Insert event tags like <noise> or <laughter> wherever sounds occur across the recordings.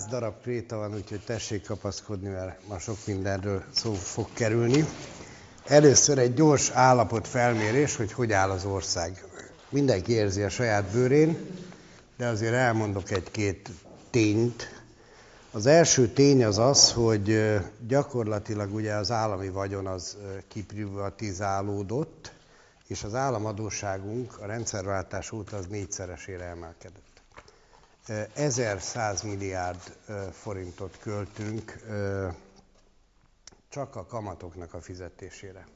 száz darab kréta van, úgyhogy tessék kapaszkodni, mert ma sok mindenről szó fog kerülni. Először egy gyors állapot felmérés, hogy hogy áll az ország. Mindenki érzi a saját bőrén, de azért elmondok egy-két tényt. Az első tény az az, hogy gyakorlatilag ugye az állami vagyon az kiprivatizálódott, és az államadóságunk a rendszerváltás óta az négyszeresére emelkedett. 1100 milliárd forintot költünk csak a kamatoknak a fizetésére.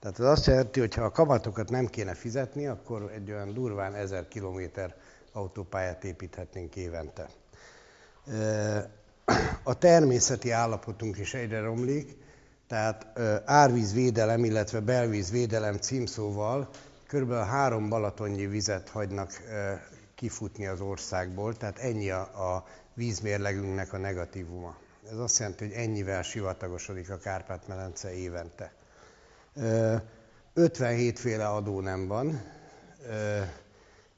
Tehát ez azt jelenti, hogy ha a kamatokat nem kéne fizetni, akkor egy olyan durván 1000 kilométer autópályát építhetnénk évente. A természeti állapotunk is egyre romlik, tehát árvízvédelem, illetve belvízvédelem címszóval kb. három balatonnyi vizet hagynak kifutni az országból, tehát ennyi a, a vízmérlegünknek a negatívuma. Ez azt jelenti, hogy ennyivel sivatagosodik a Kárpát-medence évente. 57 féle adó nem van,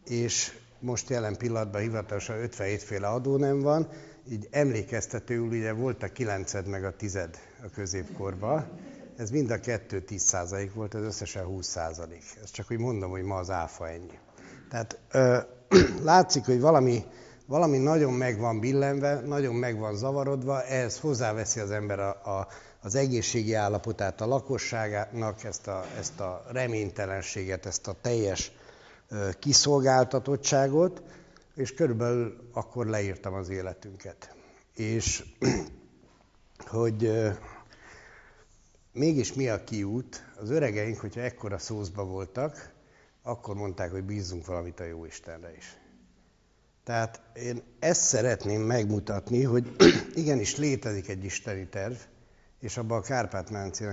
és most jelen pillanatban hivatalosan 57 féle adó nem van, így emlékeztetőül ugye volt a 9 meg a 10 a középkorban, ez mind a kettő 10 volt, ez összesen 20% Ez csak úgy mondom, hogy ma az áfa ennyi. Tehát <clears throat> látszik, hogy valami, valami nagyon meg van billenve, nagyon meg van zavarodva, ehhez hozzáveszi az ember a, a, az egészségi állapotát a lakosságának, ezt a, ezt a reménytelenséget, ezt a teljes ö, kiszolgáltatottságot, és körülbelül akkor leírtam az életünket. És <clears throat> hogy ö, mégis mi a kiút, az öregeink, hogyha ekkora szózba voltak, akkor mondták, hogy bízzunk valamit a jó Istenre is. Tehát én ezt szeretném megmutatni, hogy <clears throat> igenis létezik egy isteni terv, és abban a kárpát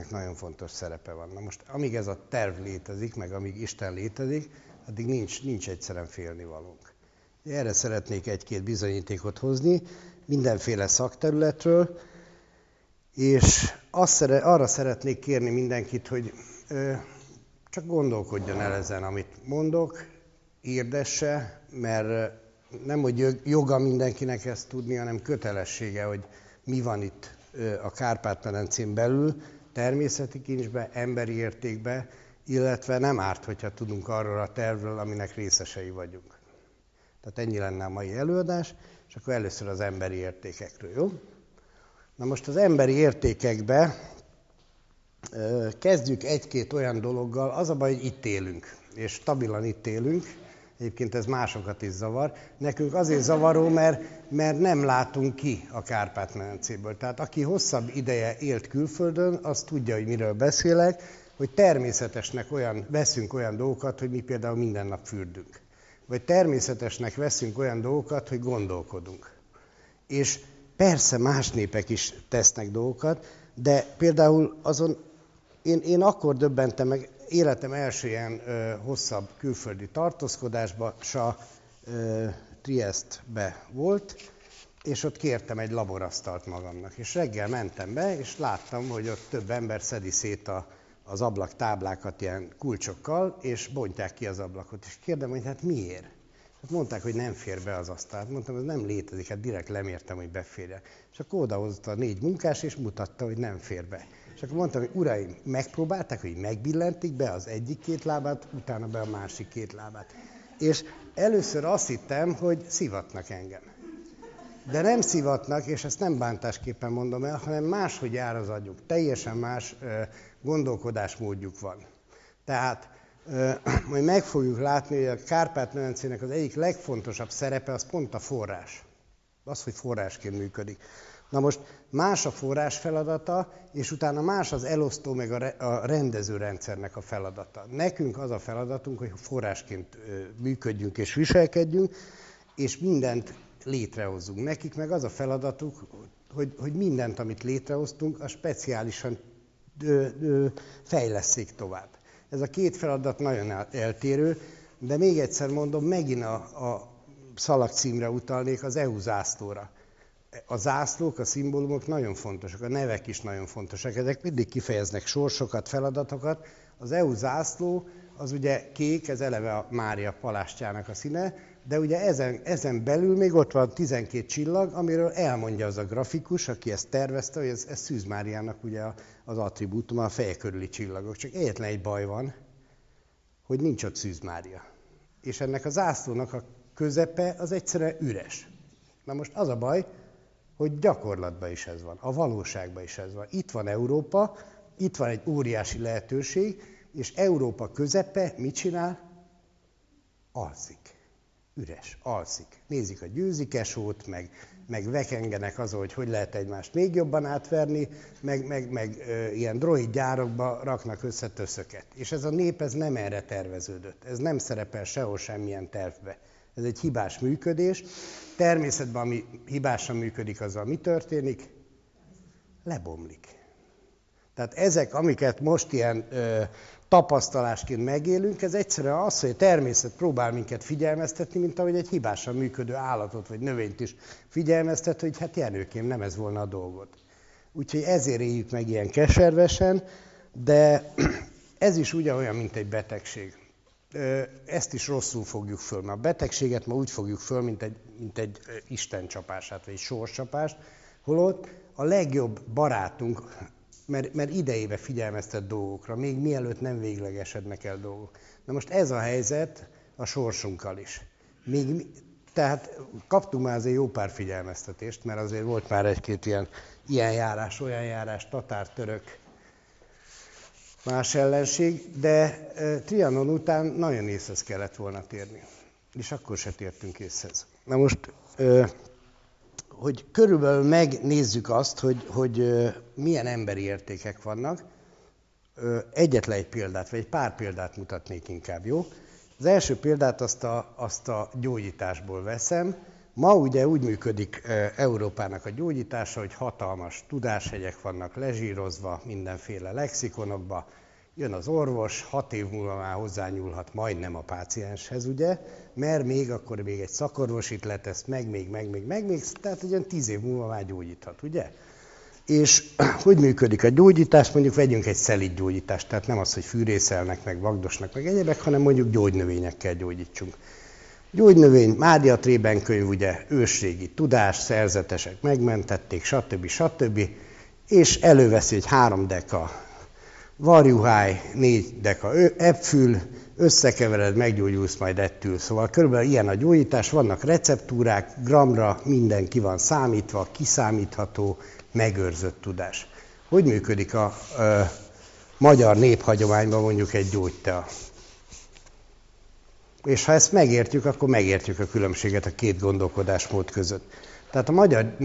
nagyon fontos szerepe van. Na most, amíg ez a terv létezik, meg amíg Isten létezik, addig nincs, nincs egyszerűen félnivalónk. Erre szeretnék egy-két bizonyítékot hozni, mindenféle szakterületről, és azt, arra szeretnék kérni mindenkit, hogy ö, csak gondolkodjon el ezen, amit mondok, írdesse, mert nem, hogy joga mindenkinek ezt tudni, hanem kötelessége, hogy mi van itt a Kárpát-medencén belül, természeti kincsbe, emberi értékbe, illetve nem árt, hogyha tudunk arról a tervről, aminek részesei vagyunk. Tehát ennyi lenne a mai előadás, és akkor először az emberi értékekről, jó? Na most az emberi értékekbe kezdjük egy-két olyan dologgal. Az a baj, hogy itt élünk, és stabilan itt élünk. Egyébként ez másokat is zavar. Nekünk azért zavaró, mert, mert nem látunk ki a Kárpát-medencéből. Tehát aki hosszabb ideje élt külföldön, az tudja, hogy miről beszélek, hogy természetesnek olyan, veszünk olyan dolgokat, hogy mi például minden nap fürdünk. Vagy természetesnek veszünk olyan dolgokat, hogy gondolkodunk. És persze más népek is tesznek dolgokat, de például azon én, én akkor döbbentem meg, életem első ilyen ö, hosszabb külföldi tartózkodásba, sa ö, Triestbe volt, és ott kértem egy laborasztalt magamnak. És reggel mentem be, és láttam, hogy ott több ember szedi szét a, az ablak táblákat ilyen kulcsokkal, és bontják ki az ablakot. És kérdem, hogy hát miért? Hát mondták, hogy nem fér be az asztalt. Mondtam, ez nem létezik, hát direkt lemértem, hogy beférje. És akkor odahozta a négy munkás, és mutatta, hogy nem fér be. És akkor mondtam, hogy uraim, megpróbálták, hogy megbillentik be az egyik két lábát, utána be a másik két lábát. És először azt hittem, hogy szivatnak engem. De nem szivatnak, és ezt nem bántásképpen mondom el, hanem máshogy jár az agyuk. Teljesen más gondolkodásmódjuk van. Tehát <clears throat> majd meg fogjuk látni, hogy a Kárpát-medencének az egyik legfontosabb szerepe az pont a forrás. Az, hogy forrásként működik. Na most más a forrás feladata, és utána más az elosztó meg a rendező rendszernek a feladata. Nekünk az a feladatunk, hogy forrásként működjünk és viselkedjünk, és mindent létrehozzunk. Nekik meg az a feladatuk, hogy, hogy mindent, amit létrehoztunk, a speciálisan fejleszék tovább. Ez a két feladat nagyon eltérő, de még egyszer mondom, megint a, a szalagcímre utalnék, az EU zászlóra a zászlók, a szimbólumok nagyon fontosak, a nevek is nagyon fontosak. Ezek mindig kifejeznek sorsokat, feladatokat. Az EU zászló az ugye kék, ez eleve a Mária palástjának a színe, de ugye ezen, ezen belül még ott van 12 csillag, amiről elmondja az a grafikus, aki ezt tervezte, hogy ez, ez Szűz Máriának ugye az attribútum, a feje körüli csillagok. Csak egyetlen egy baj van, hogy nincs ott Szűz Mária. És ennek a zászlónak a közepe az egyszerűen üres. Na most az a baj, hogy gyakorlatban is ez van, a valóságban is ez van. Itt van Európa, itt van egy óriási lehetőség, és Európa közepe mit csinál? Alszik. Üres, alszik. Nézik a győzikesót, meg, meg vekengenek azon, hogy hogy lehet egymást még jobban átverni, meg, meg, meg ö, ilyen droid gyárokba raknak össze töszöket. És ez a nép ez nem erre terveződött. Ez nem szerepel sehol semmilyen tervbe. Ez egy hibás működés. Természetben, ami hibásan működik, azzal mi történik? Lebomlik. Tehát ezek, amiket most ilyen ö, tapasztalásként megélünk, ez egyszerűen az, hogy a természet próbál minket figyelmeztetni, mint ahogy egy hibásan működő állatot vagy növényt is figyelmeztet, hogy hát Jenőkém, nem ez volna a dolgot. Úgyhogy ezért éljük meg ilyen keservesen, de <clears throat> ez is ugyanolyan, mint egy betegség. Ezt is rosszul fogjuk föl, mert a betegséget ma úgy fogjuk föl, mint egy, mint egy istencsapását, vagy egy sorscsapást, holott a legjobb barátunk mert, mert idejébe figyelmeztet dolgokra, még mielőtt nem véglegesednek el dolgok. Na most ez a helyzet a sorsunkkal is. Még, tehát kaptunk már azért jó pár figyelmeztetést, mert azért volt már egy-két ilyen, ilyen járás, olyan járás, tatár, török, más ellenség, de Trianon után nagyon észhez kellett volna térni. És akkor se tértünk észhez. Na most hogy körülbelül megnézzük azt, hogy, hogy milyen emberi értékek vannak. Egyetlen egy példát, vagy egy pár példát mutatnék inkább, jó? Az első példát azt a, azt a gyógyításból veszem. Ma ugye úgy működik Európának a gyógyítása, hogy hatalmas tudáshegyek vannak lezsírozva mindenféle lexikonokba, jön az orvos, hat év múlva már hozzányúlhat majdnem a pácienshez, ugye, mert még akkor még egy szakorvos itt letesz, meg, még, meg, még, meg, még, tehát egy olyan tíz év múlva már gyógyíthat, ugye? És <clears throat> hogy működik a gyógyítás? Mondjuk vegyünk egy szelít gyógyítást, tehát nem az, hogy fűrészelnek, meg vagdosnak, meg egyebek, hanem mondjuk gyógynövényekkel gyógyítsunk. Gyógynövény, Mária Trében könyv, ugye, ősrégi tudás, szerzetesek megmentették, stb. stb. És előveszi egy három deka varjuháj, négy deka epfül, összekevered, meggyógyulsz, majd ettől. Szóval körülbelül ilyen a gyógyítás, vannak receptúrák, gramra minden ki van számítva, kiszámítható, megőrzött tudás. Hogy működik a ö, magyar néphagyományban mondjuk egy gyógytea? És ha ezt megértjük, akkor megértjük a különbséget a két gondolkodásmód között. Tehát a magyar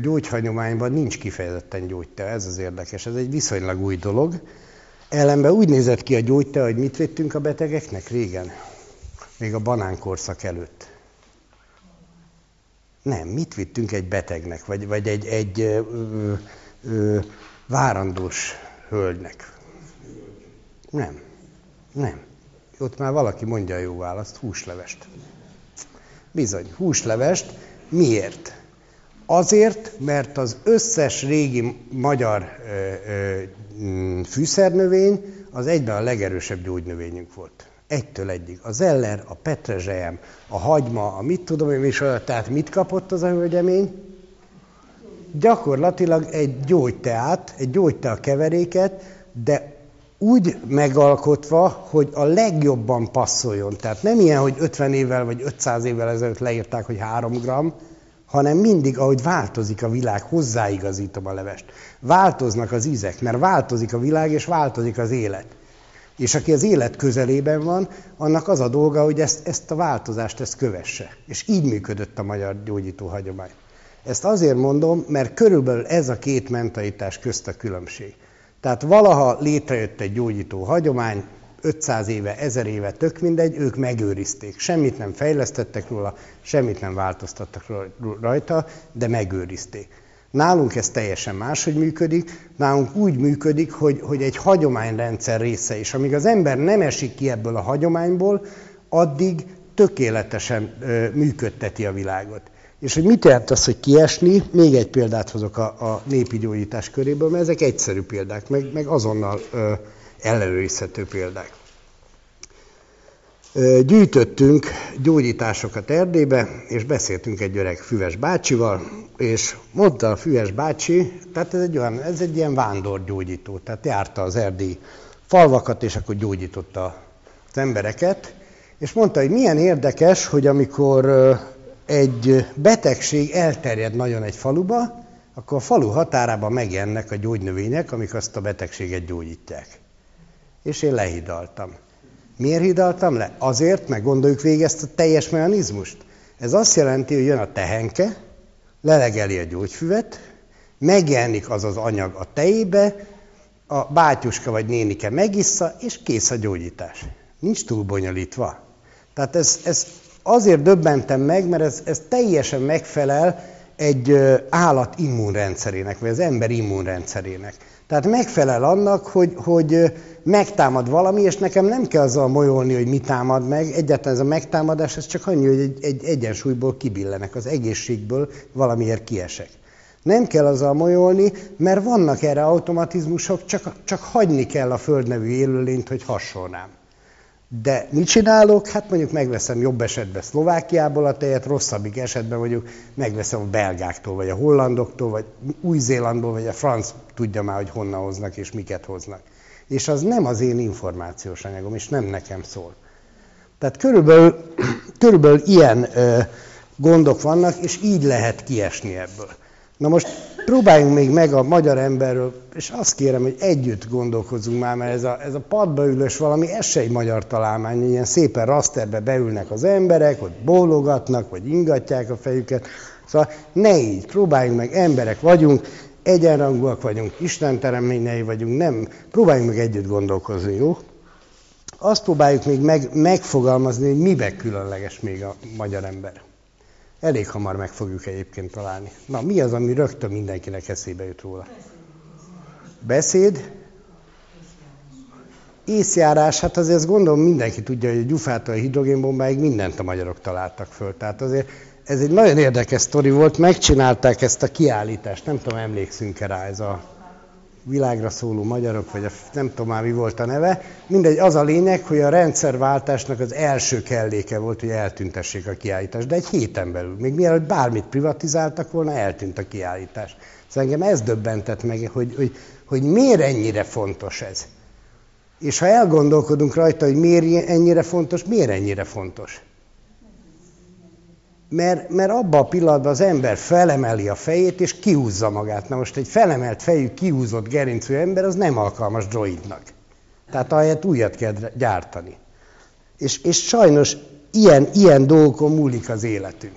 gyógyhagyományban nincs kifejezetten gyógytea, ez az érdekes, ez egy viszonylag új dolog. Ellenben úgy nézett ki a gyógytea, hogy mit vettünk a betegeknek régen, még a banánkorszak előtt. Nem, mit vittünk egy betegnek, vagy, vagy egy, egy ö, ö, várandós hölgynek? Nem, nem. Ott már valaki mondja a jó választ, húslevest. Bizony, húslevest, Miért? Azért, mert az összes régi magyar mm, fűszernövény az egyben a legerősebb gyógynövényünk volt. Egytől egyig. A zeller, a petrezselyem, a hagyma, a mit tudom én is, tehát mit kapott az a hölgyemény? Gyakorlatilag egy gyógyteát, egy gyógytea keveréket, de úgy megalkotva, hogy a legjobban passzoljon. Tehát nem ilyen, hogy 50 évvel vagy 500 évvel ezelőtt leírták, hogy 3 gram, hanem mindig, ahogy változik a világ, hozzáigazítom a levest. Változnak az ízek, mert változik a világ, és változik az élet. És aki az élet közelében van, annak az a dolga, hogy ezt, ezt a változást ezt kövesse. És így működött a magyar gyógyító hagyomány. Ezt azért mondom, mert körülbelül ez a két mentalitás közt a különbség. Tehát valaha létrejött egy gyógyító hagyomány, 500 éve, 1000 éve, tök mindegy, ők megőrizték. Semmit nem fejlesztettek róla, semmit nem változtattak rajta, de megőrizték. Nálunk ez teljesen máshogy működik, nálunk úgy működik, hogy, hogy egy hagyományrendszer része is. Amíg az ember nem esik ki ebből a hagyományból, addig tökéletesen ö, működteti a világot. És hogy mit jelent az, hogy kiesni? Még egy példát hozok a, a népi gyógyítás köréből, mert ezek egyszerű példák, meg, meg azonnal ö, ellenőrizhető példák. Gyűjtöttünk gyógyításokat Erdélybe, és beszéltünk egy öreg füves bácsival, és mondta a füves bácsi, tehát ez egy, olyan, ez egy ilyen vándorgyógyító, tehát járta az erdélyi falvakat, és akkor gyógyította az embereket, és mondta, hogy milyen érdekes, hogy amikor egy betegség elterjed nagyon egy faluba, akkor a falu határában megjelennek a gyógynövények, amik azt a betegséget gyógyítják. És én lehidaltam. Miért hidaltam le? Azért, meg gondoljuk végig ezt a teljes mechanizmust. Ez azt jelenti, hogy jön a tehenke, lelegeli a gyógyfüvet, megjelenik az az anyag a tejébe, a bátyuska vagy nénike megissza, és kész a gyógyítás. Nincs túl bonyolítva. Tehát ez, ez azért döbbentem meg, mert ez, ez teljesen megfelel egy állat immunrendszerének, vagy az ember immunrendszerének. Tehát megfelel annak, hogy, hogy megtámad valami, és nekem nem kell azzal molyolni, hogy mi támad meg. Egyáltalán ez a megtámadás, ez csak annyi, hogy egy, egy egyensúlyból kibillenek, az egészségből valamiért kiesek. Nem kell azzal molyolni, mert vannak erre automatizmusok, csak, csak hagyni kell a földnevű élőlényt, hogy hasonlám. De mit csinálok? Hát mondjuk megveszem jobb esetben Szlovákiából a tejet, rosszabbik esetben mondjuk megveszem a belgáktól, vagy a hollandoktól, vagy Új-Zélandból, vagy a franc tudja már, hogy honnan hoznak és miket hoznak. És az nem az én információs anyagom, és nem nekem szól. Tehát körülbelül, <clears throat> körülbelül ilyen ö, gondok vannak, és így lehet kiesni ebből. Na most próbáljunk még meg a magyar emberről, és azt kérem, hogy együtt gondolkozzunk már, mert ez a, ez a padba ülős valami, ez se egy magyar találmány, ilyen szépen rasterbe beülnek az emberek, hogy bólogatnak, vagy ingatják a fejüket. Szóval ne így, próbáljunk meg, emberek vagyunk, egyenrangúak vagyunk, Isten tereményei vagyunk, nem, próbáljunk meg együtt gondolkozni, jó? Azt próbáljuk még meg, megfogalmazni, hogy mibe különleges még a magyar ember. Elég hamar meg fogjuk egyébként találni. Na, mi az, ami rögtön mindenkinek eszébe jut róla? Beszéd? Észjárás, hát azért azt gondolom mindenki tudja, hogy a gyufától a hidrogénbombáig mindent a magyarok találtak föl. Tehát azért ez egy nagyon érdekes sztori volt, megcsinálták ezt a kiállítást, nem tudom, emlékszünk-e rá, ez a világra szóló magyarok, vagy a, nem tudom már mi volt a neve. Mindegy, az a lényeg, hogy a rendszerváltásnak az első kelléke volt, hogy eltüntessék a kiállítást. De egy héten belül, még mielőtt bármit privatizáltak volna, eltűnt a kiállítás. Szóval engem ez döbbentett meg, hogy, hogy, hogy miért ennyire fontos ez. És ha elgondolkodunk rajta, hogy miért ennyire fontos, miért ennyire fontos? Mert, mert abban a pillanatban az ember felemeli a fejét, és kiúzza magát. Na most egy felemelt fejű, kiúzott gerincű ember, az nem alkalmas droidnak. Tehát ahelyett újat kell gyártani. És, és sajnos ilyen, ilyen dolgokon múlik az életünk.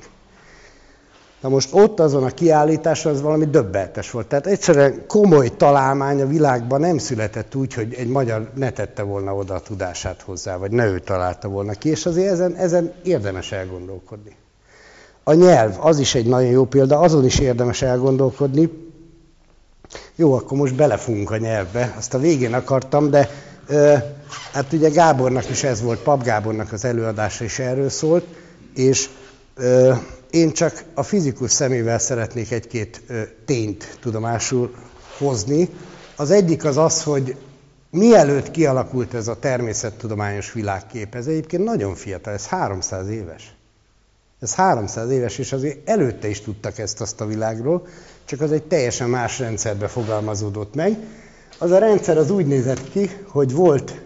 Na most ott azon a kiállításon az valami döbbeltes volt. Tehát egyszerűen komoly találmány a világban nem született úgy, hogy egy magyar ne tette volna oda a tudását hozzá, vagy ne ő találta volna ki, és azért ezen, ezen érdemes elgondolkodni. A nyelv, az is egy nagyon jó példa, azon is érdemes elgondolkodni. Jó, akkor most belefújunk a nyelvbe, azt a végén akartam, de ö, hát ugye Gábornak is ez volt, Pap Gábornak az előadása is erről szólt, és ö, én csak a fizikus szemével szeretnék egy-két tényt tudomásul hozni. Az egyik az az, hogy mielőtt kialakult ez a természettudományos világkép, ez egyébként nagyon fiatal, ez 300 éves. Ez 300 éves, és azért előtte is tudtak ezt azt a világról, csak az egy teljesen más rendszerbe fogalmazódott meg. Az a rendszer az úgy nézett ki, hogy volt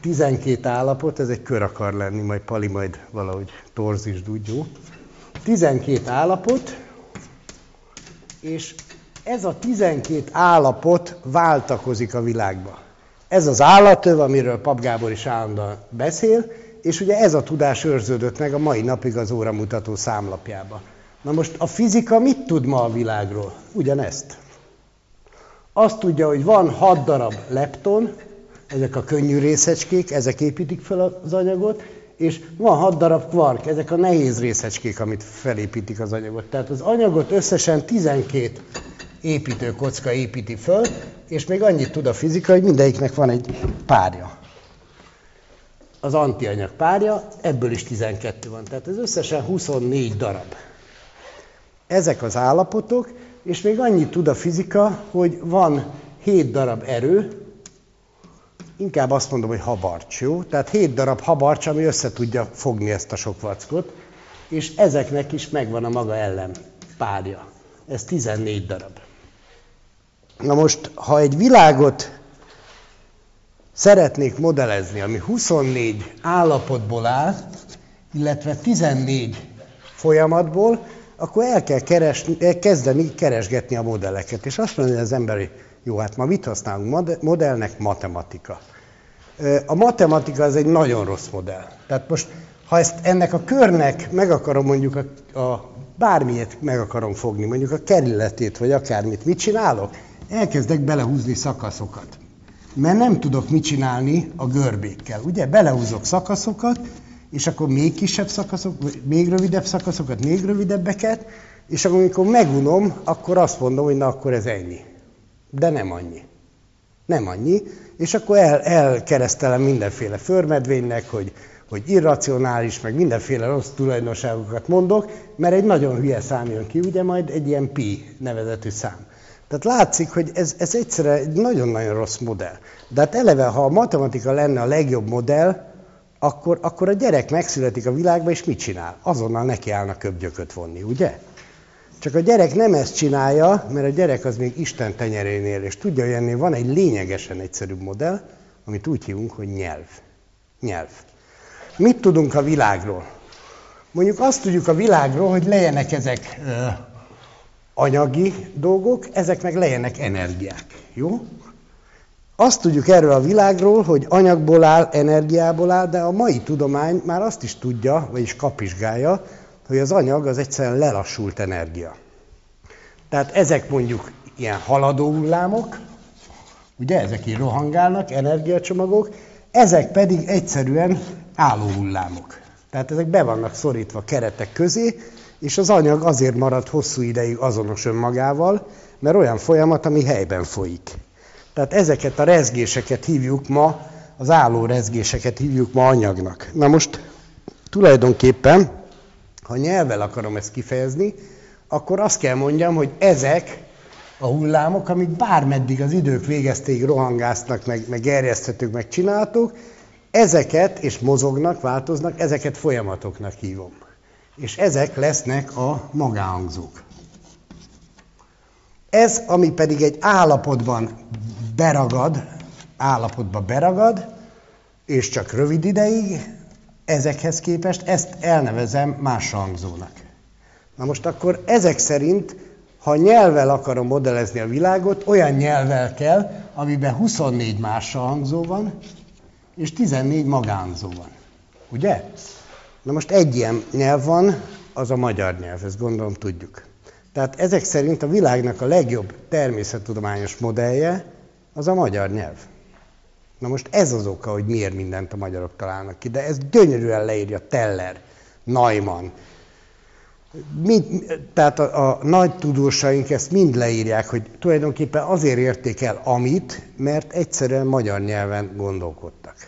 12 állapot, ez egy kör akar lenni, majd Pali majd valahogy torzítsd úgy, jó? 12 állapot, és ez a 12 állapot váltakozik a világba. Ez az állatöv, amiről Pap Gábor is állandóan beszél, és ugye ez a tudás őrződött meg a mai napig az óramutató számlapjába. Na most a fizika mit tud ma a világról? Ugyanezt. Azt tudja, hogy van hat darab lepton, ezek a könnyű részecskék, ezek építik fel az anyagot, és van hat darab kvark, ezek a nehéz részecskék, amit felépítik az anyagot. Tehát az anyagot összesen 12 építőkocka építi föl, és még annyit tud a fizika, hogy mindegyiknek van egy párja az antianyag párja, ebből is 12 van. Tehát ez összesen 24 darab. Ezek az állapotok, és még annyit tud a fizika, hogy van 7 darab erő, inkább azt mondom, hogy habarcs, jó? Tehát hét darab habarcs, ami össze tudja fogni ezt a sok vackot, és ezeknek is megvan a maga ellen párja. Ez 14 darab. Na most, ha egy világot szeretnék modellezni, ami 24 állapotból áll, illetve 14 folyamatból, akkor el kell keresni, kezdeni keresgetni a modelleket. És azt mondja az ember, jó, hát ma mit használunk modellnek? Matematika. A matematika az egy nagyon rossz modell. Tehát most, ha ezt ennek a körnek meg akarom mondjuk a, a bármilyet meg akarom fogni, mondjuk a kerületét, vagy akármit, mit csinálok? Elkezdek belehúzni szakaszokat. Mert nem tudok mit csinálni a görbékkel. Ugye, belehúzok szakaszokat, és akkor még kisebb szakaszok, még rövidebb szakaszokat, még rövidebbeket, és akkor, amikor megunom, akkor azt mondom, hogy na, akkor ez ennyi. De nem annyi. Nem annyi. És akkor el, elkeresztelem mindenféle förmedvénynek, hogy, hogy irracionális, meg mindenféle rossz tulajdonságokat mondok, mert egy nagyon hülye szám jön ki, ugye majd egy ilyen pi nevezetű szám. Tehát látszik, hogy ez, ez egyszerűen egy nagyon-nagyon rossz modell. De hát eleve, ha a matematika lenne a legjobb modell, akkor, akkor a gyerek megszületik a világba, és mit csinál? Azonnal neki állna köbgyököt vonni, ugye? Csak a gyerek nem ezt csinálja, mert a gyerek az még Isten tenyerénél, és tudja, hogy ennél van egy lényegesen egyszerűbb modell, amit úgy hívunk, hogy nyelv. Nyelv. Mit tudunk a világról? Mondjuk azt tudjuk a világról, hogy legyenek ezek anyagi dolgok, ezek meg legyenek energiák. Jó? Azt tudjuk erről a világról, hogy anyagból áll, energiából áll, de a mai tudomány már azt is tudja, vagyis kapizsgálja, hogy az anyag az egyszerűen lelassult energia. Tehát ezek mondjuk ilyen haladó hullámok, ugye ezek így rohangálnak, energiacsomagok, ezek pedig egyszerűen álló hullámok. Tehát ezek be vannak szorítva keretek közé, és az anyag azért marad hosszú ideig azonos önmagával, mert olyan folyamat, ami helyben folyik. Tehát ezeket a rezgéseket hívjuk ma, az álló rezgéseket hívjuk ma anyagnak. Na most tulajdonképpen, ha nyelvvel akarom ezt kifejezni, akkor azt kell mondjam, hogy ezek a hullámok, amik bármeddig az idők végezték, rohangásznak, meg, meg gerjeszthetők, meg csináltuk, ezeket, és mozognak, változnak, ezeket folyamatoknak hívom. És ezek lesznek a magáhangzók. Ez, ami pedig egy állapotban beragad, állapotba beragad, és csak rövid ideig, ezekhez képest ezt elnevezem más hangzónak. Na most akkor ezek szerint, ha nyelvvel akarom modellezni a világot, olyan nyelvvel kell, amiben 24 más hangzó van, és 14 magánzó van. Ugye? Na most egy ilyen nyelv van, az a magyar nyelv, ezt gondolom tudjuk. Tehát ezek szerint a világnak a legjobb természettudományos modellje az a magyar nyelv. Na most ez az oka, hogy miért mindent a magyarok találnak ki, de ez gyönyörűen leírja Teller, Neumann. Mind, tehát a, a nagy tudósaink ezt mind leírják, hogy tulajdonképpen azért érték el amit, mert egyszerűen magyar nyelven gondolkodtak.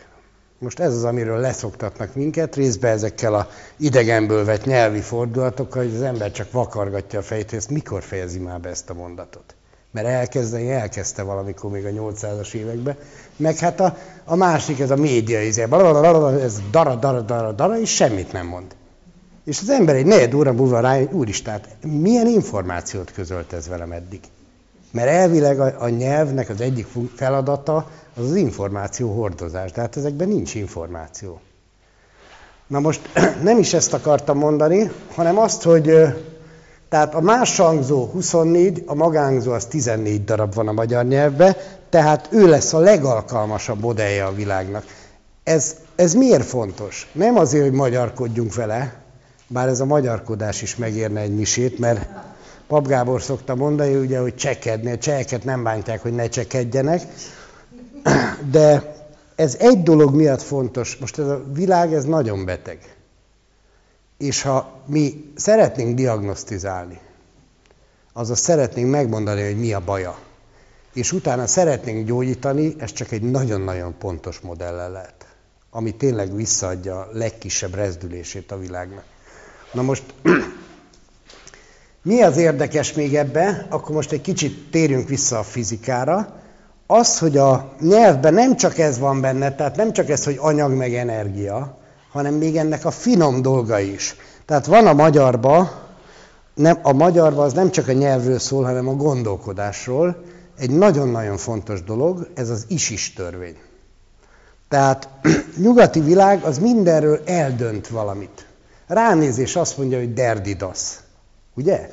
Most ez az, amiről leszoktatnak minket, részben ezekkel a idegenből vett nyelvi fordulatokkal, hogy az ember csak vakargatja a fejét, hogy ezt mikor fejezi már be ezt a mondatot. Mert elkezdeni elkezdte valamikor még a 800-as években. Meg hát a, a másik, ez a média, izé, ez dara, dara, dara, dara, és semmit nem mond. És az ember egy negyed óra múlva rá, úristen, hát milyen információt közölt ez velem eddig? Mert elvileg a, a nyelvnek az egyik feladata az az információ hordozás. Tehát ezekben nincs információ. Na most <clears throat> nem is ezt akartam mondani, hanem azt, hogy tehát a más hangzó 24, a magánzó az 14 darab van a magyar nyelvben, tehát ő lesz a legalkalmasabb modellje a világnak. Ez, ez miért fontos? Nem azért, hogy magyarkodjunk vele, bár ez a magyarkodás is megérne egy misét, mert Pap Gábor szokta mondani, ugye, hogy csekedni, a cseheket nem bántják, hogy ne csekedjenek, de ez egy dolog miatt fontos. Most ez a világ, ez nagyon beteg. És ha mi szeretnénk diagnosztizálni, azaz szeretnénk megmondani, hogy mi a baja, és utána szeretnénk gyógyítani, ez csak egy nagyon-nagyon pontos modellel lehet, ami tényleg visszaadja a legkisebb rezdülését a világnak. Na most, mi az érdekes még ebbe? Akkor most egy kicsit térjünk vissza a fizikára. az, hogy a nyelvben nem csak ez van benne, tehát nem csak ez, hogy anyag meg energia, hanem még ennek a finom dolga is. Tehát van a magyarba, nem, a magyarban az nem csak a nyelvről szól, hanem a gondolkodásról. Egy nagyon-nagyon fontos dolog, ez az is-is törvény. Tehát <clears throat> nyugati világ az mindenről eldönt valamit. Ránézés azt mondja, hogy derdidasz. Ugye?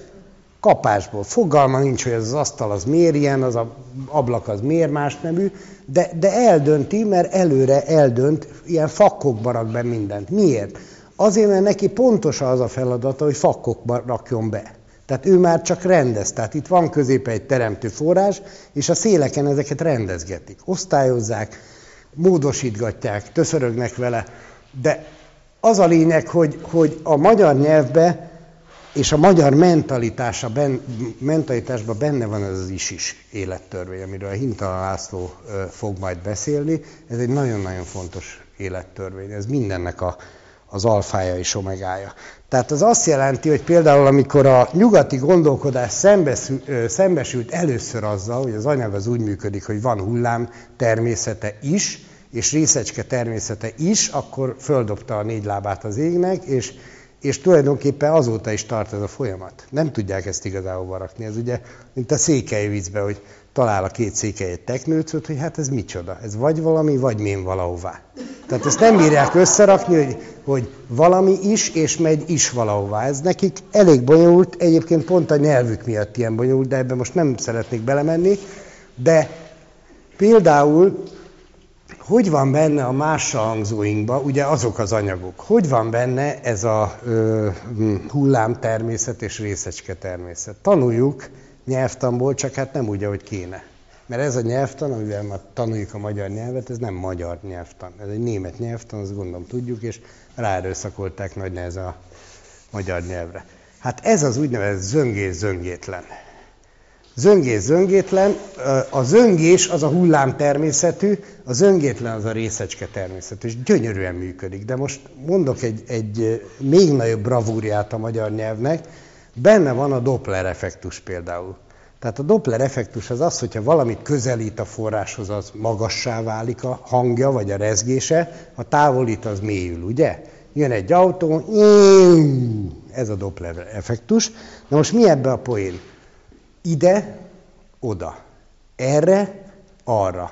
Kapásból. Fogalma nincs, hogy ez az asztal az miért ilyen, az a ablak az miért más nemű, de, de eldönti, mert előre eldönt, ilyen fakkokba rak be mindent. Miért? Azért, mert neki pontos az a feladata, hogy fakkokba rakjon be. Tehát ő már csak rendez. Tehát itt van középe egy teremtő forrás, és a széleken ezeket rendezgetik. Osztályozzák, módosítgatják, töszörögnek vele. De az a lényeg, hogy, hogy a magyar nyelvbe és a magyar mentalitása, ben, mentalitásban benne van ez az is-is élettörvény, amiről a Hintalan László fog majd beszélni. Ez egy nagyon-nagyon fontos élettörvény. Ez mindennek a, az alfája és omegája. Tehát az azt jelenti, hogy például amikor a nyugati gondolkodás szembesült, szembesült először azzal, hogy az anyag az úgy működik, hogy van hullám természete is, és részecske természete is, akkor földobta a négy lábát az égnek, és, és tulajdonképpen azóta is tart ez a folyamat. Nem tudják ezt igazából rakni. Ez ugye, mint a székely vízbe, hogy talál a két székely egy teknőcöt, hogy hát ez micsoda, ez vagy valami, vagy mén valahová. Tehát ezt nem bírják összerakni, hogy, hogy valami is, és megy is valahová. Ez nekik elég bonyolult, egyébként pont a nyelvük miatt ilyen bonyolult, de ebben most nem szeretnék belemenni, de például hogy van benne a más hangzóinkba, ugye azok az anyagok, hogy van benne ez a ö, hullám természet és részecske természet. Tanuljuk nyelvtanból, csak hát nem úgy, ahogy kéne. Mert ez a nyelvtan, amivel már tanuljuk a magyar nyelvet, ez nem magyar nyelvtan. Ez egy német nyelvtan, azt gondolom tudjuk, és ráerőszakolták nagy nehez a magyar nyelvre. Hát ez az úgynevezett zöngés-zöngétlen. Zöngés-zöngétlen, a zöngés az a hullám természetű, a zöngétlen az a részecske természetű, és gyönyörűen működik. De most mondok egy, egy még nagyobb bravúriát a magyar nyelvnek, benne van a Doppler effektus például. Tehát a Doppler effektus az az, hogyha valamit közelít a forráshoz, az magassá válik a hangja, vagy a rezgése, ha távolít, az mélyül, ugye? Jön egy autó, ez a Doppler effektus. Na most mi ebbe a poén? Ide, oda. Erre, arra.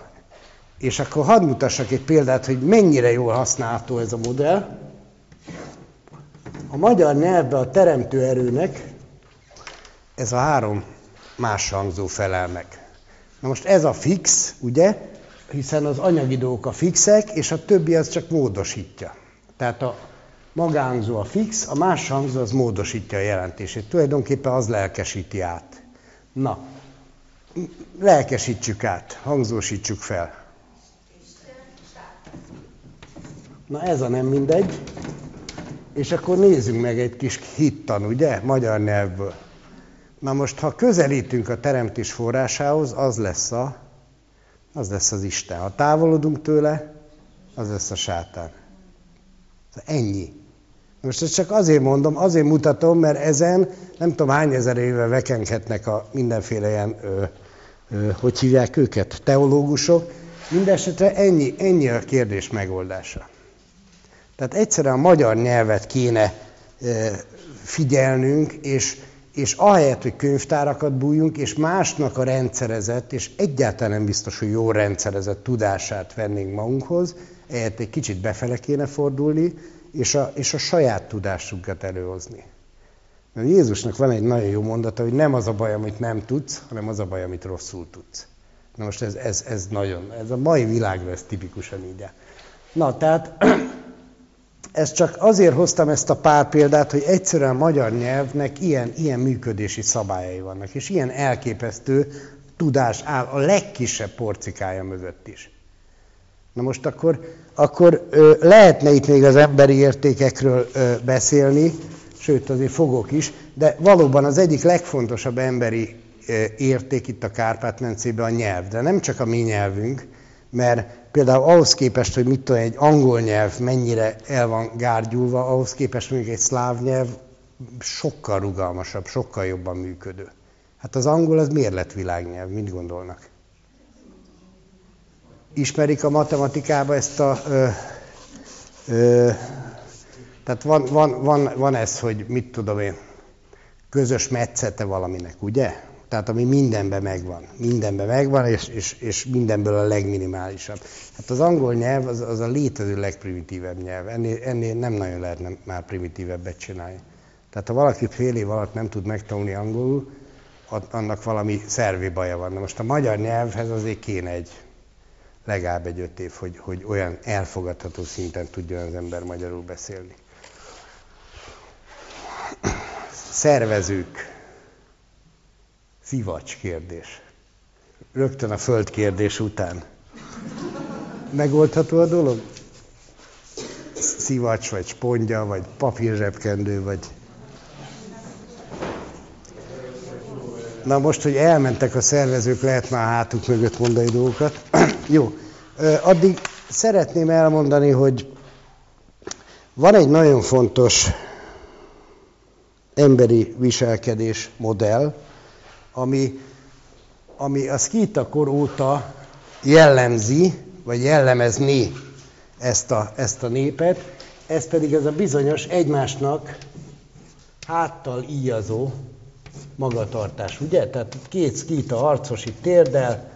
És akkor hadd mutassak egy példát, hogy mennyire jól használható ez a modell. A magyar nyelvben a teremtő erőnek ez a három más hangzó felel meg. Na most ez a fix, ugye, hiszen az anyagi dolgok a fixek, és a többi az csak módosítja. Tehát a magánzó a fix, a más hangzó az módosítja a jelentését. Tulajdonképpen az lelkesíti át. Na, lelkesítsük át, hangzósítsuk fel. Na ez a nem mindegy. És akkor nézzünk meg egy kis hittan, ugye, magyar nyelvből. Na most, ha közelítünk a teremtés forrásához, az lesz, a, az lesz az Isten. Ha távolodunk tőle, az lesz a sátán. Ennyi. Most ezt csak azért mondom, azért mutatom, mert ezen nem tudom hány ezer éve vekenkednek a mindenféle ilyen, ö, ö, hogy hívják őket, teológusok. Mindenesetre ennyi, ennyi a kérdés megoldása. Tehát egyszerűen a magyar nyelvet kéne ö, figyelnünk, és és ahelyett, hogy könyvtárakat bújjunk, és másnak a rendszerezett, és egyáltalán nem biztos, hogy jó rendszerezett tudását vennénk magunkhoz, ehelyett egy kicsit befele kéne fordulni, és a, és a saját tudásunkat előhozni. Mert Jézusnak van egy nagyon jó mondata, hogy nem az a baj, amit nem tudsz, hanem az a baj, amit rosszul tudsz. Na most ez, ez, ez nagyon, ez a mai világra ez tipikusan így Na, tehát <clears throat> ezt csak azért hoztam ezt a pár példát, hogy egyszerűen a magyar nyelvnek ilyen, ilyen működési szabályai vannak, és ilyen elképesztő tudás áll a legkisebb porcikája mögött is. Na most akkor, akkor lehetne itt még az emberi értékekről beszélni, sőt azért fogok is, de valóban az egyik legfontosabb emberi érték itt a Kárpát-mencében a nyelv, de nem csak a mi nyelvünk, mert például ahhoz képest, hogy mit tudom, egy angol nyelv mennyire el van gárgyulva, ahhoz képest mondjuk egy szláv nyelv sokkal rugalmasabb, sokkal jobban működő. Hát az angol az miért lett világnyelv? Mit gondolnak? Ismerik a matematikában ezt a... Ö, ö, tehát van, van, van, van ez, hogy mit tudom én, közös metszete valaminek, ugye? Tehát ami mindenben megvan. Mindenben megvan, és, és, és mindenből a legminimálisabb. Hát az angol nyelv az, az a létező legprimitívebb nyelv. Ennél, ennél nem nagyon lehetne már primitívebbet csinálni. Tehát ha valaki fél év alatt nem tud megtanulni angolul, annak valami szervi baja van. Na most a magyar nyelvhez azért kéne egy legalább egy öt év, hogy, hogy olyan elfogadható szinten tudjon az ember magyarul beszélni. Szervezők. Szivacs kérdés. Rögtön a föld kérdés után. Megoldható a dolog? Szivacs, vagy spondja, vagy papírzsebkendő, vagy... Na most, hogy elmentek a szervezők, lehet már hátuk mögött mondani dolgokat. <clears throat> Jó, addig szeretném elmondani, hogy van egy nagyon fontos emberi viselkedés modell, ami, ami a szkíta kor óta jellemzi, vagy jellemezni ezt a, ezt a népet, ez pedig ez a bizonyos egymásnak háttal íjazó magatartás, ugye? Tehát két szkíta harcos itt térdel,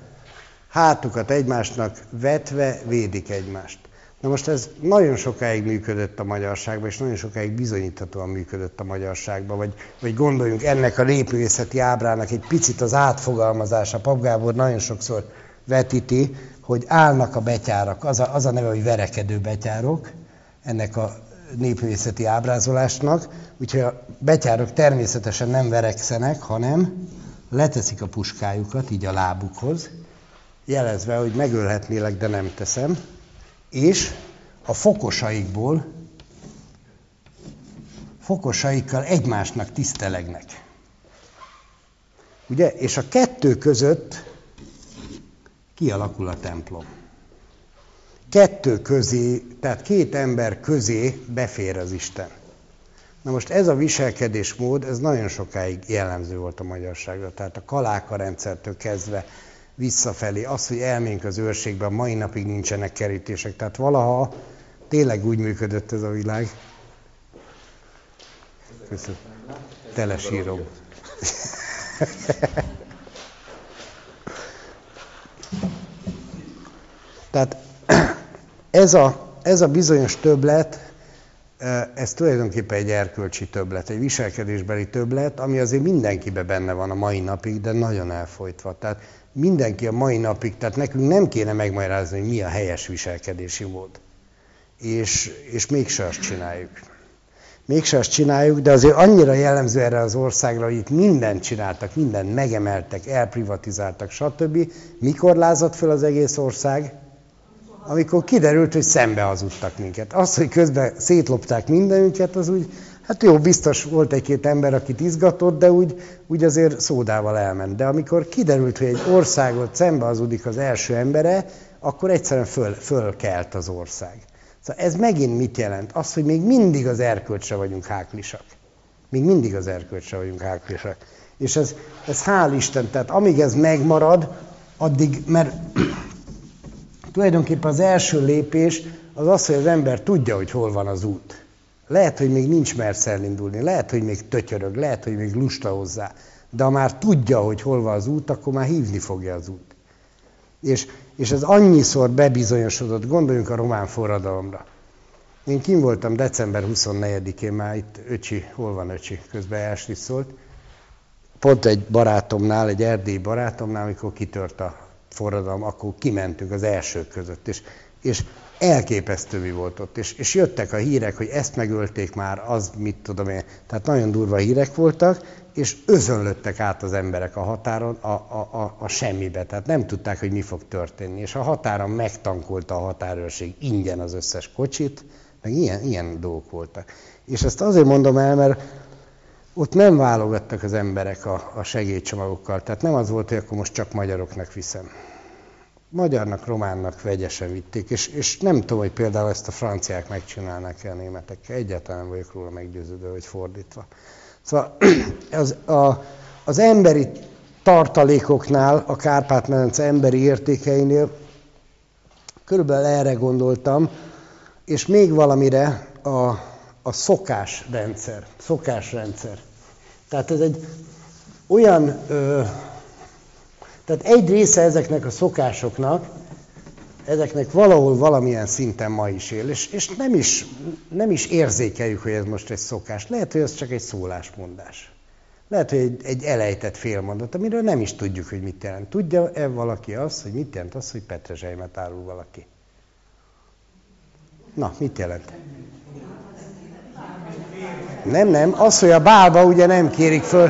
hátukat egymásnak vetve védik egymást. Na most ez nagyon sokáig működött a magyarságban, és nagyon sokáig bizonyíthatóan működött a magyarságban, vagy, vagy gondoljunk ennek a lépőészeti ábrának egy picit az átfogalmazása. Pap Gábor nagyon sokszor vetíti, hogy állnak a betyárak, az a, az a neve, hogy verekedő betyárok, ennek a népművészeti ábrázolásnak, úgyhogy a betyárok természetesen nem verekszenek, hanem leteszik a puskájukat így a lábukhoz, jelezve, hogy megölhetnélek, de nem teszem, és a fokosaikból, fokosaikkal egymásnak tisztelegnek. Ugye? És a kettő között kialakul a templom. Kettő közé, tehát két ember közé befér az Isten. Na most ez a viselkedésmód, ez nagyon sokáig jellemző volt a magyarságra. Tehát a kaláka rendszertől kezdve visszafelé. Az, hogy elménk az őrségben, mai napig nincsenek kerítések. Tehát valaha tényleg úgy működött ez a világ. Köszönöm. Telesírom. <laughs> Tehát ez a, ez a bizonyos többlet, ez tulajdonképpen egy erkölcsi többlet, egy viselkedésbeli többlet, ami azért mindenkibe benne van a mai napig, de nagyon elfolytva. Tehát mindenki a mai napig, tehát nekünk nem kéne megmagyarázni, hogy mi a helyes viselkedési mód. És, és mégse azt csináljuk. Mégse azt csináljuk, de azért annyira jellemző erre az országra, hogy itt mindent csináltak, mindent megemeltek, elprivatizáltak, stb. Mikor lázadt föl az egész ország? Amikor kiderült, hogy szembe hazudtak minket. Az, hogy közben szétlopták mindenünket, az úgy Hát jó, biztos volt egy-két ember, akit izgatott, de úgy, úgy azért szódával elment. De amikor kiderült, hogy egy országot szembeazudik az első embere, akkor egyszerűen föl, fölkelt az ország. Szóval ez megint mit jelent? Az, hogy még mindig az erkölcsre vagyunk háklisak. Még mindig az erkölcsre vagyunk háklisak. És ez, ez hál' Isten, tehát amíg ez megmarad, addig, mert tulajdonképpen az első lépés az az, hogy az ember tudja, hogy hol van az út. Lehet, hogy még nincs mersz elindulni, lehet, hogy még tötyörög, lehet, hogy még lusta hozzá, de ha már tudja, hogy hol van az út, akkor már hívni fogja az út. És, és ez annyiszor bebizonyosodott, gondoljunk a román forradalomra. Én kim voltam december 24-én, már itt öcsi, hol van öcsi, közben Elsli szólt. Pont egy barátomnál, egy erdélyi barátomnál, amikor kitört a forradalom, akkor kimentünk az elsők között. És, és elképesztő mi volt ott, és, és jöttek a hírek, hogy ezt megölték már, az mit tudom én. Tehát nagyon durva hírek voltak, és özönlöttek át az emberek a határon a, a, a, a semmibe. Tehát nem tudták, hogy mi fog történni. És a határon megtankolta a határőrség ingyen az összes kocsit, meg ilyen, ilyen dolgok voltak. És ezt azért mondom el, mert ott nem válogattak az emberek a, a segédcsomagokkal. Tehát nem az volt, hogy akkor most csak magyaroknak viszem magyarnak, románnak vegyesen vitték, és, és nem tudom, hogy például ezt a franciák megcsinálnak-e a németekkel, egyáltalán vagyok róla meggyőződő, hogy fordítva. Szóval <clears throat> az, a, az emberi tartalékoknál, a Kárpát-medence emberi értékeinél Körülbelül erre gondoltam, és még valamire a, a szokásrendszer, szokásrendszer. Tehát ez egy olyan, ö, tehát egy része ezeknek a szokásoknak, ezeknek valahol valamilyen szinten ma is él, és, és nem, is, nem is érzékeljük, hogy ez most egy szokás. Lehet, hogy ez csak egy szólásmondás. Lehet, hogy egy, egy elejtett félmondat, amiről nem is tudjuk, hogy mit jelent. Tudja-e valaki azt, hogy mit jelent az, hogy petrezselymet árul valaki? Na, mit jelent? Nem, nem. Az, hogy a bálba ugye nem kérik föl,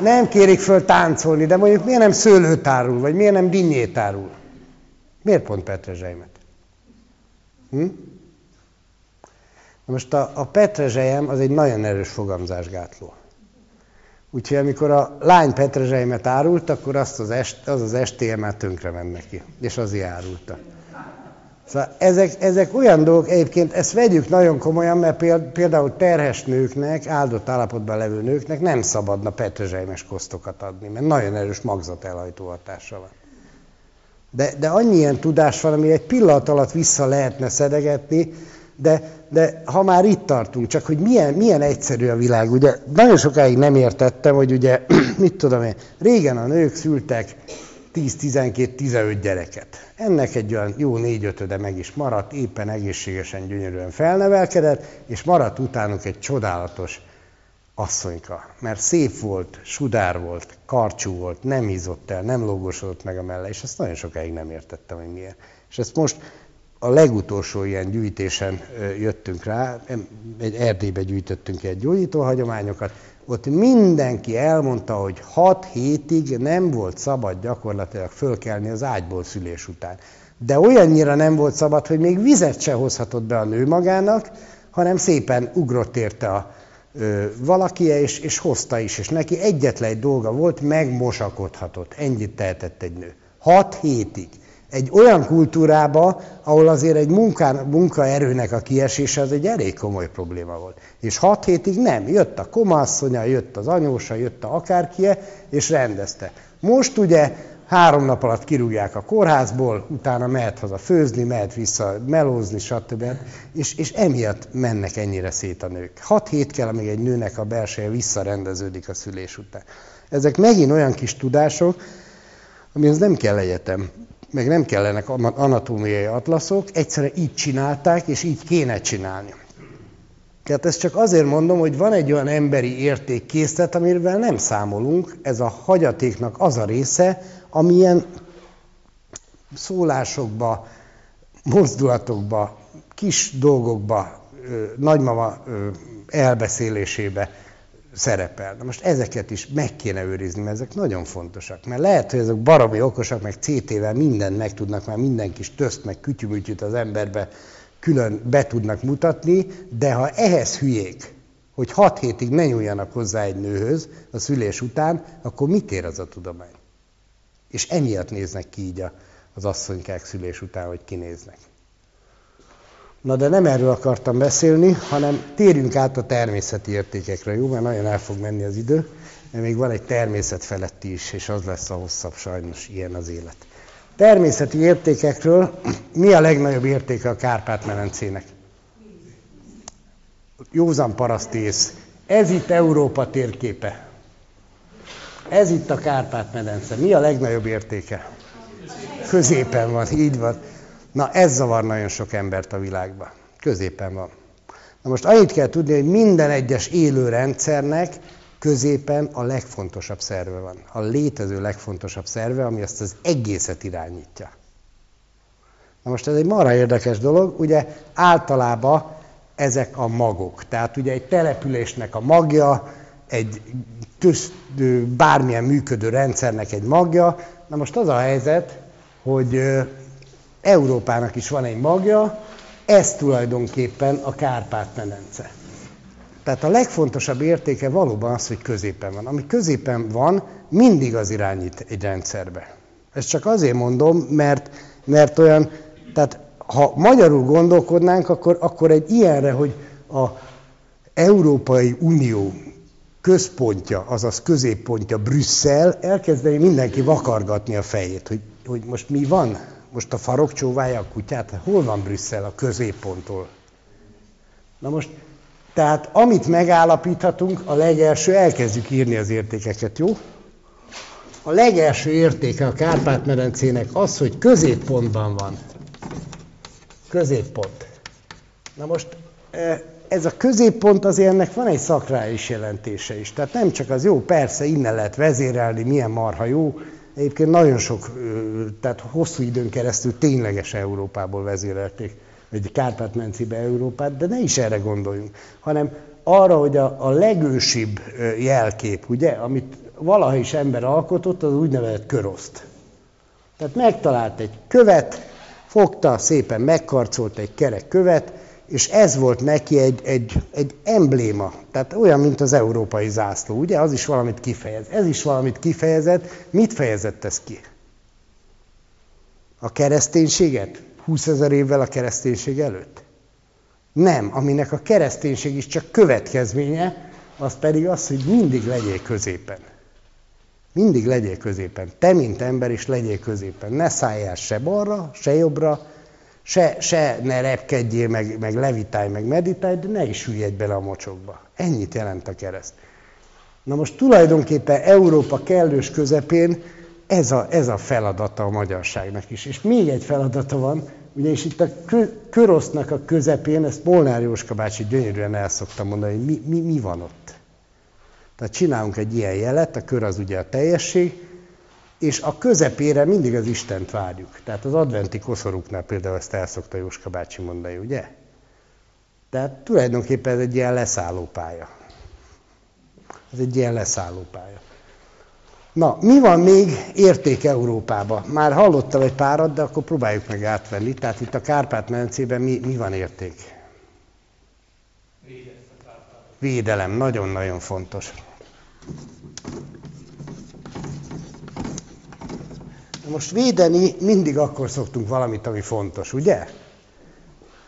nem kérik föl táncolni, de mondjuk miért nem szőlőt árul, vagy miért nem dinnyét árul? Miért pont petrezselymet? Hm? Most a, a petrezselyem az egy nagyon erős fogamzásgátló. Úgyhogy amikor a lány petrezselymet árult, akkor azt az, est, az az estéje már tönkre ment neki. És az árulta. Szóval ezek, ezek olyan dolgok, egyébként ezt vegyük nagyon komolyan, mert például terhes nőknek, áldott állapotban levő nőknek nem szabadna petrezselymes kosztokat adni, mert nagyon erős magzat elhajtó hatása van. De, de annyi ilyen tudás van, ami egy pillanat alatt vissza lehetne szedegetni, de, de ha már itt tartunk, csak hogy milyen, milyen egyszerű a világ. Ugye nagyon sokáig nem értettem, hogy ugye, <clears throat> mit tudom én, régen a nők szültek 10-12-15 gyereket. Ennek egy olyan jó négy-ötöde meg is maradt, éppen egészségesen, gyönyörűen felnevelkedett, és maradt utánuk egy csodálatos asszonyka. Mert szép volt, sudár volt, karcsú volt, nem hízott el, nem lógosodott meg a melle, és ezt nagyon sokáig nem értettem, hogy miért. És ezt most a legutolsó ilyen gyűjtésen jöttünk rá, egy Erdélybe gyűjtöttünk egy gyógyítóhagyományokat, ott mindenki elmondta, hogy hat hétig nem volt szabad gyakorlatilag fölkelni az ágyból szülés után. De olyannyira nem volt szabad, hogy még vizet se hozhatott be a nő magának, hanem szépen ugrott érte a ö, valakie, és, és hozta is, és neki egyetlen egy dolga volt, megmosakodhatott. Ennyit tehetett egy nő. Hat hétig egy olyan kultúrába, ahol azért egy munkán, munkaerőnek a kiesése az egy elég komoly probléma volt. És hat hétig nem. Jött a komasszonya, jött az anyósa, jött a akárkie, és rendezte. Most ugye három nap alatt kirúgják a kórházból, utána mehet haza főzni, mehet vissza melózni, stb. És, és emiatt mennek ennyire szét a nők. Hat hét kell, amíg egy nőnek a belseje visszarendeződik a szülés után. Ezek megint olyan kis tudások, amihez nem kell egyetem meg nem kellenek anatómiai atlaszok, egyszerűen így csinálták, és így kéne csinálni. Tehát ezt csak azért mondom, hogy van egy olyan emberi értékkészlet, amivel nem számolunk, ez a hagyatéknak az a része, amilyen szólásokba, mozdulatokba, kis dolgokba, nagymama elbeszélésébe szerepel. Na most ezeket is meg kéne őrizni, mert ezek nagyon fontosak. Mert lehet, hogy ezek baromi okosak, meg CT-vel mindent meg tudnak, már minden kis tözt, meg kütyümütyűt az emberbe külön be tudnak mutatni, de ha ehhez hülyék, hogy hat hétig ne nyúljanak hozzá egy nőhöz a szülés után, akkor mit ér az a tudomány? És emiatt néznek ki így az asszonykák szülés után, hogy kinéznek. Na de nem erről akartam beszélni, hanem térjünk át a természeti értékekre, jó? Mert nagyon el fog menni az idő, mert még van egy természet feletti is, és az lesz a hosszabb, sajnos ilyen az élet. Természeti értékekről mi a legnagyobb értéke a Kárpát-medencének? Józan parasztész. Ez itt Európa térképe. Ez itt a Kárpát-medence. Mi a legnagyobb értéke? Középen van, így van. Na ez zavar nagyon sok embert a világban. Középen van. Na most annyit kell tudni, hogy minden egyes élő rendszernek középen a legfontosabb szerve van. A létező legfontosabb szerve, ami ezt az egészet irányítja. Na most ez egy marha érdekes dolog, ugye általában ezek a magok. Tehát ugye egy településnek a magja, egy töz, bármilyen működő rendszernek egy magja. Na most az a helyzet, hogy Európának is van egy magja, ez tulajdonképpen a Kárpát-medence. Tehát a legfontosabb értéke valóban az, hogy középen van. Ami középen van, mindig az irányít egy rendszerbe. Ezt csak azért mondom, mert, mert olyan, tehát ha magyarul gondolkodnánk, akkor, akkor egy ilyenre, hogy a Európai Unió központja, azaz középpontja Brüsszel, elkezdeni mindenki vakargatni a fejét, hogy, hogy most mi van, Most a farok csóválja a kutyát? Hol van Brüsszel a középponttól? Na most, tehát amit megállapíthatunk, a legelső, elkezdjük írni az értékeket, jó? A legelső értéke a Kárpát-medencének az, hogy középpontban van. Középpont. Na most e, ez a középpont azért ennek van egy szakrális jelentése is. Tehát nem csak az jó, persze innen lehet vezérelni, milyen marha jó. Egyébként nagyon sok, tehát hosszú időn keresztül tényleges Európából vezérelték, vagy Kárpát-mencébe Európát, de ne is erre gondoljunk, hanem arra, hogy a, a legősibb jelkép, ugye, amit valaha is ember alkotott, az úgynevezett köroszt. Tehát megtalált egy követ, fogta, szépen megkarcolt egy kerek követ, és ez volt neki egy, egy, egy embléma, tehát olyan, mint az európai zászló, ugye? Az is valamit kifejez. Ez is valamit kifejezett. Mit fejezett ez ki? A kereszténységet? 20 ezer évvel a kereszténység előtt? Nem, aminek a kereszténység is csak következménye, az pedig az, hogy mindig legyél középen. Mindig legyél középen. Te, mint ember is legyél középen. Ne szálljál se balra, se jobbra, se, se ne repkedjél, meg, meg levitálj, meg meditálj, de ne is hüljedj bele a mocsokba. Ennyit jelent a kereszt. Na most tulajdonképpen Európa kellős közepén ez a, ez a feladata a magyarságnak is. És még egy feladata van, ugye és itt a kö, körosznak a közepén, ezt Molnár Jóska bácsi gyönyörűen el szoktam mondani, hogy mi, mi, mi van ott. Tehát csinálunk egy ilyen jelet, a kör az ugye a teljesség, és a közepére mindig az Istent várjuk. Tehát az adventi koszorúknál például ezt el szokta Jóska bácsi mondani, ugye? Tehát tulajdonképpen ez egy ilyen leszállópálya. Ez egy ilyen leszállópálya. Na, mi van még érték Európába? Már hallottam egy párat, de akkor próbáljuk meg átvenni. Tehát itt a Kárpát-medencében mi, mi van érték? Védelem, nagyon-nagyon fontos. Most védeni mindig akkor szoktunk valamit, ami fontos, ugye?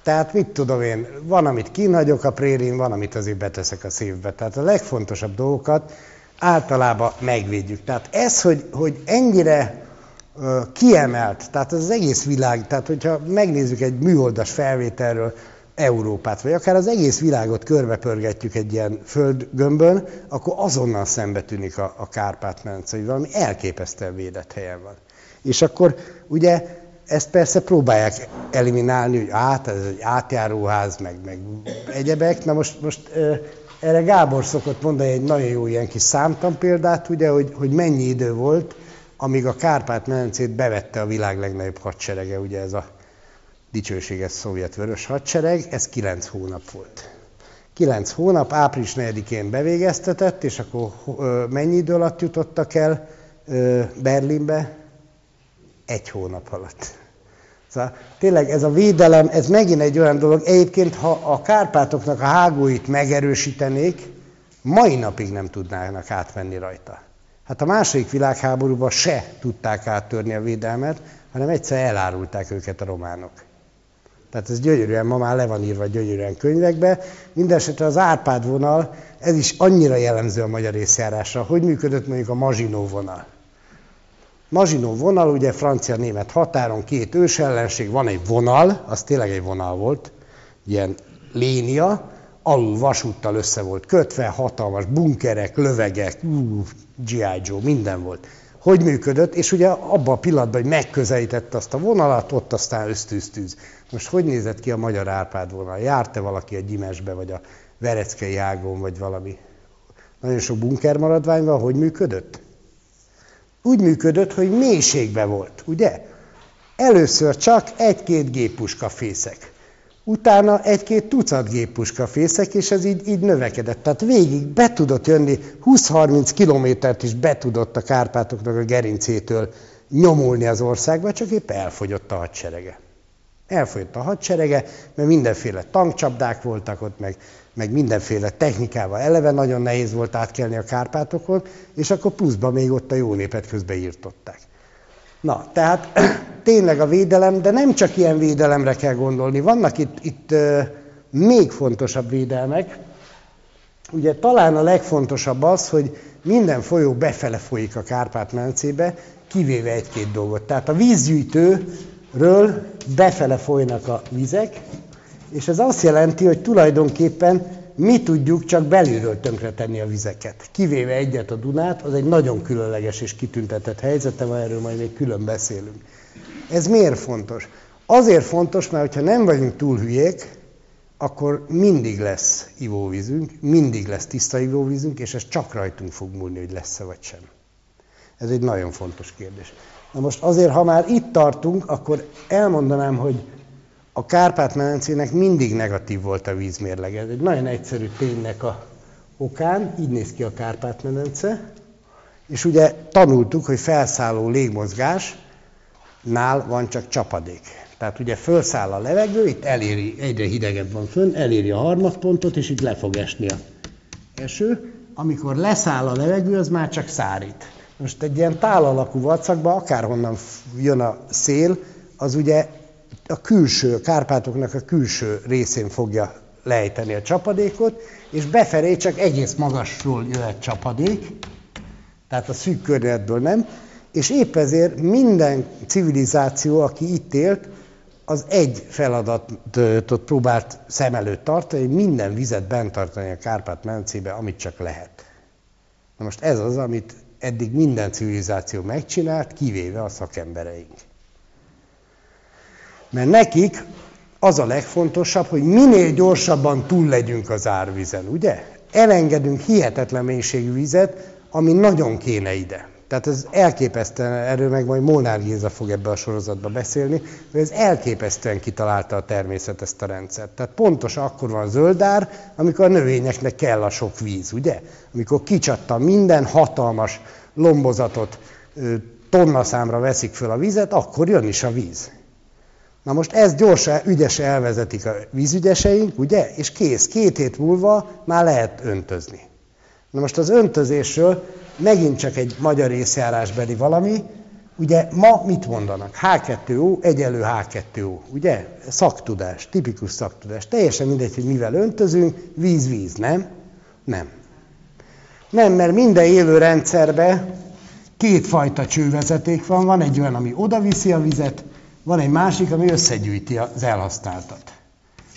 Tehát mit tudom én, van, amit kínhagyok a prérin, van, amit azért beteszek a szívbe. Tehát a legfontosabb dolgokat általában megvédjük. Tehát ez, hogy, hogy ennyire uh, kiemelt, tehát az, egész világ, tehát hogyha megnézzük egy műholdas felvételről Európát, vagy akár az egész világot körbepörgetjük egy ilyen földgömbön, akkor azonnal szembe tűnik a, a Kárpát-medence, hogy valami elképesztően védett helyen van. És akkor ugye ezt persze próbálják eliminálni, hogy át, ez egy átjáróház, meg, meg egyebek. Na most, most erre Gábor szokott mondani egy nagyon jó ilyen kis számtan példát, ugye, hogy, hogy mennyi idő volt, amíg a Kárpát-medencét bevette a világ legnagyobb hadserege, ugye ez a dicsőséges szovjet vörös hadsereg, ez kilenc hónap volt. Kilenc hónap, április 4-én bevégeztetett, és akkor mennyi idő alatt jutottak el Berlinbe? Egy hónap alatt. Szóval tényleg ez a védelem, ez megint egy olyan dolog. Egyébként, ha a Kárpátoknak a hágóit megerősítenék, mai napig nem tudnának átmenni rajta. Hát a második világháborúban se tudták áttörni a védelmet, hanem egyszer elárulták őket a románok. Tehát ez gyönyörűen, ma már le van írva gyönyörűen könyvekbe. Mindenesetre az Árpád vonal, ez is annyira jellemző a magyar észjárásra. Hogy működött mondjuk a Mazsinó vonal? Mazsinó vonal, ugye francia-német határon két ősellenség, van egy vonal, az tényleg egy vonal volt, ilyen lénia, alul vasúttal össze volt kötve, hatalmas bunkerek, lövegek, uh, G.I. Joe, minden volt. Hogy működött, és ugye abban a pillanatban, hogy megközelítette azt a vonalat, ott aztán ösztűztűz. Most hogy nézett ki a magyar Árpád vonal? Járt-e valaki a Gyimesbe, vagy a Vereckei ágon, vagy valami? Nagyon sok bunker maradvány van, hogy működött? Úgy működött, hogy mélységbe volt, ugye? Először csak egy-két géppuska fészek. Utána egy-két tucat géppuska fészek, és ez így, így növekedett. Tehát végig be tudott jönni, 20-30 kilométert is be tudott a Kárpátoknak a gerincétől nyomulni az országba, csak épp elfogyott a hadserege. Elfogyott a hadserege, mert mindenféle tankcsapdák voltak ott, meg meg mindenféle technikával eleve nagyon nehéz volt átkelni a Kárpátokon, és akkor pluszban még ott a jó népet közbe írtották. Na, tehát <clears throat> tényleg a védelem, de nem csak ilyen védelemre kell gondolni. Vannak itt, itt még fontosabb védelmek. Ugye talán a legfontosabb az, hogy minden folyó befele folyik a Kárpát-mencébe, kivéve egy-két dolgot. Tehát a vízgyűjtő ről befele folynak a vizek, és ez azt jelenti, hogy tulajdonképpen mi tudjuk csak belülről tönkretenni a vizeket. Kivéve egyet a Dunát, az egy nagyon különleges és kitüntetett helyzete van, erről majd még külön beszélünk. Ez miért fontos? Azért fontos, mert ha nem vagyunk túl hülyék, akkor mindig lesz ivóvízünk, mindig lesz tiszta ivóvízünk, és ez csak rajtunk fog múlni, hogy lesz-e vagy sem. Ez egy nagyon fontos kérdés. Na most azért, ha már itt tartunk, akkor elmondanám, hogy a Kárpát-medencének mindig negatív volt a vízmérleg. Ez egy nagyon egyszerű ténynek a okán, így néz ki a Kárpát-medence, és ugye tanultuk, hogy felszálló légmozgásnál van csak csapadék. Tehát ugye felszáll a levegő, itt eléri, egyre hidegebb van fönn, eléri a harmadpontot, és itt le fog esni a eső. Amikor leszáll a levegő, az már csak szárít. Most egy ilyen tálalakú vacakban, akárhonnan jön a szél, az ugye a külső, Kárpátoknak a külső részén fogja lejteni a csapadékot, és befelé csak egész magasról jöhet csapadék, tehát a szűk környezetből nem, és épp ezért minden civilizáció, aki itt élt, az egy feladatot próbált szem előtt tartani, hogy minden vizet bent tartani a Kárpát-medencébe, amit csak lehet. Na most ez az, amit eddig minden civilizáció megcsinált, kivéve a szakembereink. Mert nekik az a legfontosabb, hogy minél gyorsabban túl legyünk az árvizen, ugye? Elengedünk hihetetlen mélységű vizet, ami nagyon kéne ide. Tehát ez elképesztően, erről meg majd Molnár Géza fog ebbe a sorozatba beszélni, hogy ez elképesztően kitalálta a természet ezt a rendszert. Tehát pontosan akkor van zöldár, amikor a növényeknek kell a sok víz, ugye? Amikor kicsatta minden hatalmas lombozatot, tonna számra veszik föl a vizet, akkor jön is a víz. Na most ezt gyorsan, ügyesen elvezetik a vízügyeseink, ugye? És kész, két hét múlva már lehet öntözni. Na most az öntözésről megint csak egy magyar észjárásbeli valami, ugye ma mit mondanak? H2O egyelő H2O, ugye? Szaktudás, tipikus szaktudás. Teljesen mindegy, hogy mivel öntözünk, víz-víz, nem? Nem. Nem, mert minden élő rendszerben kétfajta csővezeték van. Van egy olyan, ami odaviszi a vizet, van egy másik, ami összegyűjti az elhasználtat.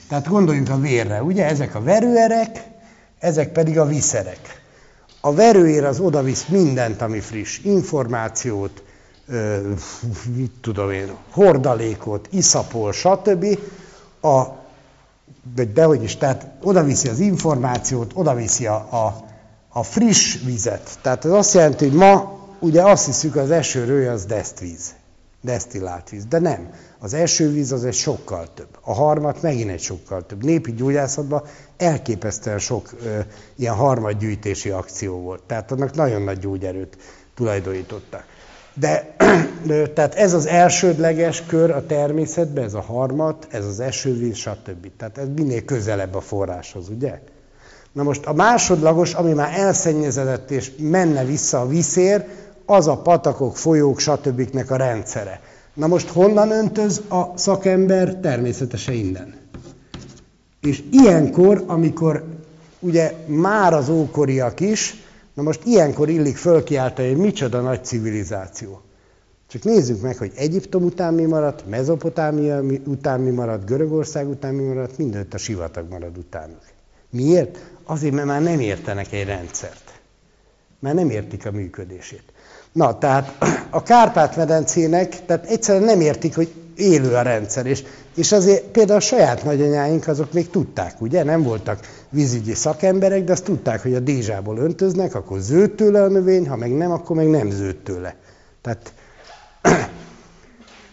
Tehát gondoljunk a vérre, ugye? Ezek a verőerek, ezek pedig a viszerek. A verőér az odavisz mindent, ami friss, információt, ö, mit tudom én, hordalékot, iszapol, stb. A, vagy dehogy is, tehát odaviszi az információt, odaviszi a, a, a friss vizet. Tehát ez azt jelenti, hogy ma ugye azt hiszük, az esőrője az desztvíz desztillált víz. De nem. Az első víz az egy sokkal több. A harmad megint egy sokkal több. Népi gyógyászatban elképesztően sok ö, ilyen harmadgyűjtési akció volt. Tehát annak nagyon nagy gyógyerőt tulajdonítottak. De tehát ez az elsődleges kör a természetben, ez a harmad, ez az esővíz, stb. Tehát ez minél közelebb a forráshoz, ugye? Na most a másodlagos, ami már elszennyezedett és menne vissza a viszér, az a patakok, folyók, stb. a rendszere. Na most honnan öntöz a szakember? Természetesen innen. És ilyenkor, amikor ugye már az ókoriak is, na most ilyenkor illik fölkiáltani, hogy micsoda nagy civilizáció. Csak nézzük meg, hogy Egyiptom után mi maradt, Mezopotámia után mi maradt, Görögország után mi maradt, mindent a sivatag marad utánuk. Miért? Azért, mert már nem értenek egy rendszert. Már nem értik a működését. Na, tehát a Kárpát-medencének, tehát egyszerűen nem értik, hogy élő a rendszer, és, és azért például a saját nagyanyáink azok még tudták, ugye, nem voltak vízügyi szakemberek, de azt tudták, hogy a dézsából öntöznek, akkor zöld tőle a növény, ha meg nem, akkor meg nem zöld tőle. Tehát <clears throat>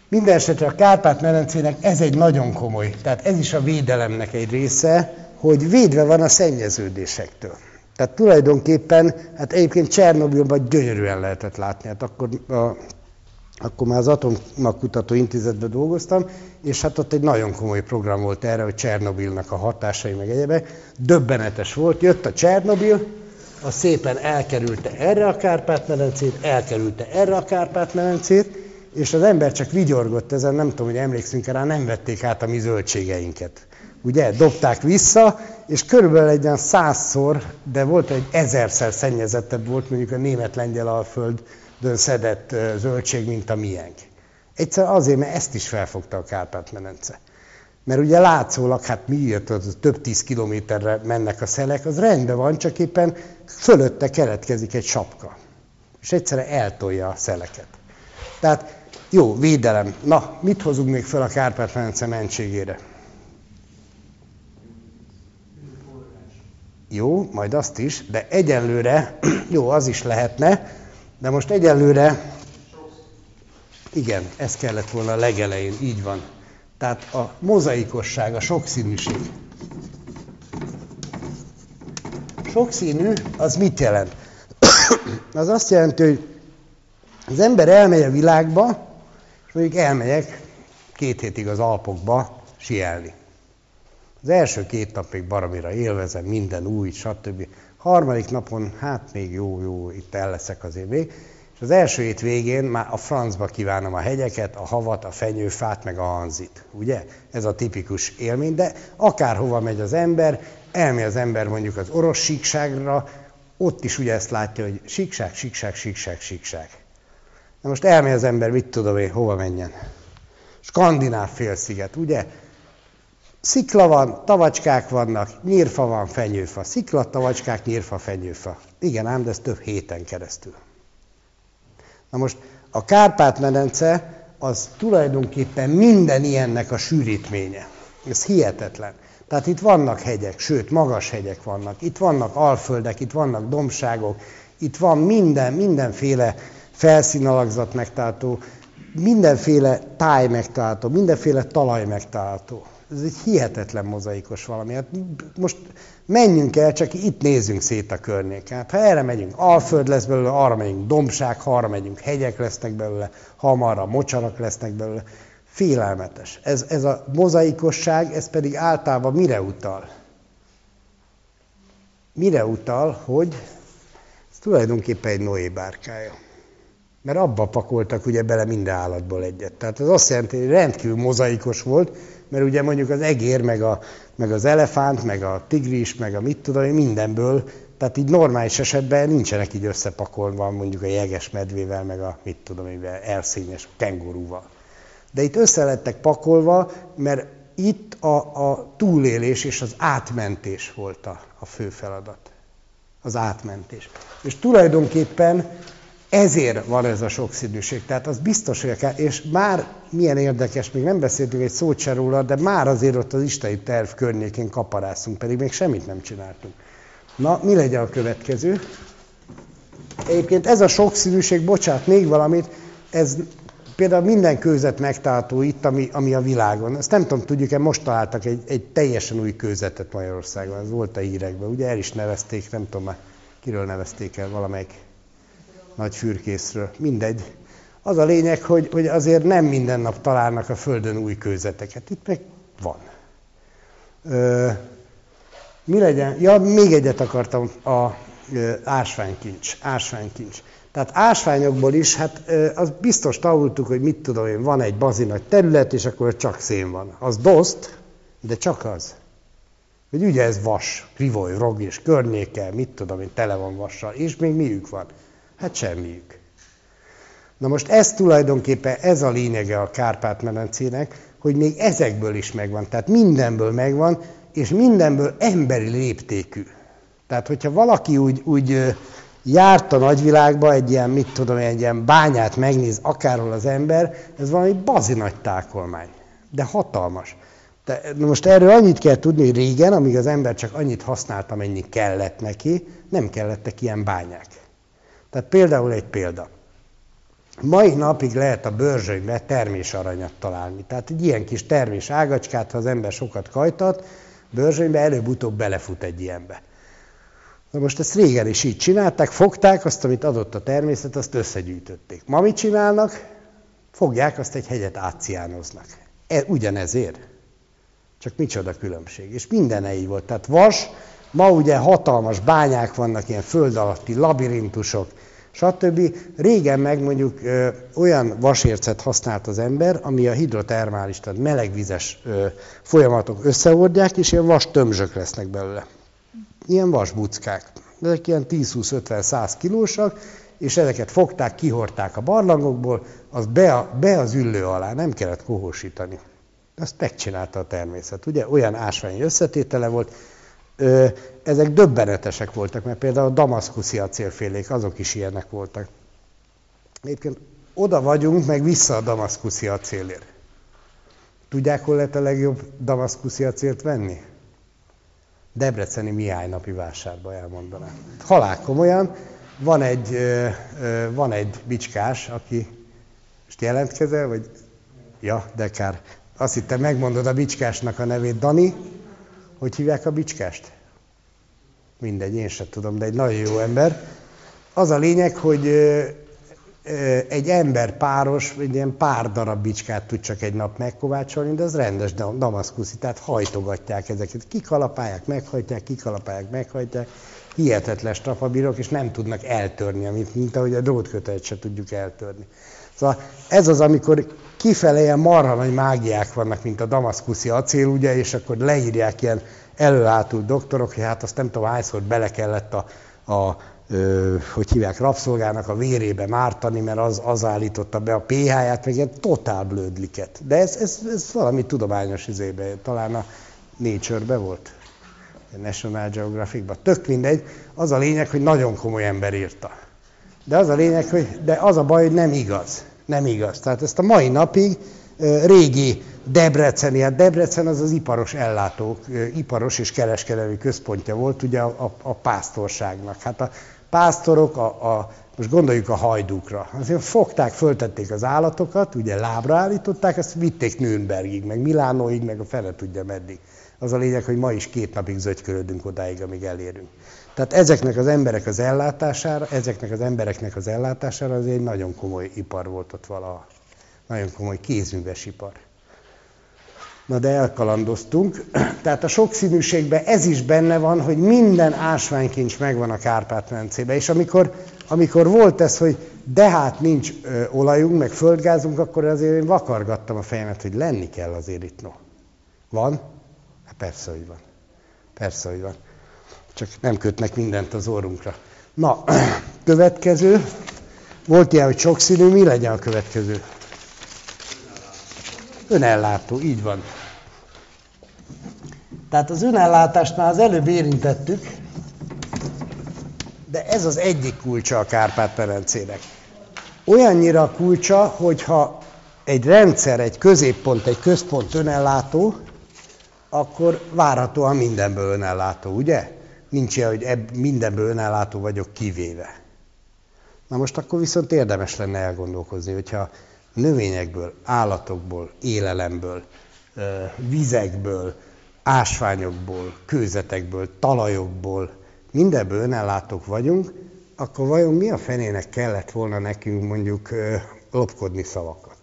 minden esetre a Kárpát-medencének ez egy nagyon komoly, tehát ez is a védelemnek egy része, hogy védve van a szennyeződésektől. Tehát tulajdonképpen, hát egyébként Csernobilban gyönyörűen lehetett látni. Hát akkor, a, akkor már az Atomkutató Intézetben dolgoztam, és hát ott egy nagyon komoly program volt erre, hogy Csernobilnak a hatásai meg egyebek. Döbbenetes volt, jött a Csernobil, a szépen elkerülte erre a Kárpát-medencét, elkerülte erre a Kárpát-medencét, és az ember csak vigyorgott ezen, nem tudom, hogy emlékszünk rá, nem vették át a mi zöldségeinket ugye, dobták vissza, és körülbelül egy olyan százszor, de volt egy ezerszer szennyezettebb volt mondjuk a német-lengyel alföldön szedett zöldség, mint a miénk. Egyszer azért, mert ezt is felfogta a Kárpát-medence. Mert ugye látszólag, hát miért az több tíz kilométerre mennek a szelek, az rendben van, csak éppen fölötte keletkezik egy sapka. És egyszerre eltolja a szeleket. Tehát jó, védelem. Na, mit hozunk még fel a Kárpát-medence mentségére? Jó, majd azt is, de egyelőre, <clears throat> jó, az is lehetne, de most egyelőre, igen, ez kellett volna a legelején, így van. Tehát a mozaikosság, a sokszínűség. Sokszínű, az mit jelent? <clears throat> az azt jelenti, hogy az ember elmegy a világba, és mondjuk elmegyek két hétig az Alpokba sielni. Az első két nap még baromira élvezem, minden új, stb. Harmadik napon, hát még jó, jó, itt el leszek azért még. És az első hét végén már a francba kívánom a hegyeket, a havat, a fenyőfát, meg a hanzit. Ugye? Ez a tipikus élmény, de akárhova megy az ember, elmegy az ember mondjuk az orosz síkságra, ott is ugye ezt látja, hogy síkság, síkság, síkság, síkság. Na most elmegy az ember, mit tudom én, hova menjen. Skandináv félsziget, ugye? Szikla van, tavacskák vannak, nyírfa van, fenyőfa. Szikla, tavacskák, nyírfa, fenyőfa. Igen ám, de ez több héten keresztül. Na most a Kárpát-medence az tulajdonképpen minden ilyennek a sűrítménye. Ez hihetetlen. Tehát itt vannak hegyek, sőt, magas hegyek vannak. Itt vannak alföldek, itt vannak dombságok, itt van minden, mindenféle felszínalakzat megtalálható, mindenféle táj megtalálható, mindenféle talaj megtalálható ez egy hihetetlen mozaikos valami. Hát most menjünk el, csak itt nézzünk szét a környéken. Hát, ha erre megyünk, alföld lesz belőle, arra megyünk dombság, ha arra megyünk, hegyek lesznek belőle, ha arra mocsarak lesznek belőle. Félelmetes. Ez, ez a mozaikosság, ez pedig általában mire utal? Mire utal, hogy ez tulajdonképpen egy Noé bárkája. Mert abba pakoltak ugye bele minden állatból egyet. Tehát ez azt jelenti, hogy rendkívül mozaikos volt, mert ugye mondjuk az egér, meg, a, meg az elefánt, meg a tigris, meg a mit tudom én, mindenből, tehát így normális esetben nincsenek így összepakolva mondjuk a jeges medvével, meg a mit tudom én, elszényes kengurúval. De itt össze lettek pakolva, mert itt a, a túlélés és az átmentés volt a, a fő feladat. Az átmentés. És tulajdonképpen ezért van ez a sokszínűség. Tehát az biztos, hogy kell. És már milyen érdekes, még nem beszéltünk egy szót se róla, de már azért ott az isteni terv környékén kaparászunk, pedig még semmit nem csináltunk. Na, mi legyen a következő? Egyébként ez a sokszínűség, bocsát, még valamit, ez például minden kőzet megtalálható itt, ami, ami a világon. Ezt nem tudom, tudjuk-e, most találtak egy, egy teljesen új kőzetet Magyarországon, ez volt a hírekben, ugye el is nevezték, nem tudom már, kiről nevezték el valamelyik nagy fürkészről. Mindegy. Az a lényeg, hogy, hogy azért nem minden nap találnak a Földön új kőzeteket. Itt meg van. Ö, mi legyen? Ja, még egyet akartam, a ö, ásványkincs. Ásványkincs. Tehát ásványokból is, hát az biztos tanultuk, hogy mit tudom én, van egy bazi nagy terület, és akkor csak szén van. Az doszt, de csak az. Hogy ugye ez vas, rivoly, rog és környéke, mit tudom én, tele van vassal, és még miük van. Hát semmiük. Na most ez tulajdonképpen ez a lényege a Kárpát-medencének, hogy még ezekből is megvan. Tehát mindenből megvan, és mindenből emberi léptékű. Tehát, hogyha valaki úgy, úgy járt a nagyvilágba, egy ilyen, mit tudom, egy ilyen bányát megnéz akárhol az ember, ez valami bazi nagy tákolmány. De hatalmas. De most erről annyit kell tudni, hogy régen, amíg az ember csak annyit használta, amennyi kellett neki, nem kellettek ilyen bányák. Tehát például egy példa. Mai napig lehet a bőrzsönybe termésaranyat találni. Tehát egy ilyen kis termés ágacskát, ha az ember sokat kajtat, bőrzsönybe előbb-utóbb belefut egy ilyenbe. Na most ezt régen is így csinálták, fogták azt, amit adott a természet, azt összegyűjtötték. Ma mit csinálnak? Fogják, azt egy hegyet átciánoznak. E, ugyanezért. Csak micsoda különbség. És minden így volt. Tehát vas, ma ugye hatalmas bányák vannak, ilyen föld alatti labirintusok, stb. Régen meg mondjuk ö, olyan vasércet használt az ember, ami a hidrotermális, tehát melegvizes ö, folyamatok összeordják, és ilyen vas tömzsök lesznek belőle. Ilyen vasbuckák. ezek ilyen 10-20-50-100 kilósak, és ezeket fogták, kihorták a barlangokból, az be, a, be az üllő alá, nem kellett kohósítani. Azt megcsinálta a természet, ugye? Olyan ásványi összetétele volt. Ezek döbbenetesek voltak, mert például a damaszkuszi acélfélék, azok is ilyenek voltak. Egyébként oda vagyunk, meg vissza a damaszkuszi acélért. Tudják, hol lehet a legjobb damaszkuszi acélt venni? Debreceni Mihály napi vásárba elmondanám. Halál komolyan, van egy, van egy bicskás, aki most jelentkezel, vagy? Ja, de kár. Azt hittem, megmondod a bicskásnak a nevét. Dani, hogy hívják a bicskást? Mindegy, én sem tudom, de egy nagyon jó ember. Az a lényeg, hogy egy ember páros, egy ilyen pár darab bicskát tud csak egy nap megkovácsolni, de az rendes damaszkuszi, tehát hajtogatják ezeket. Kikalapálják, meghajtják, kikalapálják, meghajtják. Hihetetlen strapabírok, és nem tudnak eltörni, mint, mint ahogy a drótkötelet se tudjuk eltörni. Szóval ez az, amikor kifele ilyen marha nagy mágiák vannak, mint a damaszkuszi acél, ugye, és akkor leírják ilyen előátult doktorok, hogy hát azt nem tudom, hányszor bele kellett a, a ö, hogy hívják, rabszolgának a vérébe mártani, mert az, az állította be a pH-ját, meg ilyen totál blödliket. De ez, ez, ez valami tudományos izébe, talán a Nature-be volt, a National Geographic-ban. Tök mindegy, az a lényeg, hogy nagyon komoly ember írta. De az a lényeg, hogy de az a baj, hogy nem igaz. Nem igaz. Tehát ezt a mai napig régi Debreceni, hát Debrecen az az iparos ellátók, iparos és kereskedelmi központja volt ugye a, a, a pásztorságnak. Hát a pásztorok, a, a, most gondoljuk a hajdúkra, azért fogták, föltették az állatokat, ugye lábra állították, ezt vitték Nürnbergig, meg Milánóig, meg a fele tudja meddig. Az a lényeg, hogy ma is két napig zögykölődünk odáig, amíg elérünk. Tehát ezeknek az emberek az ellátására, ezeknek az embereknek az ellátására az egy nagyon komoly ipar volt ott valaha. Nagyon komoly kézműves ipar. Na de elkalandoztunk. Tehát a sokszínűségben ez is benne van, hogy minden ásványkincs megvan a Kárpát-mencében. És amikor, amikor volt ez, hogy de hát nincs olajunk, meg földgázunk, akkor azért én vakargattam a fejemet, hogy lenni kell azért itt. No. Van? Hát persze, hogy van. Persze, hogy van. Csak nem kötnek mindent az orrunkra. Na, <clears throat> következő. Volt ilyen, hogy sokszínű, mi legyen a következő? Önellátó, így van. Tehát az önellátásnál az előbb érintettük, de ez az egyik kulcsa a Kárpát-Perencének. Olyannyira a kulcsa, hogyha egy rendszer, egy középpont, egy központ önellátó, akkor várhatóan mindenből önellátó, ugye? Nincs ilyen, hogy ebb, mindenből önellátó vagyok kivéve. Na most akkor viszont érdemes lenne elgondolkozni, hogyha növényekből, állatokból, élelemből, vizekből, ásványokból, kőzetekből, talajokból, mindenből önellátók vagyunk, akkor vajon mi a fenének kellett volna nekünk mondjuk lopkodni szavakat?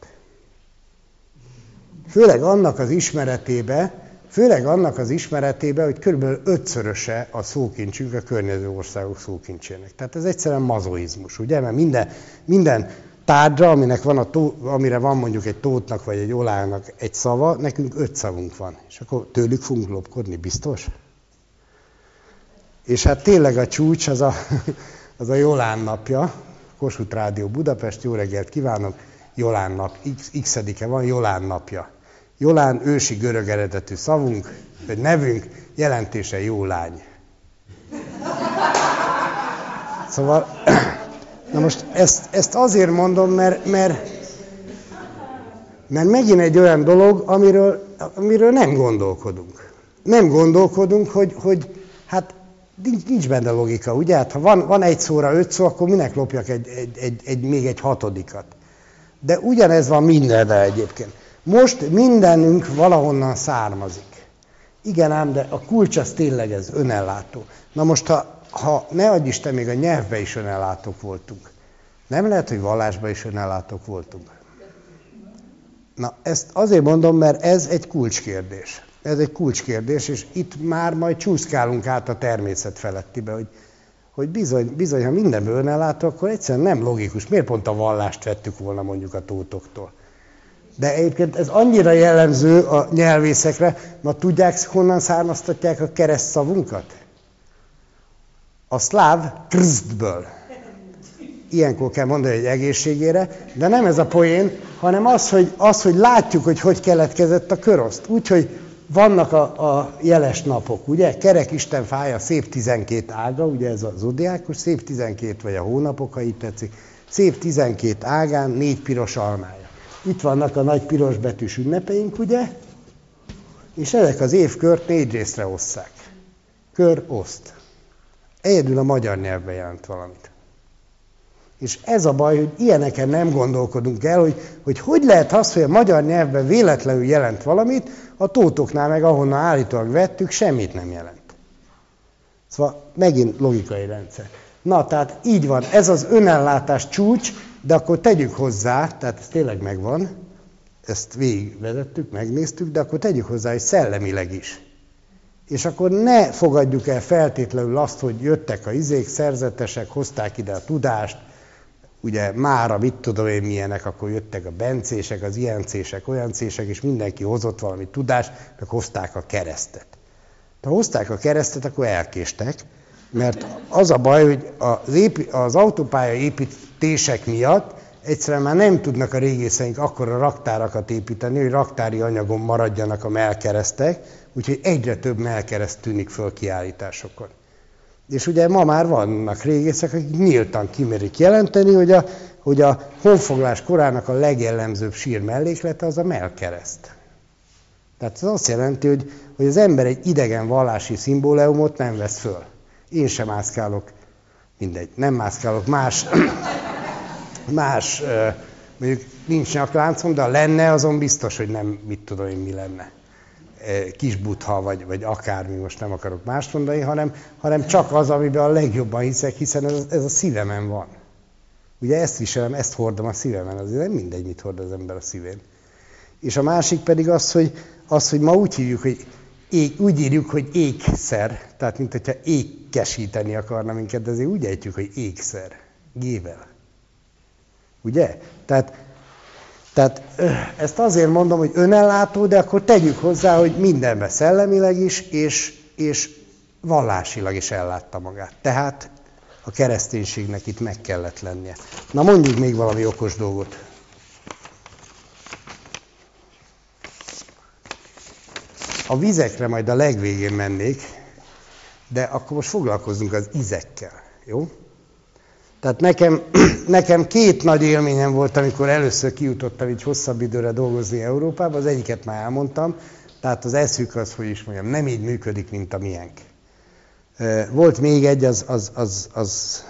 Főleg annak az ismeretébe, főleg annak az ismeretébe, hogy körülbelül ötszöröse a szókincsünk a környező országok szókincsének. Tehát ez egyszerűen mazoizmus, ugye? Mert minden, minden tárgyra, aminek van a tó, amire van mondjuk egy tótnak vagy egy olának egy szava, nekünk öt szavunk van. És akkor tőlük fogunk lopkodni, biztos? És hát tényleg a csúcs az a, <laughs> az a Jolán napja, Kossuth Rádió Budapest, jó reggelt kívánok, Jolán nap, x, x van, Jolán napja. Jolán ősi görög eredetű szavunk, vagy nevünk, jelentése jó lány. Szóval <clears throat> Na most ezt, ezt azért mondom, mert, mert, mert megint egy olyan dolog, amiről, amiről nem gondolkodunk. Nem gondolkodunk, hogy, hogy hát nincs, nincs benne logika, ugye? Hát ha van, van egy szóra öt szó, akkor minek lopjak egy, egy, egy, egy, még egy hatodikat? De ugyanez van mindenre egyébként. Most mindenünk valahonnan származik. Igen ám, de a kulcs az tényleg ez, önellátó. Na most, ha ha ne adj Isten, még a nyelvbe is önellátók voltunk. Nem lehet, hogy vallásba is önellátók voltunk. Na, ezt azért mondom, mert ez egy kulcskérdés. Ez egy kulcskérdés, és itt már majd csúszkálunk át a természet felettibe, hogy, hogy bizony, bizony, ha mindenből önellátó, akkor egyszerűen nem logikus. Miért pont a vallást vettük volna mondjuk a tótoktól? De egyébként ez annyira jellemző a nyelvészekre, ma tudják, honnan származtatják a kereszt szavunkat? a szláv krzdből. Ilyenkor kell mondani, hogy egészségére, de nem ez a poén, hanem az, hogy, az, hogy látjuk, hogy hogy keletkezett a köroszt. Úgyhogy vannak a, a jeles napok, ugye? Kerek Isten fája, szép 12 ága, ugye ez a zodiákus, szép 12, vagy a hónapok, ha így tetszik. Szép 12 ágán, négy piros almája. Itt vannak a nagy piros betűs ünnepeink, ugye? És ezek az évkört négy részre osszák. Kör, oszt. Egyedül a magyar nyelvben jelent valamit. És ez a baj, hogy ilyeneken nem gondolkodunk el, hogy, hogy hogy lehet az, hogy a magyar nyelvben véletlenül jelent valamit, a tótoknál meg ahonnan állítólag vettük, semmit nem jelent. Szóval megint logikai rendszer. Na, tehát így van, ez az önellátás csúcs, de akkor tegyük hozzá, tehát ez tényleg megvan, ezt végigvezettük, megnéztük, de akkor tegyük hozzá, hogy szellemileg is. És akkor ne fogadjuk el feltétlenül azt, hogy jöttek a izék, szerzetesek, hozták ide a tudást, ugye mára mit tudom én milyenek, akkor jöttek a bencések, az ilyen cések, olyan cések, és mindenki hozott valami tudást, meg hozták a keresztet. Ha hozták a keresztet, akkor elkéstek, mert az a baj, hogy az, épi, az autópálya építések miatt egyszerűen már nem tudnak a régészeink akkora raktárakat építeni, hogy raktári anyagon maradjanak a melkeresztek, úgyhogy egyre több melkereszt tűnik föl kiállításokon. És ugye ma már vannak régészek, akik nyíltan kimerik jelenteni, hogy a, hogy a honfoglás korának a legjellemzőbb sír melléklete az a melkereszt. Tehát ez azt jelenti, hogy, hogy az ember egy idegen vallási szimbóleumot nem vesz föl. Én sem mászkálok, mindegy, nem mászkálok, más, <clears throat> más mondjuk nincs nyakláncom, de ha lenne, azon biztos, hogy nem, mit tudom én, mi lenne. Kis butha, vagy, vagy akármi, most nem akarok mást mondani, hanem, hanem csak az, amiben a legjobban hiszek, hiszen ez, ez a szívemen van. Ugye ezt viselem, ezt hordom a szívemen, azért nem mindegy, mit hord az ember a szívén. És a másik pedig az, hogy, az, hogy ma úgy hívjuk, hogy ég, úgy írjuk, hogy ékszer, tehát mint hogyha ékkesíteni akarna minket, de azért úgy ejtjük, hogy ékszer, gével. Ugye? Tehát, tehát ezt azért mondom, hogy önellátó, de akkor tegyük hozzá, hogy mindenbe szellemileg is, és, és vallásilag is ellátta magát. Tehát a kereszténységnek itt meg kellett lennie. Na mondjuk még valami okos dolgot. A vizekre majd a legvégén mennék, de akkor most foglalkozunk az izekkel, jó? Tehát nekem, <clears throat> nekem két nagy élményem volt, amikor először kijutottam így hosszabb időre dolgozni Európába. Az egyiket már elmondtam, tehát az eszük az, hogy is mondjam, nem így működik, mint a miénk. Volt még egy, az, az, az, az,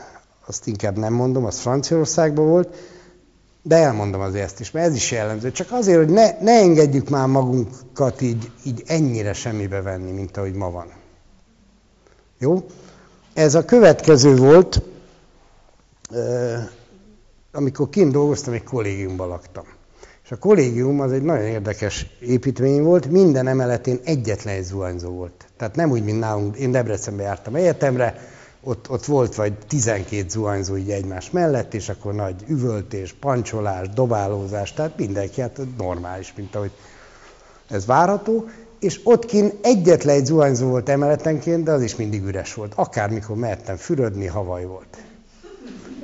azt inkább nem mondom, az Franciaországban volt, de elmondom azért ezt is, mert ez is jellemző. Csak azért, hogy ne, ne engedjük már magunkat így, így ennyire semmibe venni, mint ahogy ma van. Jó? Ez a következő volt, amikor kint dolgoztam, egy kollégiumban laktam. És a kollégium az egy nagyon érdekes építmény volt, minden emeletén egyetlen egy zuhanyzó volt. Tehát nem úgy, mint nálunk, én Debrecenbe jártam egyetemre, ott, ott volt vagy 12 zuhanyzó így egymás mellett, és akkor nagy üvöltés, pancsolás, dobálózás, tehát mindenki hát normális, mint ahogy ez várható, és ott kint egyetlen egy zuhanyzó volt emeletenként, de az is mindig üres volt. Akármikor mehettem fürödni, havaj volt.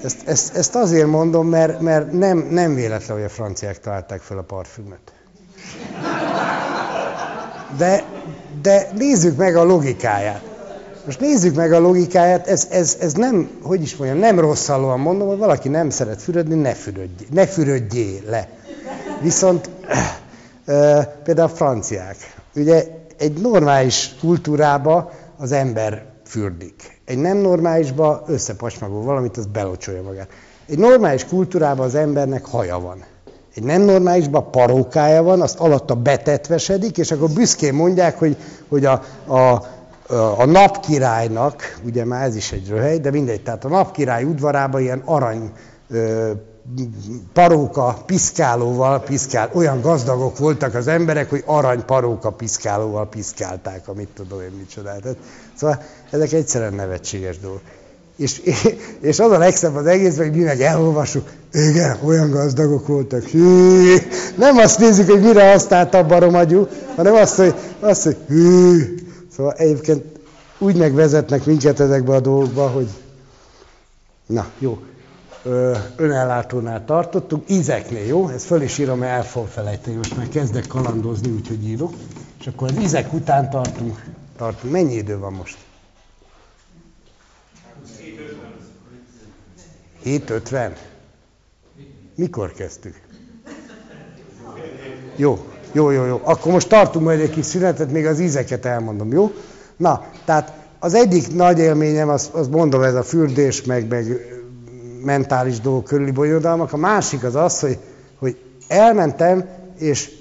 Ezt, ezt, ezt azért mondom, mert, mert nem, nem véletlen, hogy a franciák találták fel a parfümöt. De, de nézzük meg a logikáját. Most nézzük meg a logikáját, ez, ez, ez nem, hogy is mondjam, nem rosszallóan mondom, hogy valaki nem szeret fürödni, ne fürödjé, ne fürödjé le. Viszont például a franciák, ugye egy normális kultúrába az ember fürdik. Egy nem normálisba összepacsmagol valamit, az belocsolja magát. Egy normális kultúrában az embernek haja van. Egy nem normálisban parókája van, azt alatta betetvesedik, és akkor büszkén mondják, hogy, hogy a, a, a napkirálynak, ugye már ez is egy röhely, de mindegy, tehát a napkirály udvarában ilyen arany ö, paróka piszkálóval piszkál. Olyan gazdagok voltak az emberek, hogy arany paróka piszkálóval piszkálták, amit tudom én micsoda. Tehát, szóval ezek egyszerűen nevetséges dolgok. És, <laughs> és az a legszebb az egész, hogy mi meg elolvassuk, igen, olyan gazdagok voltak. Hű. Nem azt nézzük, hogy mire használta a baromagyú, hanem azt, hogy, azt, hogy hű. Szóval egyébként úgy megvezetnek minket ezekbe a dolgokba, hogy na, jó, önellátónál tartottunk, ízeknél, jó? Ezt föl is írom, mert el fog felejteni, most már kezdek kalandozni, úgyhogy írok. És akkor az ízek után tartunk. tartunk. Mennyi idő van most? 7.50. Mikor kezdtük? Jó, jó, jó, jó. Akkor most tartunk majd egy kis szünetet, még az ízeket elmondom, jó? Na, tehát az egyik nagy élményem, az, az mondom, ez a fürdés, meg, meg mentális dolgok körüli bonyodalmak. A másik az az, hogy, hogy elmentem, és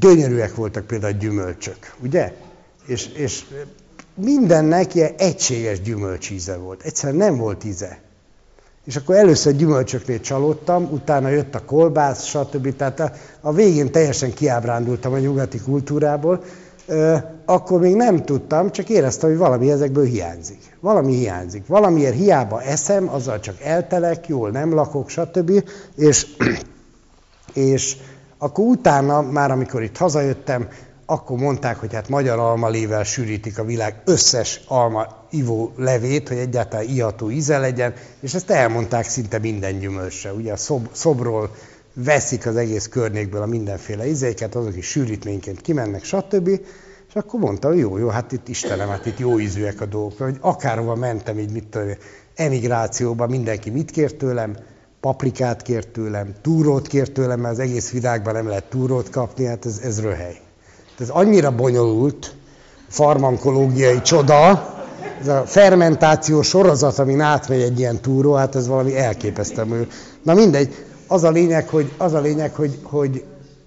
gyönyörűek voltak például a gyümölcsök, ugye? És, és mindennek ilyen egységes gyümölcsíze volt. Egyszerűen nem volt íze. És akkor először gyümölcsöknél csalódtam, utána jött a kolbász, stb. Tehát a, a végén teljesen kiábrándultam a nyugati kultúrából, akkor még nem tudtam, csak éreztem, hogy valami ezekből hiányzik. Valami hiányzik. Valamiért hiába eszem, azzal csak eltelek, jól nem lakok, stb. És, <clears throat> és akkor utána, már amikor itt hazajöttem, akkor mondták, hogy hát magyar almalével sűrítik a világ összes alma ivó levét, hogy egyáltalán iható íze legyen, és ezt elmondták szinte minden gyümölcsre. Ugye a szob, szobról veszik az egész környékből a mindenféle izéket, azok is sűrítményként kimennek, stb. És akkor mondta, hogy jó, jó, hát itt Istenem, hát itt jó ízűek a dolgok, hogy akárhova mentem, így mit tudom, emigrációban mindenki mit kért tőlem, paprikát kért tőlem, túrót kért tőlem, mert az egész világban nem lehet túrót kapni, hát ez, ez röhely. Ez annyira bonyolult, farmankológiai csoda, ez a fermentáció sorozat, amin átmegy egy ilyen túró, hát ez valami elképesztő. Na mindegy, az a lényeg, hogy, az a lényeg, hogy, hogy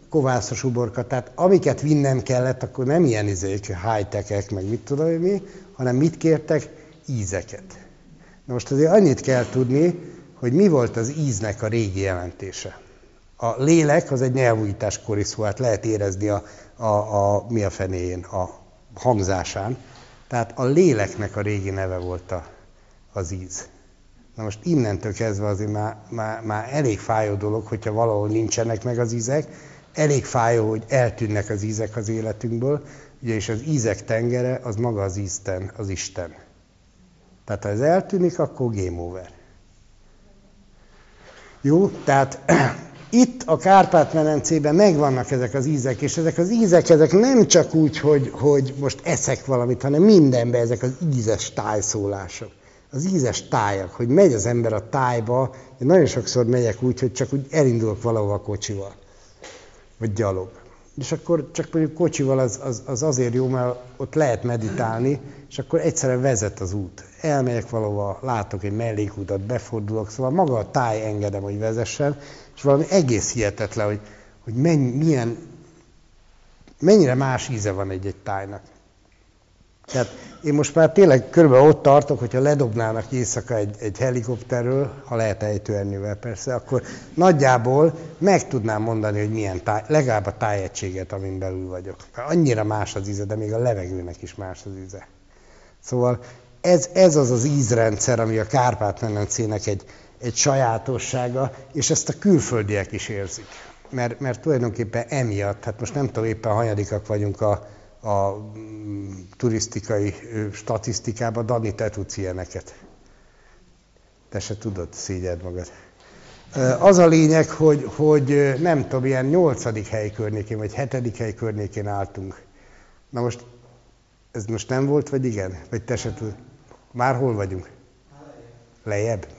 kovászos uborka, tehát amiket vinnem kellett, akkor nem ilyen izék, high meg mit tudom hogy mi, hanem mit kértek? Ízeket. Na most azért annyit kell tudni, hogy mi volt az íznek a régi jelentése. A lélek az egy nyelvújításkori szó, hát lehet érezni a, a, a, mi a fenéjén, a hangzásán. Tehát a léleknek a régi neve volt a, az íz. Na most innentől kezdve azért már, már, már elég fájó dolog, hogyha valahol nincsenek meg az ízek, elég fájó, hogy eltűnnek az ízek az életünkből, ugye, és az ízek tengere az maga az Isten, az Isten. Tehát ha ez eltűnik, akkor game over. Jó, tehát itt a Kárpát-medencében megvannak ezek az ízek, és ezek az ízek, ezek nem csak úgy, hogy, hogy most eszek valamit, hanem mindenben ezek az ízes tájszólások. Az ízes tájak, hogy megy az ember a tájba, én nagyon sokszor megyek úgy, hogy csak úgy elindulok valahova kocsival, vagy gyalog. És akkor csak mondjuk kocsival az, az, az azért jó, mert ott lehet meditálni, és akkor egyszerűen vezet az út. Elmegyek valahova, látok egy mellékutat, befordulok, szóval maga a táj engedem, hogy vezessen, és valami egész hihetetlen, hogy, hogy mennyi, milyen, mennyire más íze van egy-egy tájnak. Tehát én most már tényleg körülbelül ott tartok, hogyha ledobnának éjszaka egy, egy helikopterről, ha lehet ejtőernyővel persze, akkor nagyjából meg tudnám mondani, hogy milyen táj, legalább a tájegységet, amin belül vagyok. Annyira más az íze, de még a levegőnek is más az íze. Szóval ez, ez az az ízrendszer, ami a Kárpát-medencének egy, egy sajátossága, és ezt a külföldiek is érzik. Mert, mert tulajdonképpen emiatt, hát most nem tudom éppen hanyadikak vagyunk a, a mm, turisztikai statisztikában, Dani, te tudsz ilyeneket. Te se tudod, szígyed magad. Az a lényeg, hogy, hogy nem tudom, ilyen nyolcadik hely környékén, vagy hetedik hely környékén álltunk. Na most, ez most nem volt, vagy igen? Vagy te se tudod? Már hol vagyunk? Lejjebb.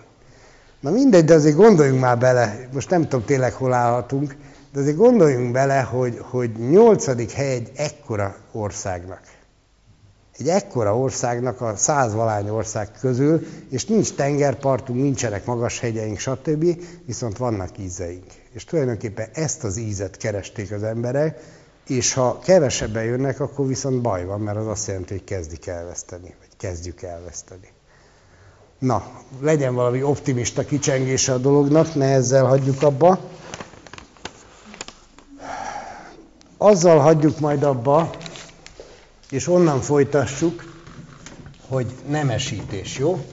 Na mindegy, de azért gondoljunk már bele, most nem tudom tényleg hol állhatunk, de azért gondoljunk bele, hogy, hogy nyolcadik hely egy ekkora országnak. Egy ekkora országnak a százvalány ország közül, és nincs tengerpartunk, nincsenek magas hegyeink, stb., viszont vannak ízeink. És tulajdonképpen ezt az ízet keresték az emberek, és ha kevesebben jönnek, akkor viszont baj van, mert az azt jelenti, hogy kezdik elveszteni, vagy kezdjük elveszteni. Na, legyen valami optimista kicsengése a dolognak, ne ezzel hagyjuk abba. Azzal hagyjuk majd abba, és onnan folytassuk, hogy nemesítés, jó?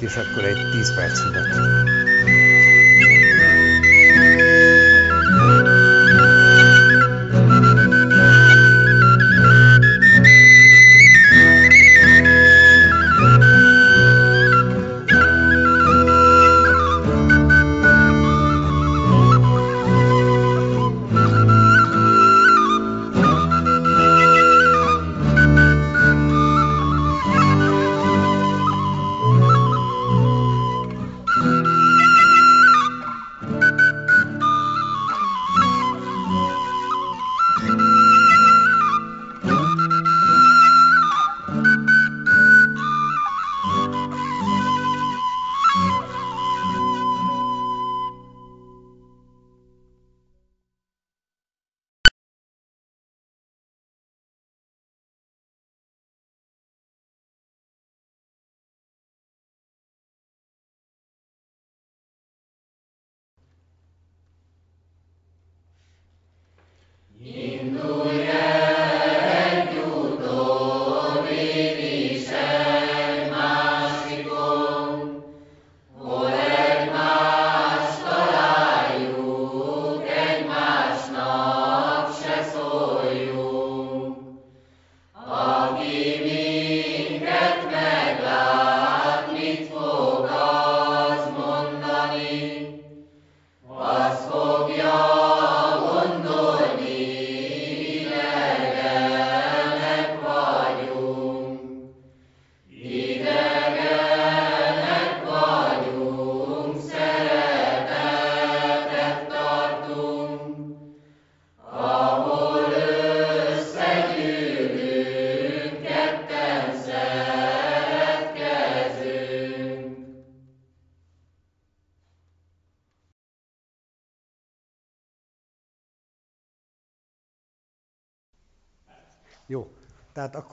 És akkor egy 10 perc szünet.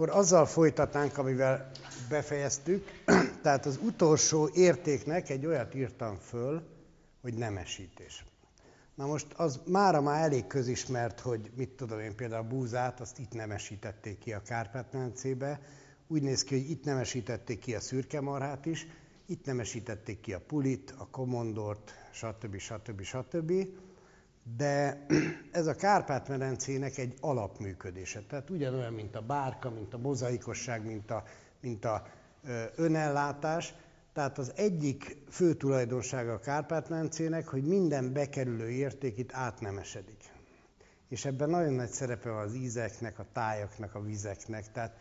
Akkor azzal folytatnánk, amivel befejeztük. <clears throat> Tehát az utolsó értéknek egy olyat írtam föl, hogy nemesítés. Na most az mára már elég közismert, hogy mit tudom én, például a búzát, azt itt nemesítették ki a Kárpát-medencébe. Úgy néz ki, hogy itt nemesítették ki a szürke marhát is, itt nemesítették ki a pulit, a komondort, stb. stb. stb. De <clears throat> ez a Kárpát-medencének egy alapműködése. Tehát ugyanolyan, mint a bárka, mint a mozaikosság, mint a, mint a önellátás. Tehát az egyik fő tulajdonsága a Kárpát-medencének, hogy minden bekerülő érték itt átnemesedik. És ebben nagyon nagy szerepe van az ízeknek, a tájaknak, a vizeknek. Tehát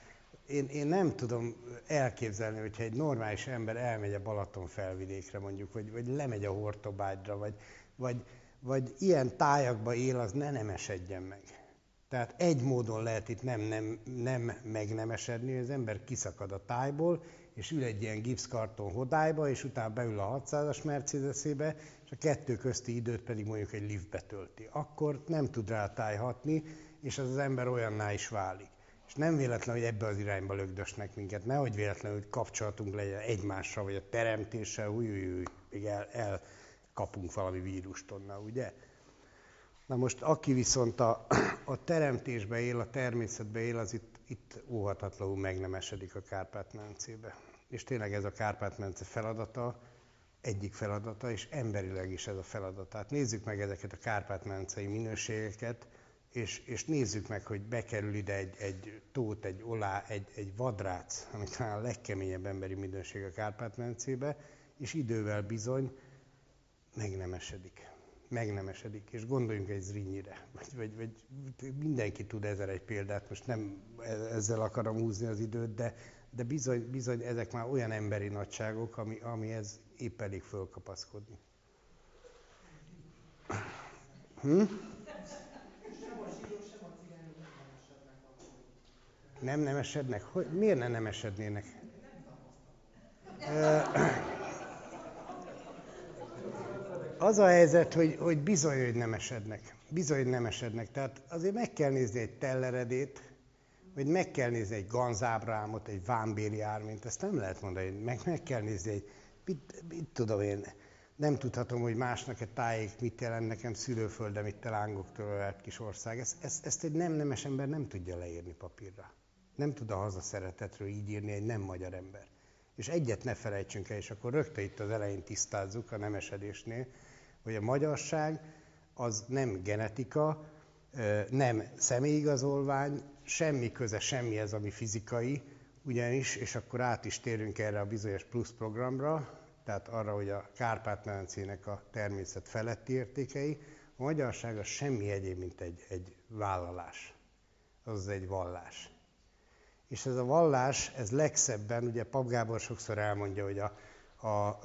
én, én nem tudom elképzelni, hogyha egy normális ember elmegy a Balaton felvidékre mondjuk, vagy, vagy lemegy a Hortobágyra, vagy, vagy, vagy ilyen tájakba él, az ne nemesedjen meg. Tehát egy módon lehet itt nem, nem, nem megnemesedni, az ember kiszakad a tájból, és ül egy ilyen gipszkarton hodályba, és utána beül a 600-as Mercedesébe, és a kettő közti időt pedig mondjuk egy liftbe tölti. Akkor nem tud rá tájhatni, és az az ember olyanná is válik. És nem véletlen, hogy ebbe az irányba lögdösnek minket, nehogy véletlenül, hogy kapcsolatunk legyen egymással, vagy a teremtéssel, új, új, új, még el, elkapunk valami vírust onnan, ugye? Na most aki viszont a, a teremtésbe él, a természetbe él, az itt, itt óhatatlanul megnemesedik a Kárpát-medencébe. És tényleg ez a Kárpát-medence feladata, egyik feladata, és emberileg is ez a feladata. Hát nézzük meg ezeket a Kárpát-medencei minőségeket, és, és nézzük meg, hogy bekerül ide egy, egy tót, egy olá, egy, egy vadrác, ami talán a legkeményebb emberi minőség a Kárpát-medencébe, és idővel bizony megnemesedik. Megnemesedik. És gondoljunk egy zrinyire, vagy, vagy, vagy mindenki tud ezzel egy példát, most nem e, ezzel akarom húzni az időt, de, de bizony, bizony ezek már olyan emberi nagyságok, ami, ami ez épp elég fölkapaszkodni. Hm? Nem nemesednek? Hogy, miért ne nemesednének? Az a helyzet, hogy, hogy bizony, hogy nemesednek. Bizony, hogy nemesednek. Tehát azért meg kell nézni egy telleredét, vagy meg kell nézni egy ganzábrámot, egy vámbéli ármint, ezt nem lehet mondani, meg, meg kell nézni egy, mit, mit tudom én, nem tudhatom, hogy másnak egy tájék mit jelent nekem szülőföldem itt a lángoktól ölt kis ország. Ezt, ezt, ezt egy nem nemes ember nem tudja leírni papírra. Nem tud a hazaszeretetről így írni egy nem magyar ember. És egyet ne felejtsünk el, és akkor rögtön itt az elején tisztázzuk a nemesedésnél, hogy a magyarság az nem genetika, nem személyigazolvány, semmi köze semmi ez, ami fizikai, ugyanis, és akkor át is térünk erre a bizonyos plusz programra, tehát arra, hogy a Kárpát-medencének a természet feletti értékei, a magyarság az semmi egyéb, mint egy, egy vállalás, az egy vallás. És ez a vallás, ez legszebben, ugye Pap Gábor sokszor elmondja, hogy a, a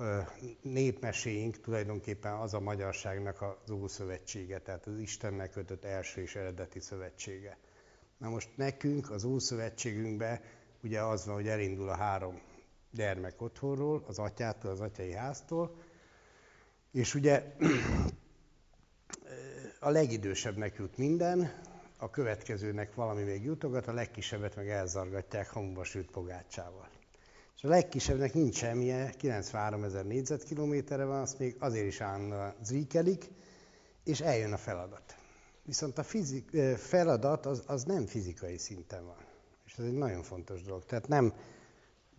népmeséink tulajdonképpen az a magyarságnak az Ószövetsége, tehát az Istennek kötött első és eredeti szövetsége. Na most nekünk az Ószövetségünkben ugye az van, hogy elindul a három gyermek otthonról, az atyától, az atyai háztól, és ugye <clears throat> a legidősebbnek jut minden, a következőnek valami még jutogat, a legkisebbet meg elzargatják hamuba sült pogácsával. És a legkisebbnek nincs semmije, 93 ezer négyzetkilométerre van, azt még azért is állandóan zríkelik, és eljön a feladat. Viszont a fizik, feladat az, az nem fizikai szinten van. És ez egy nagyon fontos dolog. Tehát nem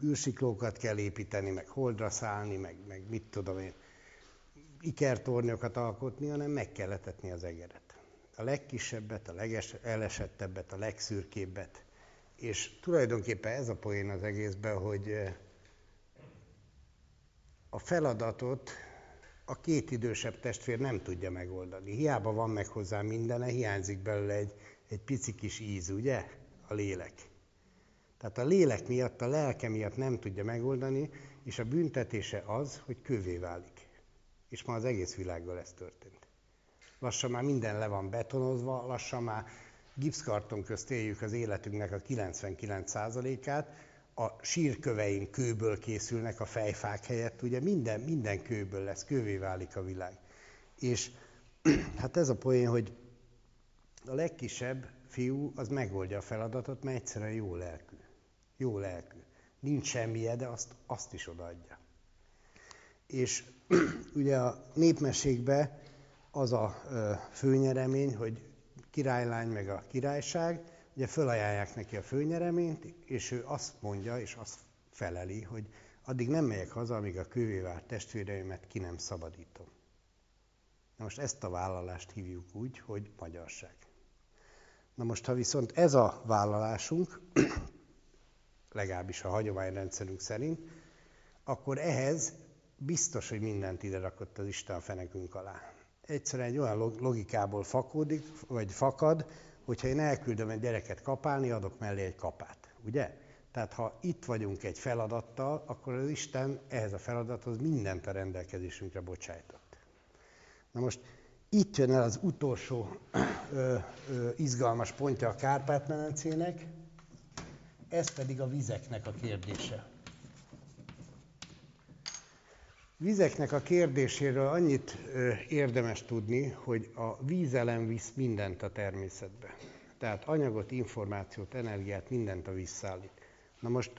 űrsiklókat kell építeni, meg holdra szállni, meg, meg mit tudom én, ikertornyokat alkotni, hanem meg kell letetni az egeret a legkisebbet, a legelesettebbet, a legszürkébbet. És tulajdonképpen ez a poén az egészben, hogy eh, a feladatot a két idősebb testvér nem tudja megoldani. Hiába van meg hozzá mindene, hiányzik belőle egy, egy pici kis íz, ugye? A lélek. Tehát a lélek miatt, a lelke miatt nem tudja megoldani, és a büntetése az, hogy kövé válik. És ma az egész világgal ez történt lassan már minden le van betonozva, lassan már gipszkarton közt éljük az életünknek a 99%-át, a sírköveink kőből készülnek a fejfák helyett, ugye minden, minden kőből lesz, kővé válik a világ. És <clears throat> hát ez a poén, hogy A legkisebb fiú az megoldja a feladatot, mert egyszerűen jó lelkű. Jó lelkű. Nincs semmije, de azt, azt is odaadja. És <clears throat> ugye a népmesékben az a főnyeremény, hogy királylány meg a királyság, ugye fölajánlják neki a főnyereményt, és ő azt mondja, és azt feleli, hogy addig nem megyek haza, amíg a kővé testvéreimet ki nem szabadítom. Na most ezt a vállalást hívjuk úgy, hogy magyarság. Na most, ha viszont ez a vállalásunk, <clears throat> legalábbis a hagyományrendszerünk szerint, akkor ehhez biztos, hogy mindent ide rakott az Isten a fenekünk alá. Egyszerűen egy olyan logikából fakódik, vagy fakad, hogyha én elküldöm egy gyereket kapálni, adok mellé egy kapát. Ugye? Tehát ha itt vagyunk egy feladattal, akkor az Isten ehhez a feladathoz mindent a rendelkezésünkre bocsájtott. Na most itt jön el az utolsó ö, ö, izgalmas pontja a Kárpát-medencének, ez pedig a vizeknek a kérdése. Vizeknek a kérdéséről annyit érdemes tudni, hogy a vízelem visz mindent a természetbe. Tehát anyagot, információt, energiát, mindent a víz szállít. Na most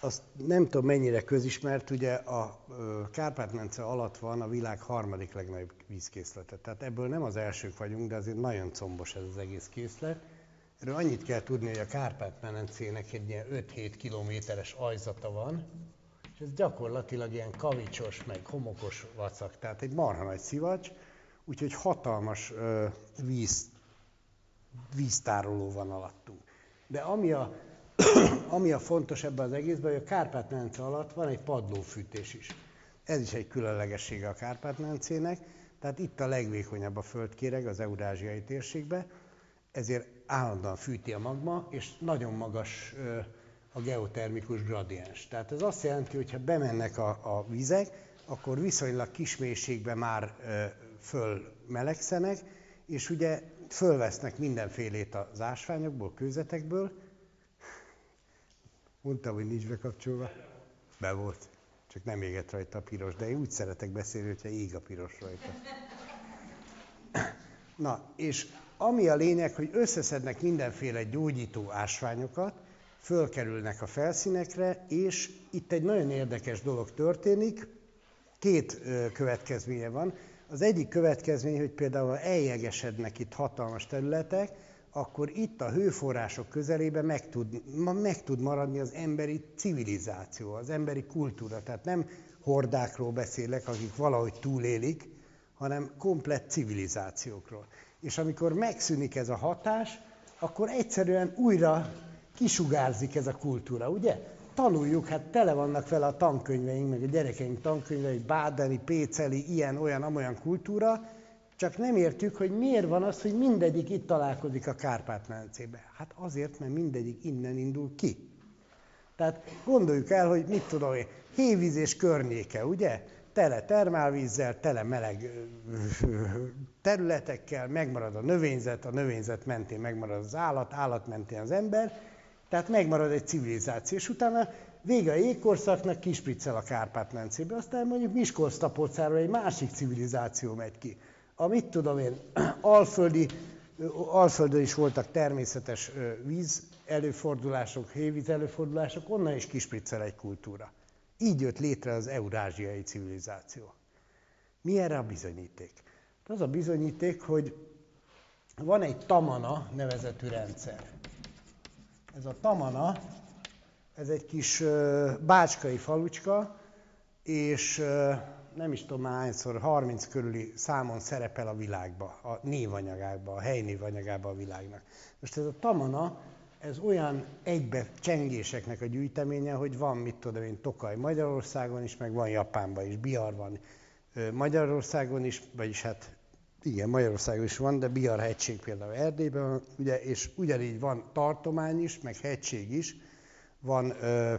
azt nem tudom mennyire közismert, ugye a Kárpát-mence alatt van a világ harmadik legnagyobb vízkészlete. Tehát ebből nem az elsők vagyunk, de azért nagyon combos ez az egész készlet. Erről annyit kell tudni, hogy a Kárpát-menencének egy ilyen 5-7 kilométeres ajzata van, és ez gyakorlatilag ilyen kavicsos, meg homokos vacak, tehát egy marha nagy szivacs, úgyhogy hatalmas ö, víz, víztároló van alattunk. De ami a <clears throat> ami a fontos ebben az egészben, hogy a Kárpát-mence alatt van egy padlófűtés is. Ez is egy különlegessége a Kárpát-mencének, tehát itt a legvékonyabb a földkéreg az eurázsiai térségbe, ezért állandóan fűti a magma, és nagyon magas a geotermikus gradiens. Tehát ez azt jelenti, hogy ha bemennek a, a vizek, akkor viszonylag kis mélységben már fölmelegszenek, és ugye fölvesznek mindenfélét az ásványokból, kőzetekből, Mondtam, hogy nincs bekapcsolva. Be volt. Csak nem égett rajta a piros, de én úgy szeretek beszélni, hogyha ég a piros rajta. Na, és ami a lényeg, hogy összeszednek mindenféle gyógyító ásványokat, fölkerülnek a felszínekre, és itt egy nagyon érdekes dolog történik. Két következménye van. Az egyik következmény, hogy például eljegesednek itt hatalmas területek, akkor itt a hőforrások közelében meg tud, meg tud maradni az emberi civilizáció, az emberi kultúra. Tehát nem hordákról beszélek, akik valahogy túlélik, hanem komplett civilizációkról. És amikor megszűnik ez a hatás, akkor egyszerűen újra kisugárzik ez a kultúra, ugye? Tanuljuk, hát tele vannak vele a tankönyveink, meg a gyerekeink tankönyvei, bádeni, péceli, ilyen, olyan, amolyan kultúra, csak nem értjük, hogy miért van az, hogy mindegyik itt találkozik a Kárpát-medencébe. Hát azért, mert mindegyik innen indul ki. Tehát gondoljuk el, hogy mit tudom én, hévíz és környéke, ugye? Tele termálvízzel, tele meleg területekkel, megmarad a növényzet, a növényzet mentén megmarad az állat, állat mentén az ember, tehát megmarad egy civilizáció, és utána vége a jégkorszaknak kispriccel a Kárpát-mencébe, aztán mondjuk miskolc egy másik civilizáció megy ki a mit tudom én, <clears throat> alföldi, alföldön is voltak természetes víz előfordulások, hévíz előfordulások, onnan is kispriccel egy kultúra. Így jött létre az eurázsiai civilizáció. Mi erre a bizonyíték? Az a bizonyíték, hogy van egy tamana nevezetű rendszer. Ez a tamana, ez egy kis bácskai falucska, és nem is tudom már hányszor, 30 körüli számon szerepel a világba, a névanyagába, a helynévanyagába a világnak. Most ez a tamana, ez olyan egybe csengéseknek a gyűjteménye, hogy van, mit tudom én, Tokaj Magyarországon is, meg van Japánban is, Biar van Magyarországon is, vagyis hát igen, Magyarországon is van, de Biar hegység például Erdélyben van, ugye, és ugyanígy van tartomány is, meg hegység is, van ö,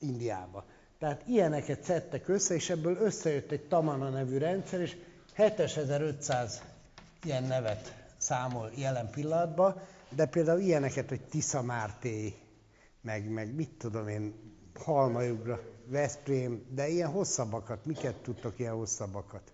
Indiában. Tehát ilyeneket szedtek össze, és ebből összejött egy Tamana nevű rendszer, és 7500 ilyen nevet számol jelen pillanatban, de például ilyeneket, hogy Tisza Márté, meg, meg mit tudom én, Halmajugra, Veszprém, de ilyen hosszabbakat, miket tudtok ilyen hosszabbakat?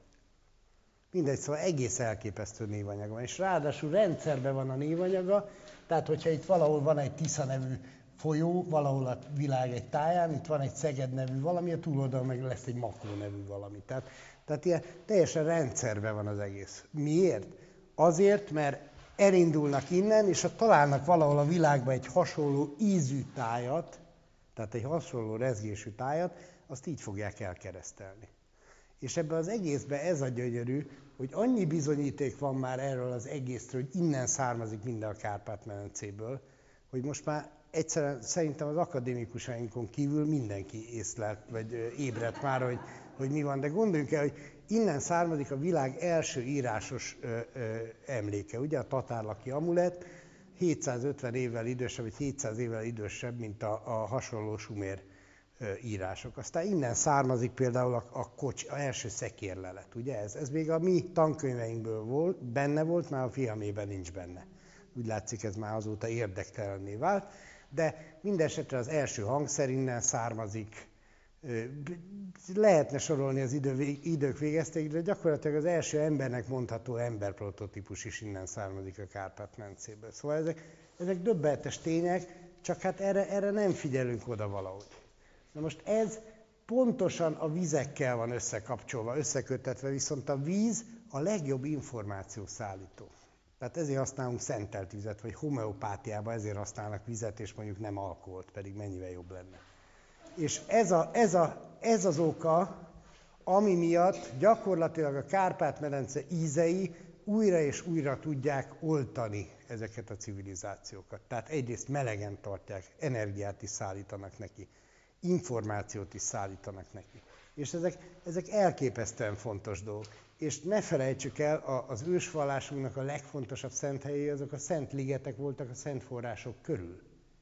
Mindegy, szóval egész elképesztő névanyag van. És ráadásul rendszerben van a névanyaga, tehát hogyha itt valahol van egy Tisza nevű folyó, valahol a világ egy táján, itt van egy Szeged nevű valami, a túloldalon meg lesz egy Makó nevű valami. Tehát, tehát ilyen teljesen rendszerben van az egész. Miért? Azért, mert elindulnak innen, és ha találnak valahol a világban egy hasonló ízű tájat, tehát egy hasonló rezgésű tájat, azt így fogják elkeresztelni. És ebbe az egészbe ez a gyönyörű, hogy annyi bizonyíték van már erről az egészről, hogy innen származik minden a Kárpát-medencéből, hogy most már egyszerűen szerintem az akadémikusainkon kívül mindenki észlelt, vagy ébredt már, hogy, hogy mi van. De gondoljunk el, hogy innen származik a világ első írásos ö, ö, emléke, ugye a tatárlaki amulet, 750 évvel idősebb, vagy 700 évvel idősebb, mint a, a hasonló sumér írások. Aztán innen származik például a, a kocs, a első szekérlelet, ugye ez? Ez még a mi tankönyveinkből volt, benne volt, már a fiamében nincs benne. Úgy látszik, ez már azóta érdektelenné vált, de mindesetre az első hangszer innen származik. Lehetne sorolni az idő, idők végezték, de gyakorlatilag az első embernek mondható emberprototípus is innen származik a Kárpát-mencéből. Szóval ezek, ezek döbbenetes tények, csak hát erre, erre nem figyelünk oda valahogy. Na most ez pontosan a vizekkel van összekapcsolva, összekötetve, viszont a víz a legjobb információszállító. Tehát ezért használunk szentelt vizet, vagy homeopátiában ezért használnak vizet, és mondjuk nem alkoholt, pedig mennyivel jobb lenne. És ez, a, ez, a, ez az oka, ami miatt gyakorlatilag a Kárpát-medence ízei újra és újra tudják oltani ezeket a civilizációkat. Tehát egyrészt melegen tartják, energiát is szállítanak neki információt is szállítanak neki. És ezek, ezek elképesztően fontos dolgok. És ne felejtsük el, az ősvallásunknak a legfontosabb szent helyei, azok a szent ligetek voltak a szent források körül.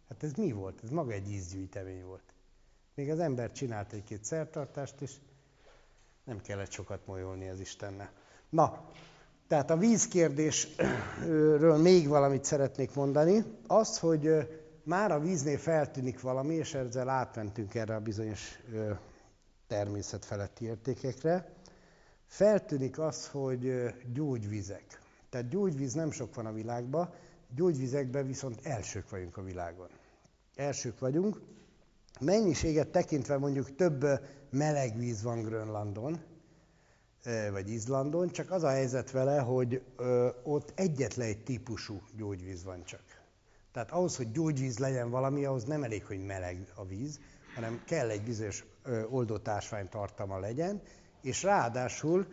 Hát ez mi volt? Ez maga egy ízgyűjtemény volt. Még az ember csinált egy-két szertartást, és nem kellett sokat molyolni az Istennel. Na, tehát a vízkérdésről még valamit szeretnék mondani. Az, hogy már a víznél feltűnik valami, és ezzel átmentünk erre a bizonyos természet feletti értékekre, feltűnik az, hogy gyógyvizek. Tehát gyógyvíz nem sok van a világban, gyógyvizekben viszont elsők vagyunk a világon. Elsők vagyunk. Mennyiséget tekintve mondjuk több meleg víz van Grönlandon, vagy Izlandon, csak az a helyzet vele, hogy ott egyetlen egy típusú gyógyvíz van csak. Tehát ahhoz, hogy gyógyvíz legyen valami, ahhoz nem elég, hogy meleg a víz, hanem kell egy bizonyos oldótásvány tartalma legyen, és ráadásul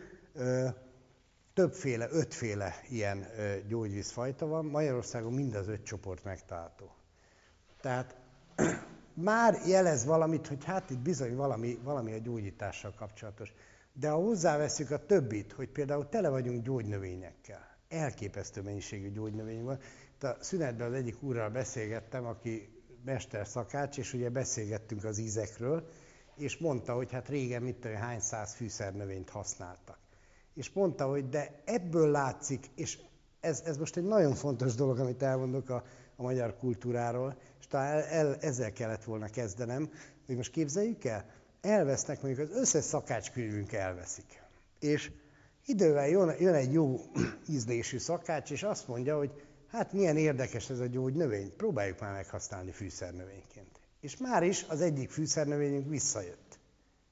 többféle, ötféle ilyen gyógyvízfajta van, Magyarországon mind az öt csoport megtalálható. Tehát már jelez valamit, hogy hát itt bizony valami, valami a gyógyítással kapcsolatos. De ha hozzáveszünk a többit, hogy például tele vagyunk gyógynövényekkel, elképesztő mennyiségű gyógynövény van, a szünetben az egyik úrral beszélgettem, aki mester szakács, és ugye beszélgettünk az ízekről, és mondta, hogy hát régen mit tudom, hány száz fűszernövényt használtak. És mondta, hogy de ebből látszik, és ez, ez most egy nagyon fontos dolog, amit elmondok a, a magyar kultúráról, és talán el, el, ezzel kellett volna kezdenem, hogy most képzeljük el, elvesznek, mondjuk az összes szakácskönyvünk elveszik. És idővel jön, jön egy jó ízlésű szakács, és azt mondja, hogy hát milyen érdekes ez a gyógynövény, próbáljuk már meghasználni fűszernövényként. És már is az egyik fűszernövényünk visszajött.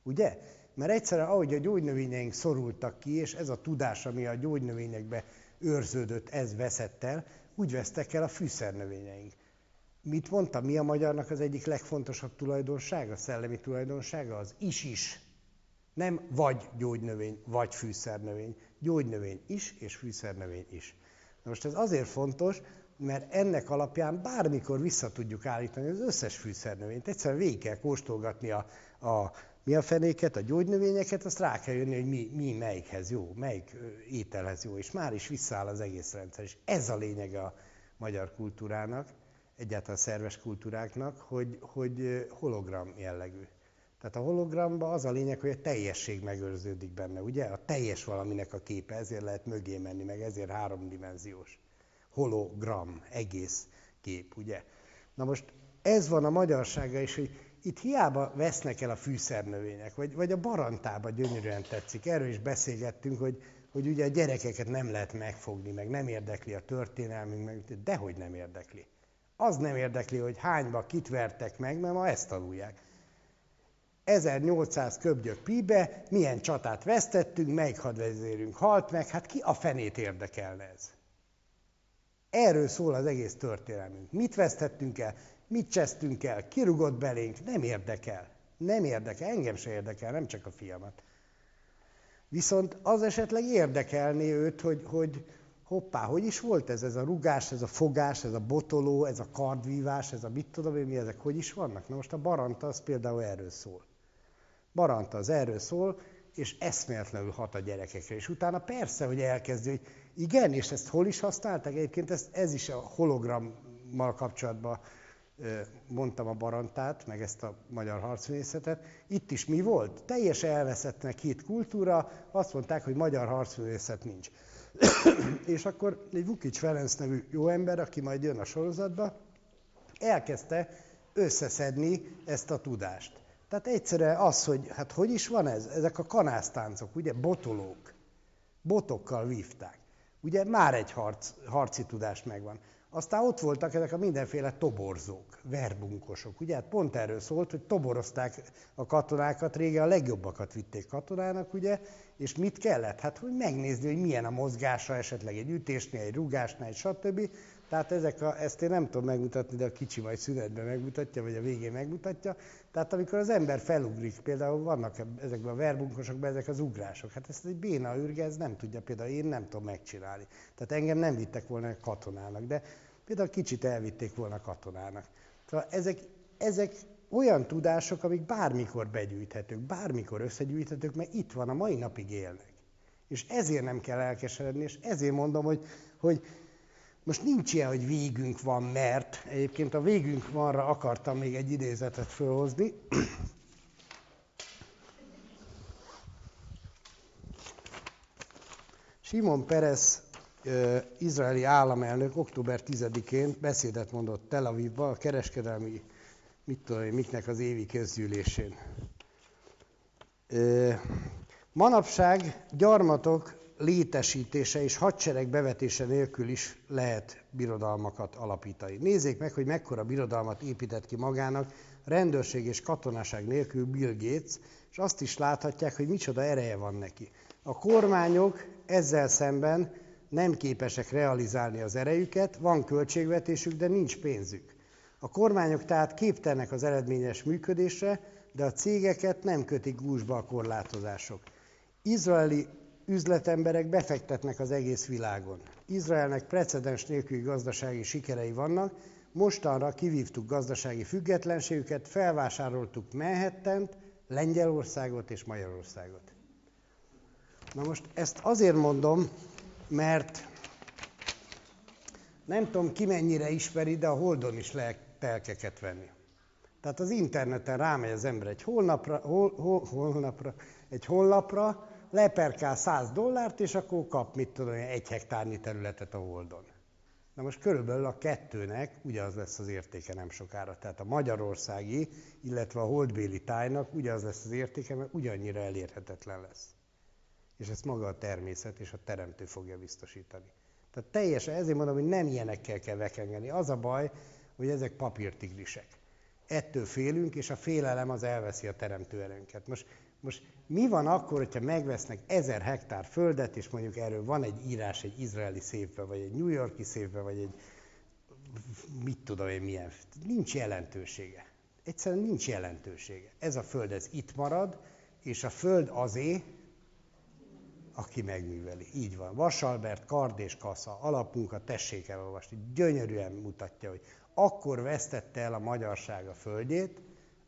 Ugye? Mert egyszerűen ahogy a gyógynövényeink szorultak ki, és ez a tudás, ami a gyógynövényekbe őrződött, ez veszett el, úgy vesztek el a fűszernövényeink. Mit mondtam, mi a magyarnak az egyik legfontosabb tulajdonsága, szellemi tulajdonsága? Az is-is. Nem vagy gyógynövény, vagy fűszernövény. Gyógynövény is, és fűszernövény is. Na most ez azért fontos, mert ennek alapján bármikor vissza tudjuk állítani az összes fűszernövényt. Egyszerűen végig kell kóstolgatni a, a mi a fenéket, a gyógynövényeket, azt rá kell jönni, hogy mi, mi melyikhez jó, melyik ételhez jó, és már is visszaáll az egész rendszer. És ez a lényege a magyar kultúrának, egyáltalán szerves kultúráknak, hogy, hogy hologram jellegű. Tehát a hologramban az a lényeg, hogy a teljesség megőrződik benne, ugye? A teljes valaminek a képe, ezért lehet mögé menni, meg ezért háromdimenziós. Hologram, egész kép, ugye? Na most ez van a magyarsága is, hogy itt hiába vesznek el a fűszernövények, vagy, vagy a barantába gyönyörűen tetszik. Erről is beszélgettünk, hogy, hogy ugye a gyerekeket nem lehet megfogni, meg nem érdekli a történelmünk, meg dehogy nem érdekli. Az nem érdekli, hogy hányba kit vertek meg, mert ma ezt tanulják. 1800 köbgyök píbe, milyen csatát vesztettünk, melyik hadvezérünk halt meg, hát ki a fenét érdekelne ez? Erről szól az egész történelmünk. Mit vesztettünk el, mit csesztünk el, kirugott belénk, nem érdekel. Nem érdekel, engem se érdekel, nem csak a fiamat. Viszont az esetleg érdekelné őt, hogy, hogy hoppá, hogy is volt ez, ez a rugás, ez a fogás, ez a botoló, ez a kardvívás, ez a mit tudom én, mi ezek, hogy is vannak? Na most a baranta az például erről szól. Baranta az erről szól, és eszméletlenül hat a gyerekekre. És utána persze, hogy elkezdi, hogy igen, és ezt hol is használták? Egyébként ez, ez is a hologrammal kapcsolatban mondtam a barantát, meg ezt a magyar harcművészetet. Itt is mi volt? Teljes elveszettnek hit kultúra, azt mondták, hogy magyar harcművészet nincs. <coughs> és akkor egy Vukics Ferenc nevű jó ember, aki majd jön a sorozatba, elkezdte összeszedni ezt a tudást. Tehát egyszerűen az, hogy hát hogy is van ez? Ezek a kanásztáncok, ugye botolók, botokkal vívták. Ugye már egy harc, harci tudás megvan. Aztán ott voltak ezek a mindenféle toborzók, verbunkosok. Ugye hát pont erről szólt, hogy toborozták a katonákat, régen a legjobbakat vitték katonának, ugye, és mit kellett? Hát, hogy megnézni, hogy milyen a mozgása esetleg egy ütésnél, egy rugásnál, stb. Tehát ezek a, ezt én nem tudom megmutatni, de a kicsi majd szünetben megmutatja, vagy a végén megmutatja. Tehát amikor az ember felugrik, például vannak ezekben a verbunkosokban ezek az ugrások, hát ezt egy béna ürge, ez nem tudja, például én nem tudom megcsinálni. Tehát engem nem vittek volna katonának, de például kicsit elvitték volna katonának. Szóval ezek, ezek olyan tudások, amik bármikor begyűjthetők, bármikor összegyűjthetők, mert itt van, a mai napig élnek. És ezért nem kell elkeseredni, és ezért mondom, hogy, hogy most nincs ilyen, hogy végünk van, mert egyébként a végünk vanra akartam még egy idézetet fölhozni. Simon Peres, izraeli államelnök október 10-én beszédet mondott Tel Avivba a kereskedelmi, mit tudom én, miknek az évi közgyűlésén. Manapság gyarmatok létesítése és hadsereg bevetése nélkül is lehet birodalmakat alapítani. Nézzék meg, hogy mekkora birodalmat épített ki magának rendőrség és katonaság nélkül Bill Gates, és azt is láthatják, hogy micsoda ereje van neki. A kormányok ezzel szemben nem képesek realizálni az erejüket, van költségvetésük, de nincs pénzük. A kormányok tehát képtelnek az eredményes működésre, de a cégeket nem kötik gúzsba a korlátozások. Izraeli üzletemberek befektetnek az egész világon. Izraelnek precedens nélküli gazdasági sikerei vannak, mostanra kivívtuk gazdasági függetlenségüket, felvásároltuk Manhattant, Lengyelországot és Magyarországot. Na most ezt azért mondom, mert nem tudom ki mennyire ismeri, de a Holdon is lehet telkeket venni. Tehát az interneten rámegy az ember egy holnapra, hol, hol, holnapra, egy honlapra, leperkál 100 dollárt, és akkor kap, mit tudom egy hektárnyi területet a Holdon. Na most körülbelül a kettőnek ugyanaz lesz az értéke nem sokára. Tehát a magyarországi, illetve a holdbéli tájnak ugyanaz lesz az értéke, mert ugyannyira elérhetetlen lesz. És ezt maga a természet és a teremtő fogja biztosítani. Tehát teljesen, ezért mondom, hogy nem ilyenekkel kell vekengeni. Az a baj, hogy ezek papírtigrisek. Ettől félünk, és a félelem az elveszi a teremtő erőnket. Most most mi van akkor, hogyha megvesznek ezer hektár földet, és mondjuk erről van egy írás egy izraeli szépbe, vagy egy New Yorki szépbe, vagy egy mit tudom én milyen, nincs jelentősége. Egyszerűen nincs jelentősége. Ez a föld, ez itt marad, és a föld azé, aki megműveli. Így van. Vasalbert, kard és kassa, alapmunka, tessék elolvasni. Gyönyörűen mutatja, hogy akkor vesztette el a magyarság a földjét,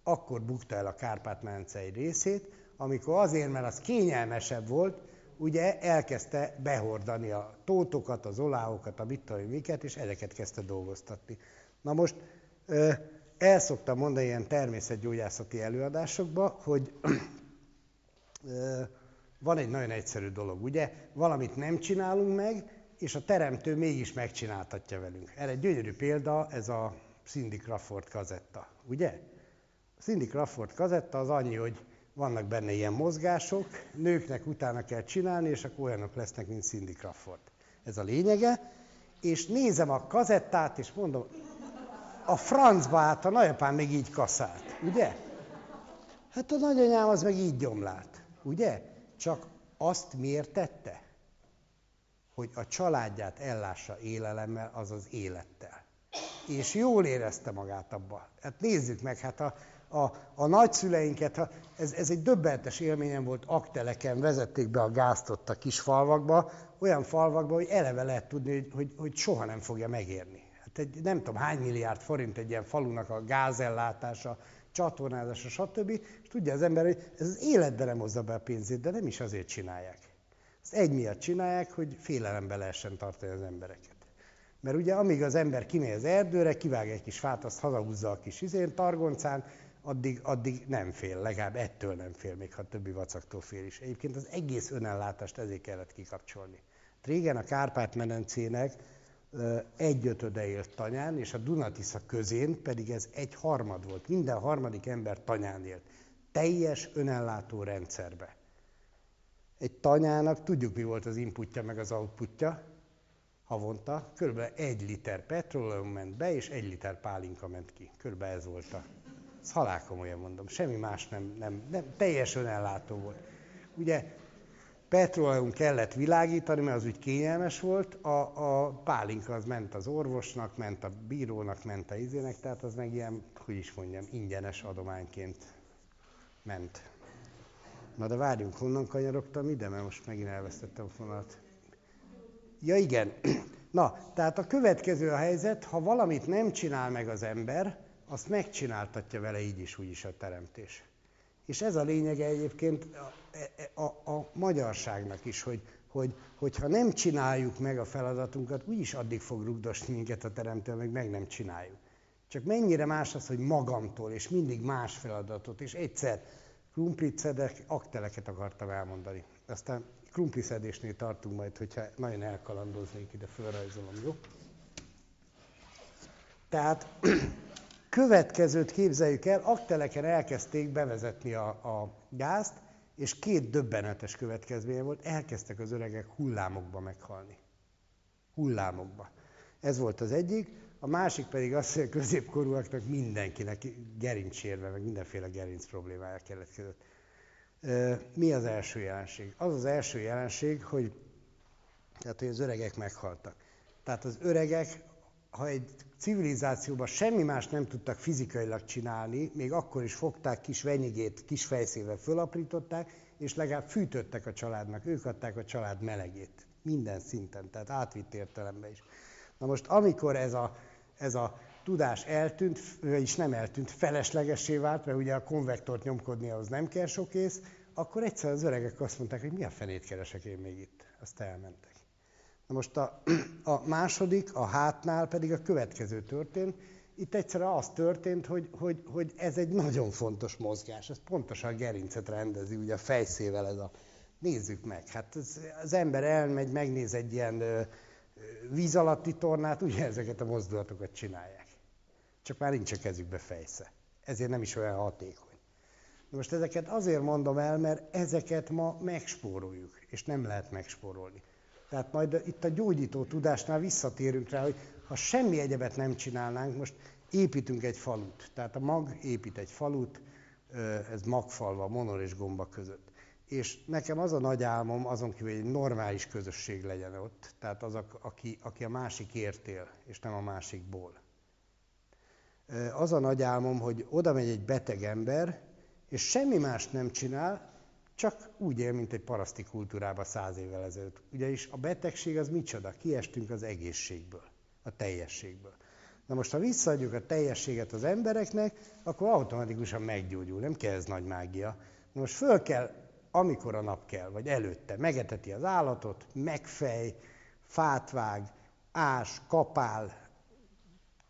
akkor bukta el a Kárpát-medence egy részét, amikor azért, mert az kényelmesebb volt, ugye elkezdte behordani a tótokat, az oláokat, a mit miket, és ezeket kezdte dolgoztatni. Na most el szoktam mondani ilyen természetgyógyászati előadásokba, hogy van egy nagyon egyszerű dolog, ugye? Valamit nem csinálunk meg, és a teremtő mégis megcsináltatja velünk. Erre egy gyönyörű példa, ez a Cindy Crawford kazetta, ugye? Cindy Crawford kazetta az annyi, hogy vannak benne ilyen mozgások, nőknek utána kell csinálni, és akkor olyanok lesznek, mint Cindy Crawford. Ez a lényege. És nézem a kazettát, és mondom, a francba állt, a nagyapám még így kaszált, ugye? Hát a nagyanyám az meg így gyomlált, ugye? Csak azt miért tette? Hogy a családját ellássa élelemmel, azaz élettel. És jól érezte magát abba. Hát nézzük meg, hát a, a, a nagyszüleinket, ha, ez, ez egy döbbentes élményem volt, akteleken vezették be a gázt ott a kis falvakba, olyan falvakba, hogy eleve lehet tudni, hogy, hogy, hogy soha nem fogja megérni. Hát egy, nem tudom hány milliárd forint egy ilyen falunak a gázellátása, csatornázása, stb. És tudja az ember, hogy ez az életbe nem hozza be a pénzét, de nem is azért csinálják. Ezt egy miatt csinálják, hogy félelembe lehessen tartani az embereket. Mert ugye amíg az ember kimegy az erdőre, kivág egy kis fát, azt hazahúzza a kis izén, targoncán, addig, addig nem fél, legalább ettől nem fél, még ha többi vacaktól fél is. Egyébként az egész önellátást ezért kellett kikapcsolni. Régen a Kárpát-medencének egyötöde élt tanyán, és a Dunatisza közén pedig ez egy harmad volt. Minden harmadik ember tanyán élt. Teljes önellátó rendszerbe. Egy tanyának tudjuk, mi volt az inputja meg az outputja havonta. Körülbelül egy liter petróleum ment be, és egy liter pálinka ment ki. Körülbelül ez volt a ezt halálkomolyan mondom, semmi más nem, nem, nem teljes önellátó volt. Ugye petróleum kellett világítani, mert az úgy kényelmes volt, a, a pálinka az ment az orvosnak, ment a bírónak, ment a izének, tehát az meg ilyen, hogy is mondjam, ingyenes adományként ment. Na de várjunk, honnan kanyarogtam ide, mert most megint elvesztettem a fonalat. Ja igen, <clears throat> na, tehát a következő a helyzet, ha valamit nem csinál meg az ember, azt megcsináltatja vele így is, úgy is a teremtés. És ez a lényege egyébként a, a, a, magyarságnak is, hogy, hogy, hogyha nem csináljuk meg a feladatunkat, úgyis addig fog rugdosni minket a teremtő, meg meg nem csináljuk. Csak mennyire más az, hogy magamtól, és mindig más feladatot, és egyszer krumplit szedek, akteleket akartam elmondani. Aztán krumpliszedésnél tartunk majd, hogyha nagyon elkalandoznék ide, fölrajzolom, jó? Tehát következőt képzeljük el, akteleken elkezdték bevezetni a, a gázt, és két döbbenetes következménye volt, elkezdtek az öregek hullámokba meghalni. Hullámokba. Ez volt az egyik, a másik pedig az, hogy a középkorúaknak mindenkinek gerincsérve, meg mindenféle gerinc problémája keletkezett. Mi az első jelenség? Az az első jelenség, hogy, tehát, hogy az öregek meghaltak. Tehát az öregek ha egy civilizációban semmi más nem tudtak fizikailag csinálni, még akkor is fogták kis venyigét, kis fejszével fölaprították, és legalább fűtöttek a családnak, ők adták a család melegét. Minden szinten, tehát átvitt értelemben is. Na most, amikor ez a, ez a tudás eltűnt, vagyis nem eltűnt, feleslegesé vált, mert ugye a konvektort nyomkodni ahhoz nem kell sok ész, akkor egyszer az öregek azt mondták, hogy mi a fenét keresek én még itt. Azt elmentek. Most a, <clears throat> a második, a hátnál pedig a következő történt. Itt egyszerűen az történt, hogy, hogy, hogy ez egy nagyon fontos mozgás. Ez pontosan a gerincet rendezi, ugye a fejszével ez a... Nézzük meg, hát ez, az ember elmegy, megnéz egy ilyen ö, víz alatti tornát, ugye ezeket a mozdulatokat csinálják. Csak már nincs a kezükbe fejsze. Ezért nem is olyan hatékony. Most ezeket azért mondom el, mert ezeket ma megspóroljuk, és nem lehet megspórolni. Tehát majd itt a gyógyító tudásnál visszatérünk rá, hogy ha semmi egyebet nem csinálnánk, most építünk egy falut. Tehát a mag épít egy falut, ez magfalva, monor és gomba között. És nekem az a nagy álmom, azon kívül, hogy egy normális közösség legyen ott, tehát az, aki, aki a másik értél, és nem a másikból. Az a nagy álmom, hogy oda megy egy beteg ember, és semmi más nem csinál, csak úgy él, mint egy paraszti kultúrában száz évvel ezelőtt. Ugyanis a betegség az micsoda? Kiestünk az egészségből, a teljességből. Na most, ha visszaadjuk a teljességet az embereknek, akkor automatikusan meggyógyul, nem kell ez nagy mágia. Na most föl kell, amikor a nap kell, vagy előtte, megeteti az állatot, megfej, fát vág, ás, kapál,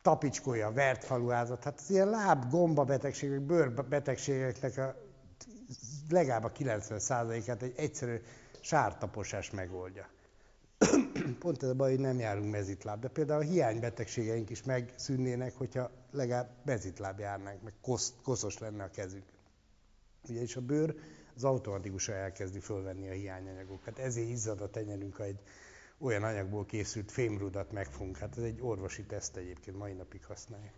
tapicskolja a vertfaluházat. Hát az ilyen láb, gomba betegségek, bőrbetegségeknek a legalább a 90%-át egy egyszerű sártaposás megoldja. <clears throat> pont ez a baj, hogy nem járunk mezitláb. De például a hiánybetegségeink is megszűnnének, hogyha legalább mezitláb járnánk, meg kosz, koszos lenne a kezünk. Ugyanis a bőr az automatikusan elkezdi fölvenni a hiányanyagokat. Ezért izzad a tenyerünk, ha egy olyan anyagból készült fémrudat megfunk. Hát ez egy orvosi teszt egyébként, mai napig használják.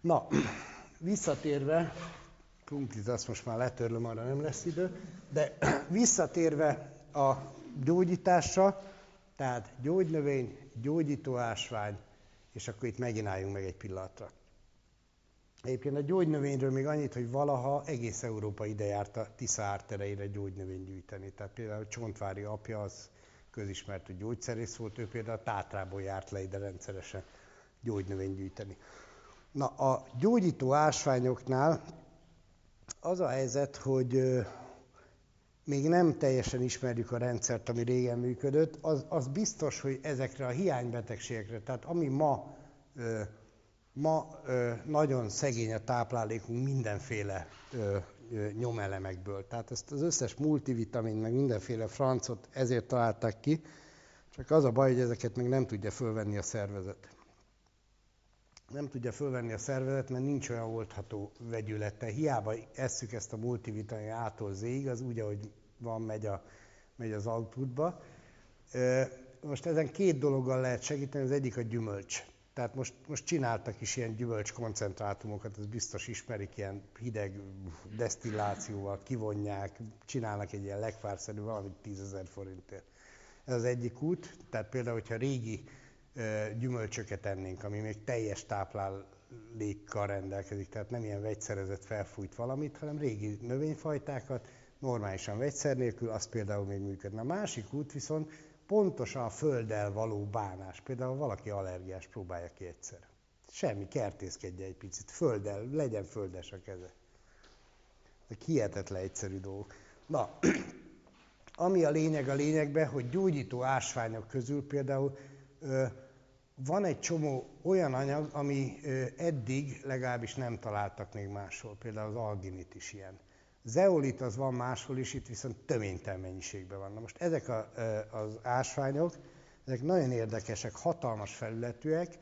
Na, <clears throat> visszatérve, krumplit azt most már letörlöm, arra nem lesz idő, de <clears throat> visszatérve a gyógyításra, tehát gyógynövény, gyógyító ásvány, és akkor itt megint álljunk meg egy pillanatra. Egyébként a gyógynövényről még annyit, hogy valaha egész Európa ide járt a Tisza ártereire gyógynövény gyűjteni. Tehát például a Csontvári apja az közismert, hogy gyógyszerész volt, ő például a Tátrából járt le ide rendszeresen gyógynövény gyűjteni. Na, a gyógyító ásványoknál az a helyzet, hogy még nem teljesen ismerjük a rendszert, ami régen működött, az, az biztos, hogy ezekre a hiánybetegségekre, tehát ami ma, ma nagyon szegény a táplálékunk mindenféle nyomelemekből. Tehát ezt az összes multivitamin, meg mindenféle francot ezért találták ki, csak az a baj, hogy ezeket még nem tudja fölvenni a szervezet nem tudja fölvenni a szervezet, mert nincs olyan oldható vegyülete. Hiába esszük ezt a multivitamin ától zéig, az úgy, ahogy van, megy, a, megy az outputba. Most ezen két dologgal lehet segíteni, az egyik a gyümölcs. Tehát most, most csináltak is ilyen gyümölcs koncentrátumokat, ez biztos ismerik, ilyen hideg desztillációval kivonják, csinálnak egy ilyen legfárszerű valamit 10 ezer forintért. Ez az egyik út, tehát például, hogyha régi gyümölcsöket ennénk, ami még teljes táplálékkal rendelkezik, tehát nem ilyen vegyszerezett felfújt valamit, hanem régi növényfajtákat, normálisan vegyszer nélkül, az például még működne. A másik út viszont pontosan a földdel való bánás. Például valaki allergiás, próbálja ki egyszer. Semmi, kertészkedje egy picit, földdel, legyen földes a keze. Ez hihetetlen egyszerű dolgok. Na, <clears throat> ami a lényeg a lényegben, hogy gyógyító ásványok közül például van egy csomó olyan anyag, ami eddig legalábbis nem találtak még máshol, például az alginit is ilyen. Zeolit az van máshol is, itt viszont töménytelen mennyiségben van. Na most ezek a, az ásványok, ezek nagyon érdekesek, hatalmas felületűek,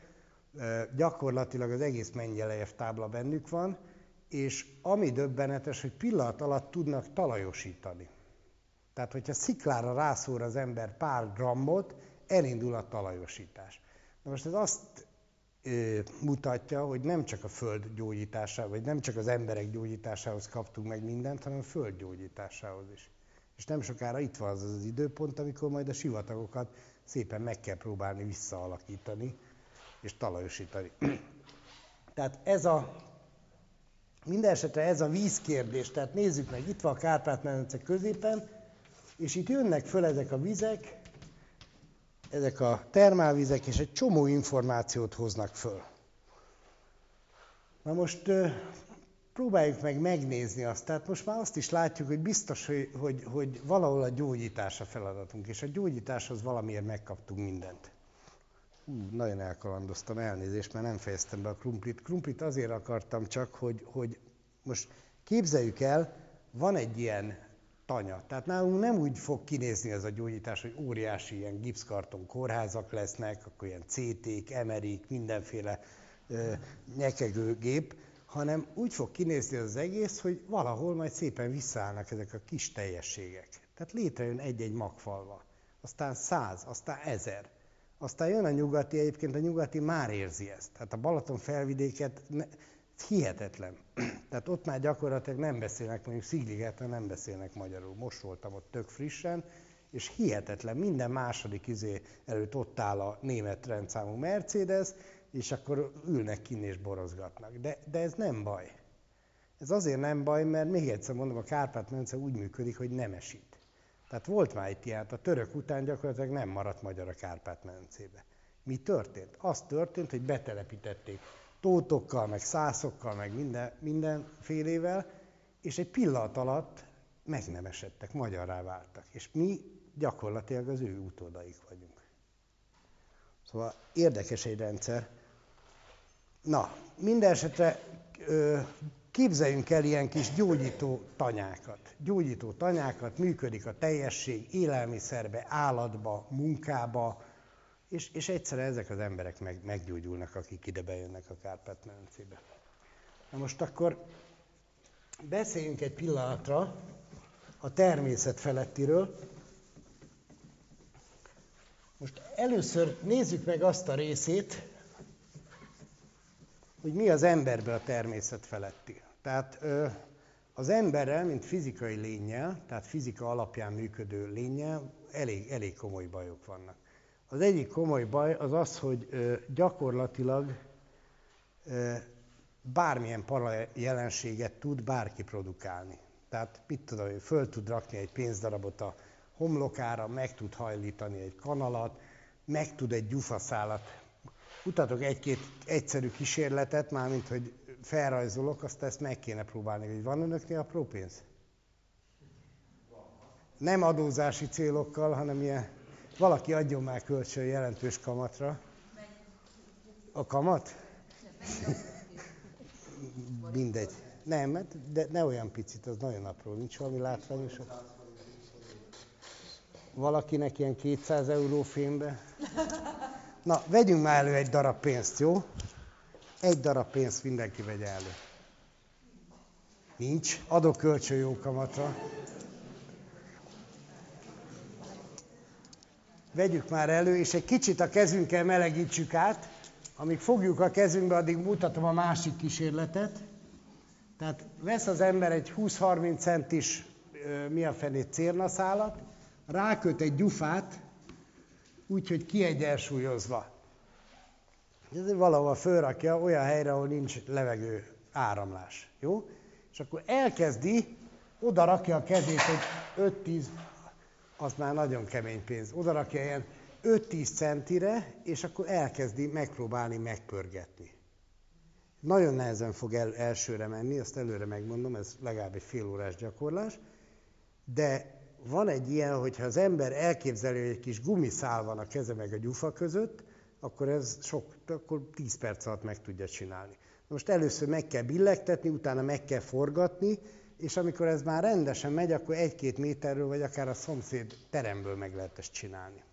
gyakorlatilag az egész Mengyelejev tábla bennük van, és ami döbbenetes, hogy pillanat alatt tudnak talajosítani. Tehát, hogyha sziklára rászór az ember pár grammot, elindul a talajosítás. Na most ez azt mutatja, hogy nem csak a föld gyógyításához, vagy nem csak az emberek gyógyításához kaptunk meg mindent, hanem a föld gyógyításához is. És nem sokára itt van az az időpont, amikor majd a sivatagokat szépen meg kell próbálni visszaalakítani és talajosítani. <clears throat> Tehát ez a, minden esetre ez a vízkérdés, tehát nézzük meg, itt van a Kárpát-medence középen, és itt jönnek föl ezek a vizek, ezek a termálvizek, és egy csomó információt hoznak föl. Na most próbáljuk meg megnézni azt. Tehát most már azt is látjuk, hogy biztos, hogy, hogy, hogy valahol a gyógyítás a feladatunk, és a gyógyításhoz valamiért megkaptunk mindent. Hú, nagyon elkalandoztam, elnézést, mert nem fejeztem be a krumplit. Krumplit azért akartam csak, hogy, hogy most képzeljük el, van egy ilyen tanya. Tehát nálunk nem úgy fog kinézni ez a gyógyítás, hogy óriási ilyen gipszkarton kórházak lesznek, akkor ilyen CT-k, emerik, mindenféle ö, nyekegőgép, hanem úgy fog kinézni az egész, hogy valahol majd szépen visszaállnak ezek a kis teljességek. Tehát létrejön egy-egy magfalva, aztán száz, aztán ezer. Aztán jön a nyugati, egyébként a nyugati már érzi ezt. Tehát a Balaton felvidéket hihetetlen. <clears throat> Tehát ott már gyakorlatilag nem beszélnek, mondjuk Szigligeten nem beszélnek magyarul. Most voltam ott tök frissen, és hihetetlen, minden második izé előtt ott áll a német rendszámú Mercedes, és akkor ülnek kinn és borozgatnak. De, de ez nem baj. Ez azért nem baj, mert még egyszer mondom, a Kárpát-mence úgy működik, hogy nem esít. Tehát volt már itt ilyen, a török után gyakorlatilag nem maradt magyar a Kárpát-mencébe. Mi történt? Az történt, hogy betelepítették tótokkal, meg szászokkal, meg minden, mindenfélével, és egy pillanat alatt megnemesedtek, magyarrá váltak. És mi gyakorlatilag az ő utódaik vagyunk. Szóval érdekes egy rendszer. Na, minden esetre ö, Képzeljünk el ilyen kis gyógyító tanyákat. Gyógyító tanyákat, működik a teljesség élelmiszerbe, állatba, munkába, és, és egyszerre ezek az emberek meg, meggyógyulnak, akik ide bejönnek a Kárpát-medencébe. Na most akkor beszéljünk egy pillanatra a természet felettiről. Most először nézzük meg azt a részét, hogy mi az emberbe a természet feletti. Tehát az emberrel, mint fizikai lényel, tehát fizika alapján működő lényel, elég, elég komoly bajok vannak. Az egyik komoly baj az az, hogy gyakorlatilag bármilyen para jelenséget tud bárki produkálni. Tehát mit tudom, hogy föl tud rakni egy pénzdarabot a homlokára, meg tud hajlítani egy kanalat, meg tud egy gyufaszálat. Mutatok egy-két egyszerű kísérletet, mármint, hogy felrajzolok, azt ezt meg kéne próbálni, hogy van önöknél apró pénz? Nem adózási célokkal, hanem ilyen, valaki adjon már kölcsön jelentős kamatra. A kamat? Mindegy. Nem, de ne olyan picit, az nagyon apró, nincs valami látványos. Valakinek ilyen 200 euró fémbe. Na, vegyünk már elő egy darab pénzt, jó? Egy darab pénzt mindenki vegye elő. Nincs. Adok kölcsön jó kamatra. Vegyük már elő, és egy kicsit a kezünkkel melegítsük át. Amíg fogjuk a kezünkbe, addig mutatom a másik kísérletet. Tehát vesz az ember egy 20-30 centis mi a fenét cérnaszálat, ráköt egy gyufát, úgyhogy kiegyensúlyozva. Ez valahol fölrakja olyan helyre, ahol nincs levegő áramlás. Jó? És akkor elkezdi, oda rakja a kezét, hogy 5-10, az már nagyon kemény pénz, oda rakja ilyen 5-10 centire, és akkor elkezdi megpróbálni megpörgetni. Nagyon nehezen fog el, elsőre menni, azt előre megmondom, ez legalább egy fél órás gyakorlás, de van egy ilyen, hogyha az ember elképzeli, hogy egy kis gumiszál van a keze meg a gyufa között, akkor ez sok, akkor 10 perc alatt meg tudja csinálni. Most először meg kell billegtetni, utána meg kell forgatni, és amikor ez már rendesen megy, akkor egy-két méterről, vagy akár a szomszéd teremből meg lehet ezt csinálni.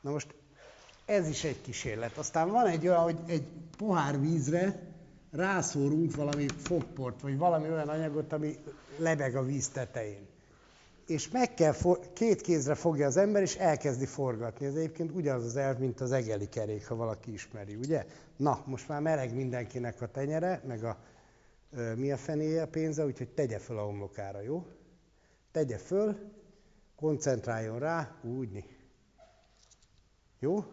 Na most ez is egy kísérlet. Aztán van egy olyan, hogy egy pohár vízre rászórunk valami fogport, vagy valami olyan anyagot, ami lebeg a víz tetején és meg kell, két kézre fogja az ember, és elkezdi forgatni. Ez egyébként ugyanaz az elv, mint az egeli kerék, ha valaki ismeri, ugye? Na, most már meleg mindenkinek a tenyere, meg a mi a fenéje a pénze, úgyhogy tegye föl a homlokára, jó? Tegye föl, koncentráljon rá, úgy. Jó?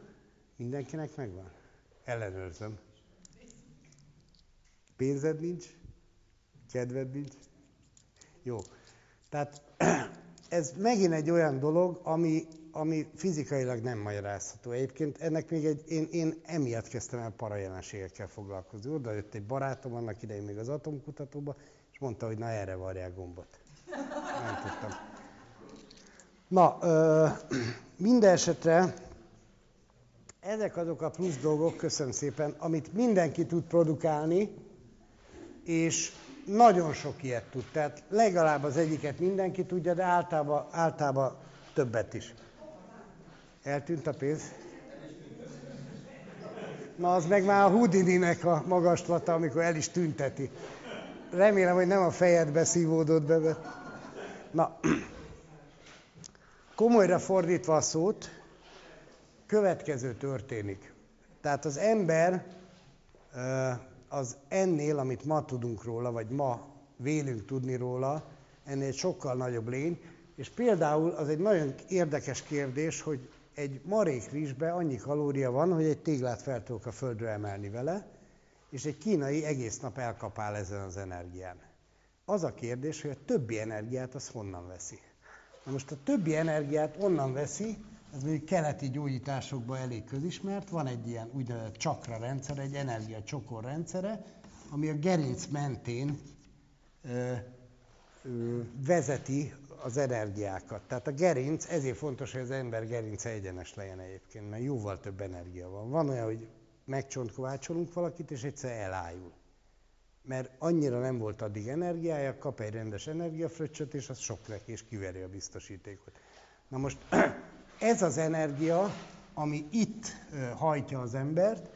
Mindenkinek megvan? Ellenőrzöm. Pénzed nincs? Kedved nincs? Jó. Tehát <clears throat> ez megint egy olyan dolog, ami, ami fizikailag nem magyarázható. Egyébként ennek még egy, én, én emiatt kezdtem el parajelenségekkel foglalkozni. Oda jött egy barátom annak idején még az atomkutatóba, és mondta, hogy na erre varják gombot. Nem tudtam. Na, ö, minden esetre ezek azok a plusz dolgok, köszönöm szépen, amit mindenki tud produkálni, és nagyon sok ilyet tud. Tehát legalább az egyiket mindenki tudja, de általában, általában többet is. Eltűnt a pénz? Na, az meg már a Houdini-nek a magaslata, amikor el is tünteti. Remélem, hogy nem a fejedbe szívódott be. Na, <clears throat> komolyra fordítva a szót, következő történik. Tehát az ember az ennél, amit ma tudunk róla, vagy ma vélünk tudni róla, ennél sokkal nagyobb lény. És például az egy nagyon érdekes kérdés, hogy egy marék rizsbe annyi kalória van, hogy egy téglát fel tudok a földre emelni vele, és egy kínai egész nap elkapál ezen az energián. Az a kérdés, hogy a többi energiát az honnan veszi. Na most a többi energiát onnan veszi, ez mondjuk keleti gyógyításokban elég közismert, van egy ilyen úgynevezett csakra rendszer, egy energia csokor rendszere, ami a gerinc mentén ö, ö, vezeti az energiákat. Tehát a gerinc, ezért fontos, hogy az ember gerince egyenes legyen egyébként, mert jóval több energia van. Van olyan, hogy megcsontkovácsolunk valakit, és egyszer elájul. mert annyira nem volt addig energiája, kap egy rendes energiafröccsöt, és az sok neki, és kiveri a biztosítékot. Na most <clears throat> ez az energia, ami itt hajtja az embert,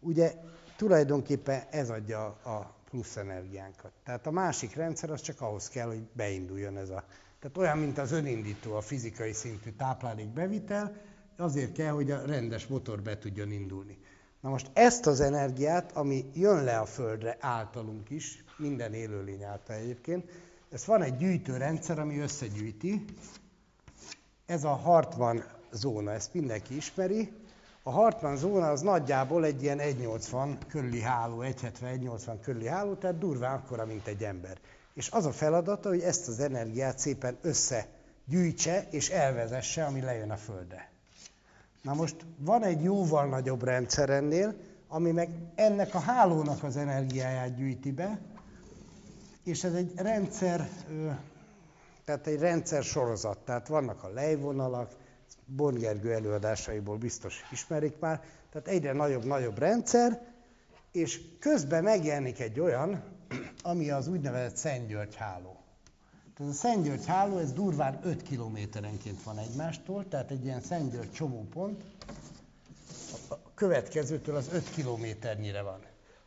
ugye tulajdonképpen ez adja a plusz energiánkat. Tehát a másik rendszer az csak ahhoz kell, hogy beinduljon ez a... Tehát olyan, mint az önindító, a fizikai szintű táplálékbevitel, azért kell, hogy a rendes motor be tudjon indulni. Na most ezt az energiát, ami jön le a Földre általunk is, minden élőlény által egyébként, ez van egy gyűjtőrendszer, ami összegyűjti. Ez a Hartman zóna, ezt mindenki ismeri. A Hartman zóna az nagyjából egy ilyen 1,80 körüli háló, 1,70-1,80 körüli háló, tehát durván akkora, mint egy ember. És az a feladata, hogy ezt az energiát szépen összegyűjtse és elvezesse, ami lejön a Földre. Na most van egy jóval nagyobb rendszer ennél, ami meg ennek a hálónak az energiáját gyűjti be, és ez egy rendszer, tehát egy rendszer sorozat. Tehát vannak a lejvonalak, Bongergő előadásaiból biztos ismerik már, tehát egyre nagyobb-nagyobb rendszer, és közben megjelenik egy olyan, ami az úgynevezett Szent György háló. Tehát a Szent György háló, ez durván 5 kilométerenként van egymástól, tehát egy ilyen Szent György csomópont, a következőtől az 5 kilométernyire van.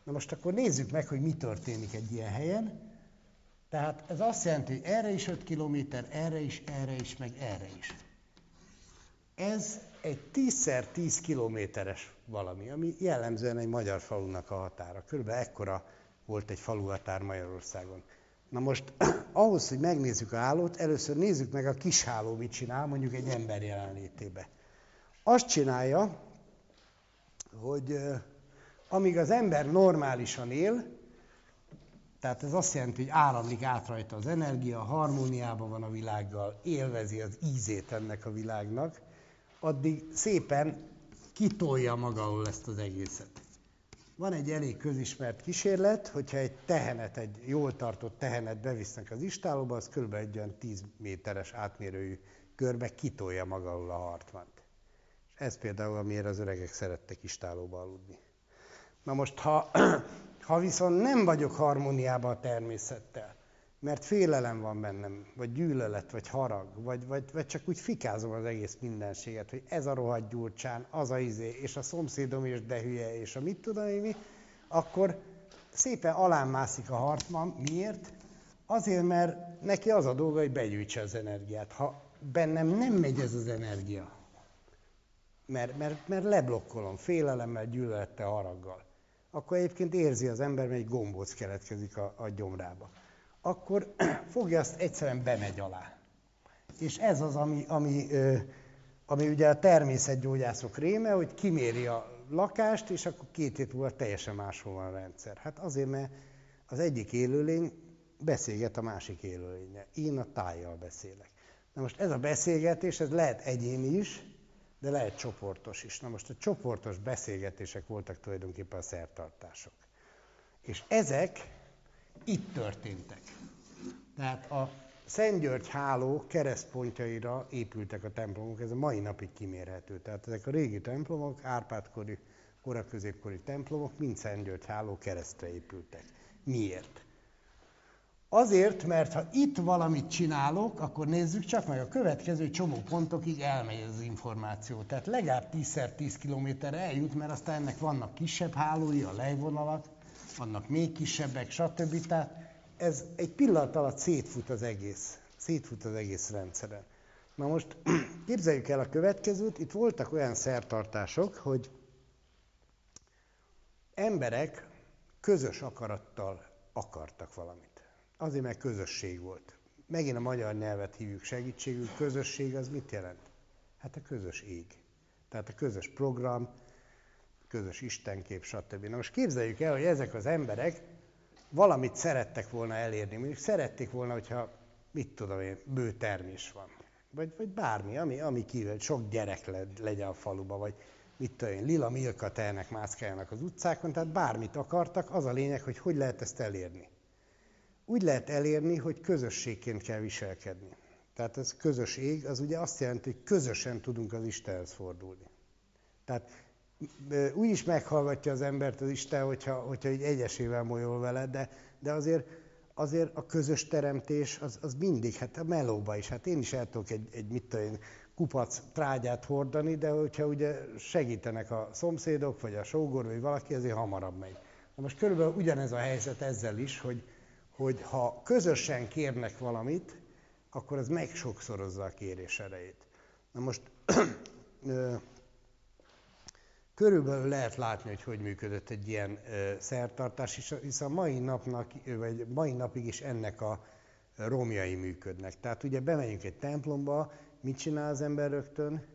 Na most akkor nézzük meg, hogy mi történik egy ilyen helyen. Tehát ez azt jelenti, hogy erre is 5 kilométer, erre is, erre is, meg erre is. Ez egy 10x10 kilométeres valami, ami jellemzően egy magyar falunak a határa. Körülbelül ekkora volt egy faluhatár Magyarországon. Na most <clears throat> ahhoz, hogy megnézzük a hálót, először nézzük meg a kis háló mit csinál, mondjuk egy ember jelenlétébe. Azt csinálja, hogy amíg az ember normálisan él, tehát ez azt jelenti, hogy áramlik át rajta az energia, harmóniában van a világgal, élvezi az ízét ennek a világnak, addig szépen kitolja maga alól ezt az egészet. Van egy elég közismert kísérlet, hogyha egy tehenet, egy jól tartott tehenet bevisznek az istálóba, az kb. egy olyan 10 méteres átmérőjű körbe kitolja maga alól a hartmant. És ez például, amiért az öregek szerettek istálóba aludni. Na most, ha, <clears throat> ha viszont nem vagyok harmóniában a természettel, mert félelem van bennem, vagy gyűlölet, vagy harag, vagy, vagy, vagy csak úgy fikázom az egész mindenséget, hogy ez a rohadt gyurcsán, az a izé, és a szomszédom is de hülye, és a mit tudom én mi, akkor szépen alám mászik a hartman. Miért? Azért, mert neki az a dolga, hogy begyűjtse az energiát. Ha bennem nem megy ez az energia, mert, mert, mert leblokkolom félelemmel, gyűlölettel, haraggal, akkor egyébként érzi az ember, hogy egy gombóc keletkezik a, a gyomrába akkor <clears throat> fogja azt egyszerűen bemegy alá. És ez az, ami, ami, ami ugye a természetgyógyászok réme, hogy kiméri a lakást, és akkor két hét múlva teljesen máshol van a rendszer. Hát azért, mert az egyik élőlény beszélget a másik élőlénye. Én a tájjal beszélek. Na most ez a beszélgetés, ez lehet egyéni is, de lehet csoportos is. Na most a csoportos beszélgetések voltak tulajdonképpen a szertartások. És ezek itt történtek. Tehát a Szent háló keresztpontjaira épültek a templomok, ez a mai napig kimérhető. Tehát ezek a régi templomok, Árpádkori, koraközépkori templomok mind Szent háló keresztre épültek. Miért? Azért, mert ha itt valamit csinálok, akkor nézzük csak meg, a következő csomó pontokig elmegy az információ. Tehát legalább 10x10 kilométerre eljut, mert aztán ennek vannak kisebb hálói, a lejvonalak, vannak még kisebbek, stb. Tehát ez egy pillanat alatt szétfut az egész. Szétfut az egész rendszeren. Na most <clears throat> képzeljük el a következőt, itt voltak olyan szertartások, hogy emberek közös akarattal akartak valamit. Azért, mert közösség volt. Megint a magyar nyelvet hívjuk segítségül. Közösség az mit jelent? Hát a közös ég. Tehát a közös program, közös istenkép, stb. Na most képzeljük el, hogy ezek az emberek valamit szerettek volna elérni. Mondjuk szerették volna, hogyha, mit tudom én, bő termés van. Vagy, vagy bármi, ami, ami kívül, sok gyerek le, legyen a faluba, vagy mit tudom én, lila milka tehenek mászkáljanak az utcákon, tehát bármit akartak, az a lényeg, hogy hogy lehet ezt elérni. Úgy lehet elérni, hogy közösségként kell viselkedni. Tehát ez közös ég, az ugye azt jelenti, hogy közösen tudunk az Istenhez fordulni. Tehát úgy is meghallgatja az embert az Isten, hogyha, hogyha így egyesével molyol vele, de, de azért, azért a közös teremtés az, az mindig, hát a melóba is. Hát én is el tudok egy, egy mit tudom, kupac trágyát hordani, de hogyha ugye segítenek a szomszédok, vagy a sógor, vagy valaki, azért hamarabb megy. Na most körülbelül ugyanez a helyzet ezzel is, hogy, hogy ha közösen kérnek valamit, akkor az meg sokszorozza a kérés erejét. Na most <clears throat> körülbelül lehet látni, hogy hogy működött egy ilyen szertartás, hiszen mai napnak, vagy mai napig is ennek a romjai működnek. Tehát ugye bemegyünk egy templomba, mit csinál az ember rögtön?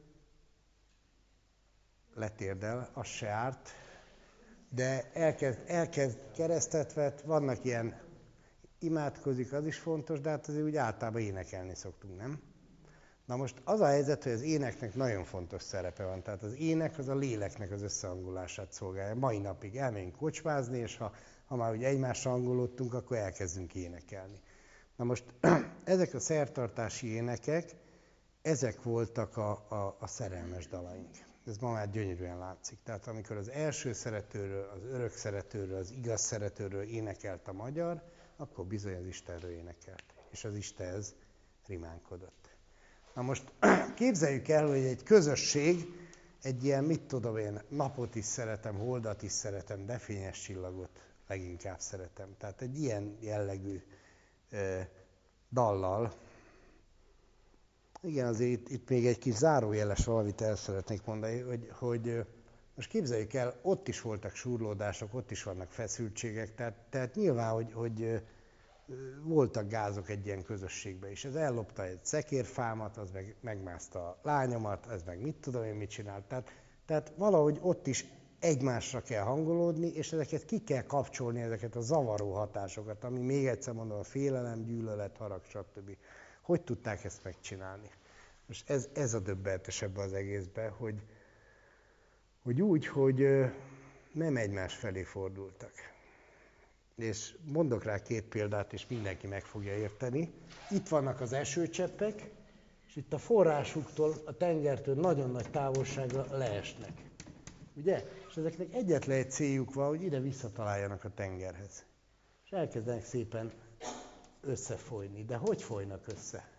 Letérdel, az se árt, de elkezd, elkezd keresztet vett, vannak ilyen imádkozik, az is fontos, de hát azért úgy általában énekelni szoktunk, nem? Na most az a helyzet, hogy az éneknek nagyon fontos szerepe van. Tehát az ének az a léleknek az összehangolását szolgálja. Mai napig elmegyünk kocsmázni, és ha, ha már ugye egymásra hangolódtunk, akkor elkezdünk énekelni. Na most <clears throat> ezek a szertartási énekek, ezek voltak a, a, a szerelmes dalaink. Ez ma már gyönyörűen látszik. Tehát amikor az első szeretőről, az örök szeretőről, az igaz szeretőről énekelt a magyar, akkor bizony az Istenről énekelt. És az Istenhez rimánkodott. Na most <clears throat> képzeljük el, hogy egy közösség, egy ilyen, mit tudom én, napot is szeretem, holdat is szeretem, de fényes csillagot leginkább szeretem. Tehát egy ilyen jellegű e, dallal. Igen, azért itt, itt még egy kis zárójeles valamit el szeretnék mondani, hogy, hogy most képzeljük el, ott is voltak surlódások, ott is vannak feszültségek, tehát, tehát nyilván, hogy, hogy voltak gázok egy ilyen közösségben is. Ez ellopta egy szekérfámat, az meg megmászta a lányomat, ez meg mit tudom én mit csinált. Tehát, tehát valahogy ott is egymásra kell hangolódni, és ezeket ki kell kapcsolni, ezeket a zavaró hatásokat, ami még egyszer mondom, a félelem, gyűlölet, harag, stb. Hogy tudták ezt megcsinálni? Most ez, ez a döbbentesebb az egészben, hogy, hogy úgy, hogy nem egymás felé fordultak. És mondok rá két példát, és mindenki meg fogja érteni. Itt vannak az esőcseppek, és itt a forrásuktól, a tengertől nagyon nagy távolságra leesnek. Ugye? És ezeknek egyetlen egy céljuk van, hogy ide visszataláljanak a tengerhez. És elkezdenek szépen összefolyni. De hogy folynak össze?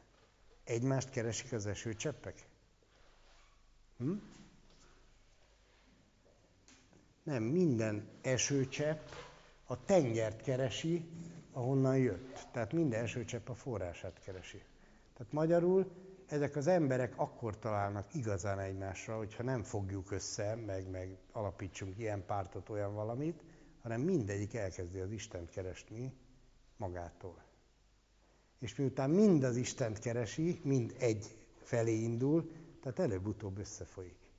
Egymást keresik az esőcseppek? Hm? Nem, minden esőcsepp a tengert keresi, ahonnan jött. Tehát minden esőcsepp a forrását keresi. Tehát magyarul ezek az emberek akkor találnak igazán egymásra, hogyha nem fogjuk össze, meg, meg alapítsunk ilyen pártot, olyan valamit, hanem mindegyik elkezdi az Istent keresni magától. És miután mind az Istent keresi, mind egy felé indul, tehát előbb-utóbb összefolyik.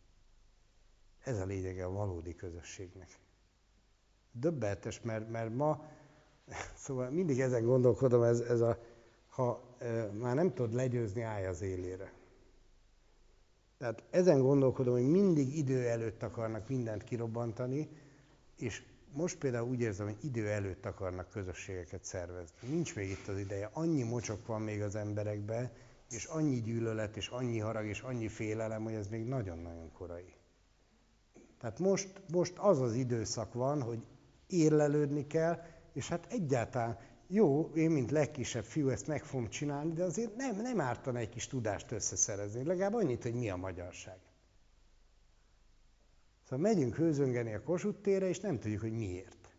Ez a lényege a valódi közösségnek. Döbbenetes, mert, mert ma, <laughs> szóval mindig ezen gondolkodom, ez, ez a, ha e, már nem tudod legyőzni, állj az élére. Tehát ezen gondolkodom, hogy mindig idő előtt akarnak mindent kirobbantani, és most például úgy érzem, hogy idő előtt akarnak közösségeket szervezni. Nincs még itt az ideje. Annyi mocsok van még az emberekben, és annyi gyűlölet, és annyi harag, és annyi félelem, hogy ez még nagyon-nagyon korai. Tehát most, most az az időszak van, hogy érlelődni kell, és hát egyáltalán jó, én, mint legkisebb fiú ezt meg fogom csinálni, de azért nem, nem ártana egy kis tudást összeszerezni, legalább annyit, hogy mi a magyarság. Szóval megyünk hőzöngeni a Kossuth térre, és nem tudjuk, hogy miért.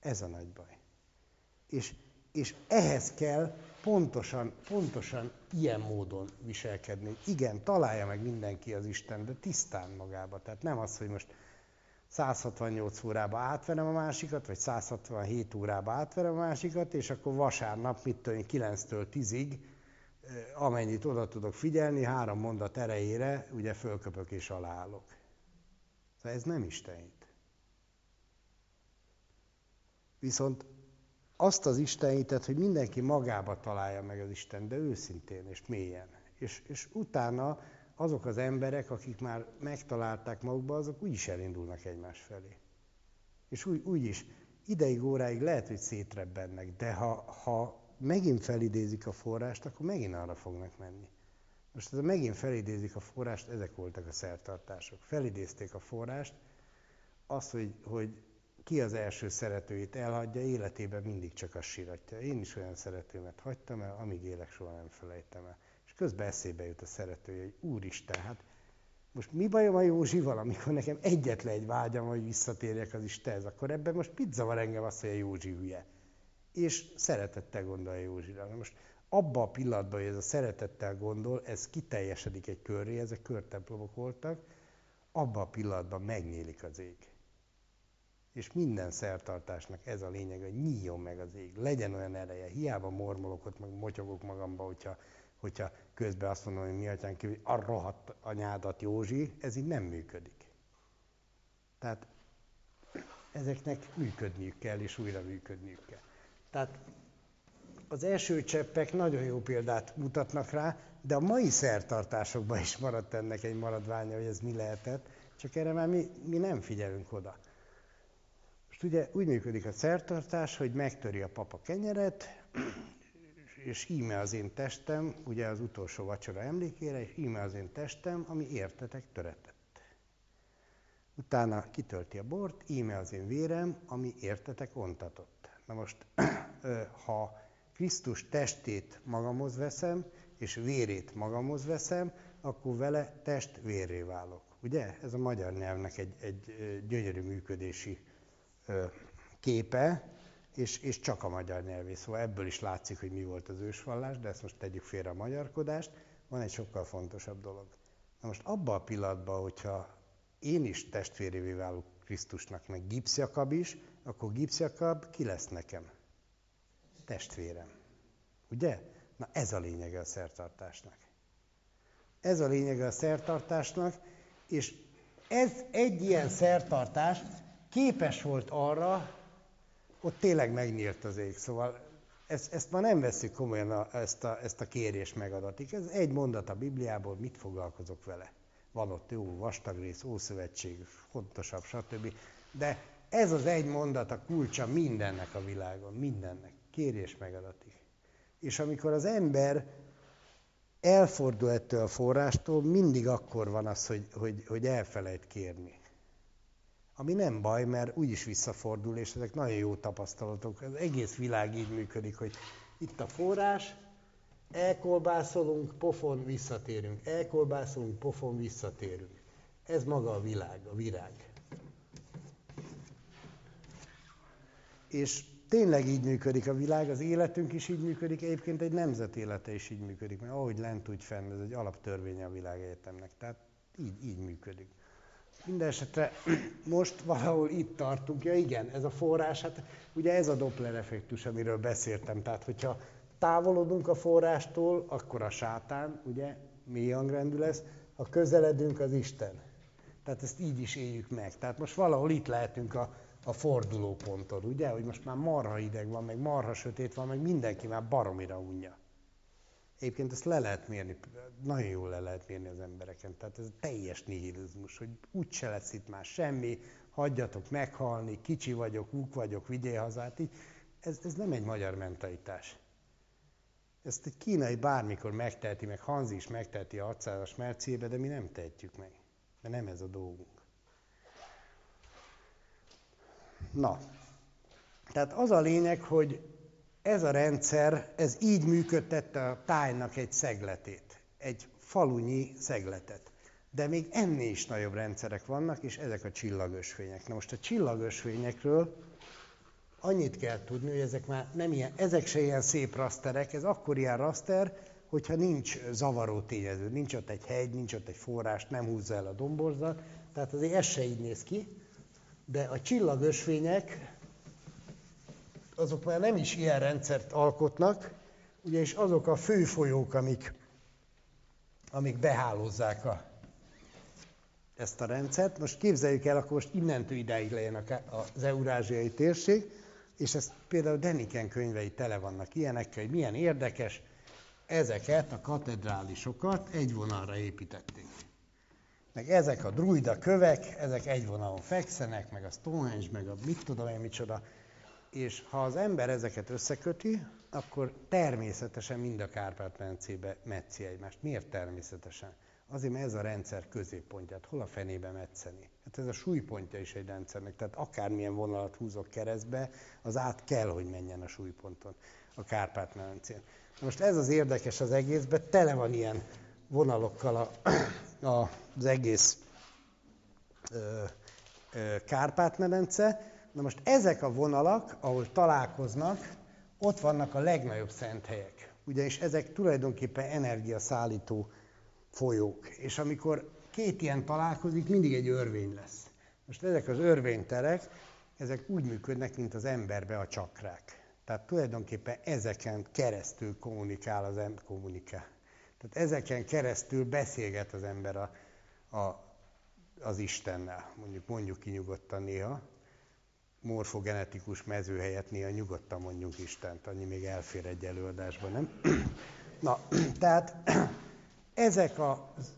Ez a nagy baj. És, és ehhez kell pontosan, pontosan ilyen módon viselkedni. Igen, találja meg mindenki az Isten, de tisztán magába. Tehát nem az, hogy most 168 órába átverem a másikat, vagy 167 órába átverem a másikat, és akkor vasárnap, mit tudom 9-től 10-ig, eh, amennyit oda tudok figyelni, három mondat erejére, ugye fölköpök és aláállok. Szóval ez nem Istenít. Viszont azt az Istenítet, hogy mindenki magába találja meg az Isten, de őszintén és mélyen. És, és utána azok az emberek, akik már megtalálták magukba, azok úgyis elindulnak egymás felé. És úgy, úgy is, ideig, óráig lehet, hogy szétrebbennek, de ha, ha megint felidézik a forrást, akkor megint arra fognak menni. Most ez megint felidézik a forrást, ezek voltak a szertartások. Felidézték a forrást, azt, hogy, hogy ki az első szeretőit elhagyja, életében mindig csak azt síratja. Én is olyan szeretőmet hagytam el, amíg élek, soha nem felejtem el. Közben eszébe jut a szeretője, hogy úristen, hát most mi bajom a Józsival, amikor nekem egyetlen egy vágyam, hogy visszatérjek az Istenhez, akkor ebben most mit zavar engem azt, hogy a Józsi hülye? És szeretettel gondol a Józsira. Na most abban a pillanatban, hogy ez a szeretettel gondol, ez kiteljesedik egy körré, ezek körtemplomok voltak, abban a pillanatban megnyílik az ég. És minden szertartásnak ez a lényeg, hogy nyíljon meg az ég, legyen olyan ereje. Hiába mormolok ott, meg motyogok magamba, hogyha, hogyha közben azt mondom, hogy mi atyán kívül, a rohadt anyádat Józsi, ez így nem működik. Tehát ezeknek működniük kell, és újra működniük kell. Tehát az első cseppek nagyon jó példát mutatnak rá, de a mai szertartásokban is maradt ennek egy maradványa, hogy ez mi lehetett, csak erre már mi, mi nem figyelünk oda. Most ugye úgy működik a szertartás, hogy megtöri a papa kenyeret, és íme az én testem, ugye az utolsó vacsora emlékére, és íme az én testem, ami értetek töretett. Utána kitölti a bort, íme az én vérem, ami értetek ontatott. Na most, <clears throat> ha Krisztus testét magamhoz veszem, és vérét magamhoz veszem, akkor vele test vérré válok. Ugye? Ez a magyar nyelvnek egy, egy gyönyörű működési képe, és, és csak a magyar nyelvé. Szóval ebből is látszik, hogy mi volt az ősvallás, de ezt most tegyük félre a magyarkodást. Van egy sokkal fontosabb dolog. Na most abban a pillanatban, hogyha én is testvérévé válok Krisztusnak, meg Gipsjakab is, akkor Gipsjakab ki lesz nekem? testvérem. Ugye? Na ez a lényege a szertartásnak. Ez a lényege a szertartásnak, és ez egy ilyen szertartás képes volt arra, ott tényleg megnyílt az ég. Szóval ezt, ezt már nem veszük komolyan a, ezt, a, ezt a kérés megadatik. Ez egy mondat a Bibliából, mit foglalkozok vele. Van ott jó vastag rész, ószövetség, fontosabb, stb. De ez az egy mondat a kulcsa mindennek a világon, mindennek kérés megadatik. És amikor az ember elfordul ettől a forrástól, mindig akkor van az, hogy, hogy, hogy elfelejt kérni. Ami nem baj, mert úgyis visszafordul, és ezek nagyon jó tapasztalatok. Az egész világ így működik, hogy itt a forrás, elkolbászolunk, pofon visszatérünk, elkolbászolunk, pofon visszatérünk. Ez maga a világ, a virág. És tényleg így működik a világ, az életünk is így működik, egyébként egy nemzet élete is így működik, mert ahogy lent, úgy fenn, ez egy alaptörvénye a világegyetemnek. Tehát így, így működik. Mindenesetre most valahol itt tartunk, ja igen, ez a forrás, hát ugye ez a Doppler effektus, amiről beszéltem, tehát hogyha távolodunk a forrástól, akkor a sátán, ugye, mély hangrendű lesz, ha közeledünk az Isten. Tehát ezt így is éljük meg. Tehát most valahol itt lehetünk a, a fordulóponton, ugye, hogy most már marha ideg van, meg marha sötét van, meg mindenki már baromira unja. Egyébként ezt le lehet mérni, nagyon jól le lehet mérni az embereken. Tehát ez teljes nihilizmus, hogy úgyse lesz itt már semmi, hagyjatok meghalni, kicsi vagyok, úk vagyok, vigyél hazát. Így. Ez, ez nem egy magyar mentalitás. Ezt egy kínai bármikor megteheti, meg Hanzi is megteheti a 600-as mercébe, de mi nem tehetjük meg. Mert nem ez a dolgunk. Na, tehát az a lényeg, hogy ez a rendszer, ez így működtette a tájnak egy szegletét, egy falunyi szegletet. De még ennél is nagyobb rendszerek vannak, és ezek a csillagösvények. Na most a csillagösvényekről annyit kell tudni, hogy ezek már nem ilyen, ezek se ilyen szép raszterek, ez akkor ilyen raszter, hogyha nincs zavaró tényező, nincs ott egy hegy, nincs ott egy forrás, nem húzza el a domborzat, tehát azért ez se így néz ki, de a csillagösvények, azok már nem is ilyen rendszert alkotnak, ugye és azok a fő folyók, amik, amik behálózzák a, ezt a rendszert. Most képzeljük el, akkor most innentől idáig legyen az eurázsiai térség, és ez például Deniken könyvei tele vannak ilyenekkel, hogy milyen érdekes, ezeket a katedrálisokat egy vonalra építették meg ezek a druida kövek, ezek egy vonalon fekszenek, meg a Stonehenge, meg a mit tudom én micsoda, és ha az ember ezeket összeköti, akkor természetesen mind a Kárpát-medencébe metszi egymást. Miért természetesen? Azért, mert ez a rendszer középpontját. Hol a fenébe metszeni? Hát ez a súlypontja is egy rendszernek. Tehát akármilyen vonalat húzok keresztbe, az át kell, hogy menjen a súlyponton a Kárpát-medencén. Most ez az érdekes az egészben, tele van ilyen vonalokkal a, a, az egész ö, ö, Kárpát-medence. Na most ezek a vonalak, ahol találkoznak, ott vannak a legnagyobb szent helyek. Ugyanis ezek tulajdonképpen energiaszállító folyók. És amikor két ilyen találkozik, mindig egy örvény lesz. Most ezek az örvényterek, ezek úgy működnek, mint az emberbe a csakrák. Tehát tulajdonképpen ezeken keresztül kommunikál az ember, kommunikál. Tehát ezeken keresztül beszélget az ember a, a, az Istennel. Mondjuk mondjuk ki nyugodtan néha. Morfogenetikus mező helyett néha nyugodtan mondjuk Istent, annyi még elfér egy előadásban, nem? Na, tehát ezek a,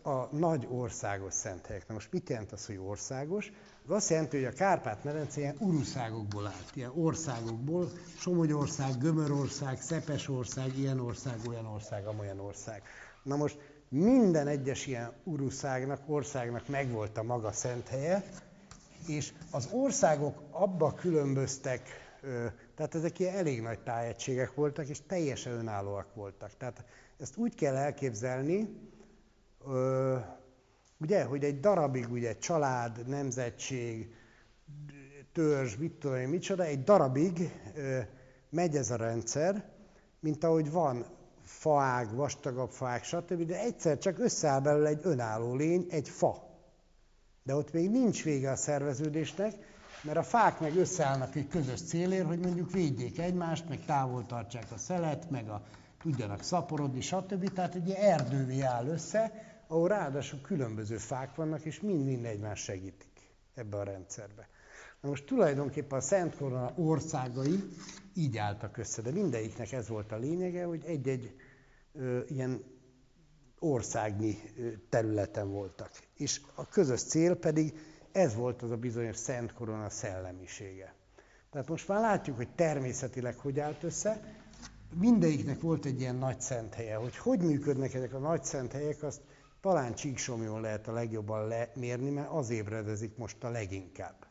a nagy országos szent helyek. Na most mit jelent az, hogy országos? Az azt jelenti, hogy a Kárpát-medence ilyen uruszágokból állt, ilyen országokból, Somogyország, Gömörország, Szepesország, ilyen ország, olyan ország, amolyan ország. Na most minden egyes ilyen uruszágnak, országnak megvolt a maga szent helye, és az országok abba különböztek, tehát ezek ilyen elég nagy tájegységek voltak, és teljesen önállóak voltak. Tehát ezt úgy kell elképzelni, ugye, hogy egy darabig ugye család, nemzetség, törzs, mit tudom én, micsoda, egy darabig megy ez a rendszer, mint ahogy van faág, vastagabb faág, stb., de egyszer csak összeáll belőle egy önálló lény, egy fa. De ott még nincs vége a szerveződésnek, mert a fák meg összeállnak egy közös célért, hogy mondjuk védjék egymást, meg távol tartsák a szelet, meg a, tudjanak szaporodni, stb. Tehát egy ilyen erdővé áll össze, ahol ráadásul különböző fák vannak, és mind-mind egymást segítik ebbe a rendszerbe. Na most tulajdonképpen a Szent Korona országai így álltak össze, de mindegyiknek ez volt a lényege, hogy egy-egy ilyen országnyi területen voltak. És a közös cél pedig ez volt az a bizonyos Szent Korona szellemisége. Tehát most már látjuk, hogy természetileg hogy állt össze, mindegyiknek volt egy ilyen nagy szent helye. Hogy hogy működnek ezek a nagy szent helyek, azt talán Csíksomjon lehet a legjobban lemérni, mert az ébredezik most a leginkább.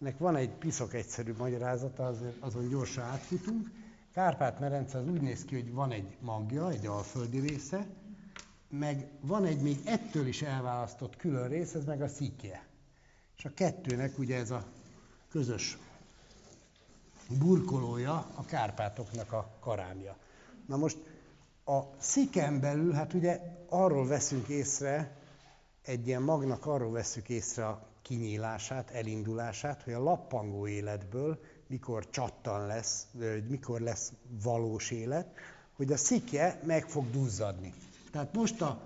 Ennek van egy piszok egyszerű magyarázata, azon gyorsan átfutunk. Kárpát-medence az úgy néz ki, hogy van egy magja, egy alföldi része, meg van egy még ettől is elválasztott külön rész, ez meg a szikje. És a kettőnek ugye ez a közös burkolója a Kárpátoknak a karámja. Na most a sziken belül, hát ugye arról veszünk észre, egy ilyen magnak arról veszük észre a kinyílását, elindulását, hogy a lappangó életből mikor csattan lesz, mikor lesz valós élet, hogy a szikje meg fog duzzadni. Tehát most a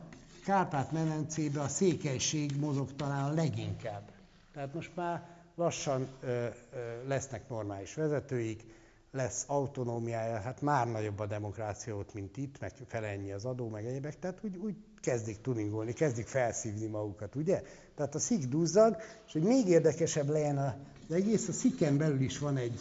Kárpát-medencébe a székelység mozog talán leginkább. Tehát most már lassan ö, ö, lesznek normális vezetőik, lesz autonómiája, hát már nagyobb a demokrácia ott, mint itt, meg felennyi az adó, meg egyebek, tehát úgy, úgy kezdik tuningolni, kezdik felszívni magukat, ugye? Tehát a szik duzzad, és hogy még érdekesebb legyen az egész, a sziken belül is van egy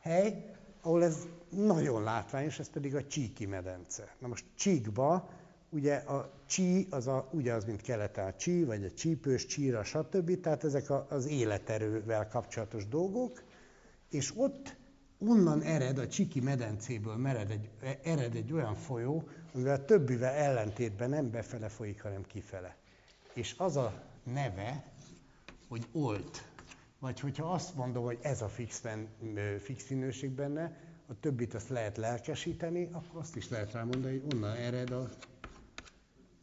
hely, ahol ez nagyon látványos, ez pedig a Csíki medence. Na most Csíkba, ugye a csí, az a, ugye az, mint keleten a csí, vagy a csípős, csíra, stb. Tehát ezek a, az életerővel kapcsolatos dolgok, és ott onnan ered, a Csiki medencéből mered egy, ered egy olyan folyó, amivel a többivel ellentétben nem befele folyik, hanem kifele. És az a neve, hogy olt. Vagy hogyha azt mondom, hogy ez a fix, ben, fix minőség benne, a többit azt lehet lelkesíteni, akkor azt is lehet rámondani, hogy onnan ered a,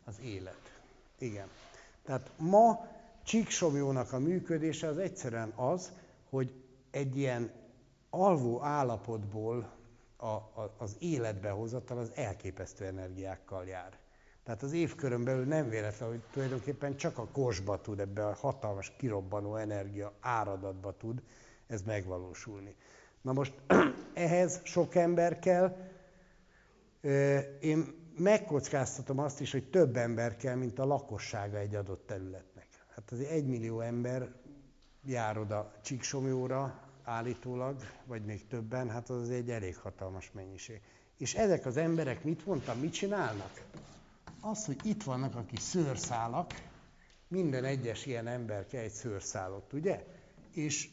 az élet. Igen. Tehát ma Csíksomjónak a működése az egyszerűen az, hogy egy ilyen alvó állapotból a, a, az életbe hozatal az elképesztő energiákkal jár. Tehát az évkörön belül nem véletlen, hogy tulajdonképpen csak a korsba tud, ebbe a hatalmas kirobbanó energia áradatba tud ez megvalósulni. Na most <clears throat> ehhez sok ember kell. Én megkockáztatom azt is, hogy több ember kell, mint a lakossága egy adott területnek. Hát az egy millió ember jár oda Csíksomjóra, állítólag, vagy még többen, hát az egy elég hatalmas mennyiség. És ezek az emberek mit mondtam, mit csinálnak? Az, hogy itt vannak a kis szőrszálak, minden egyes ilyen ember kell egy szőrszálot, ugye? És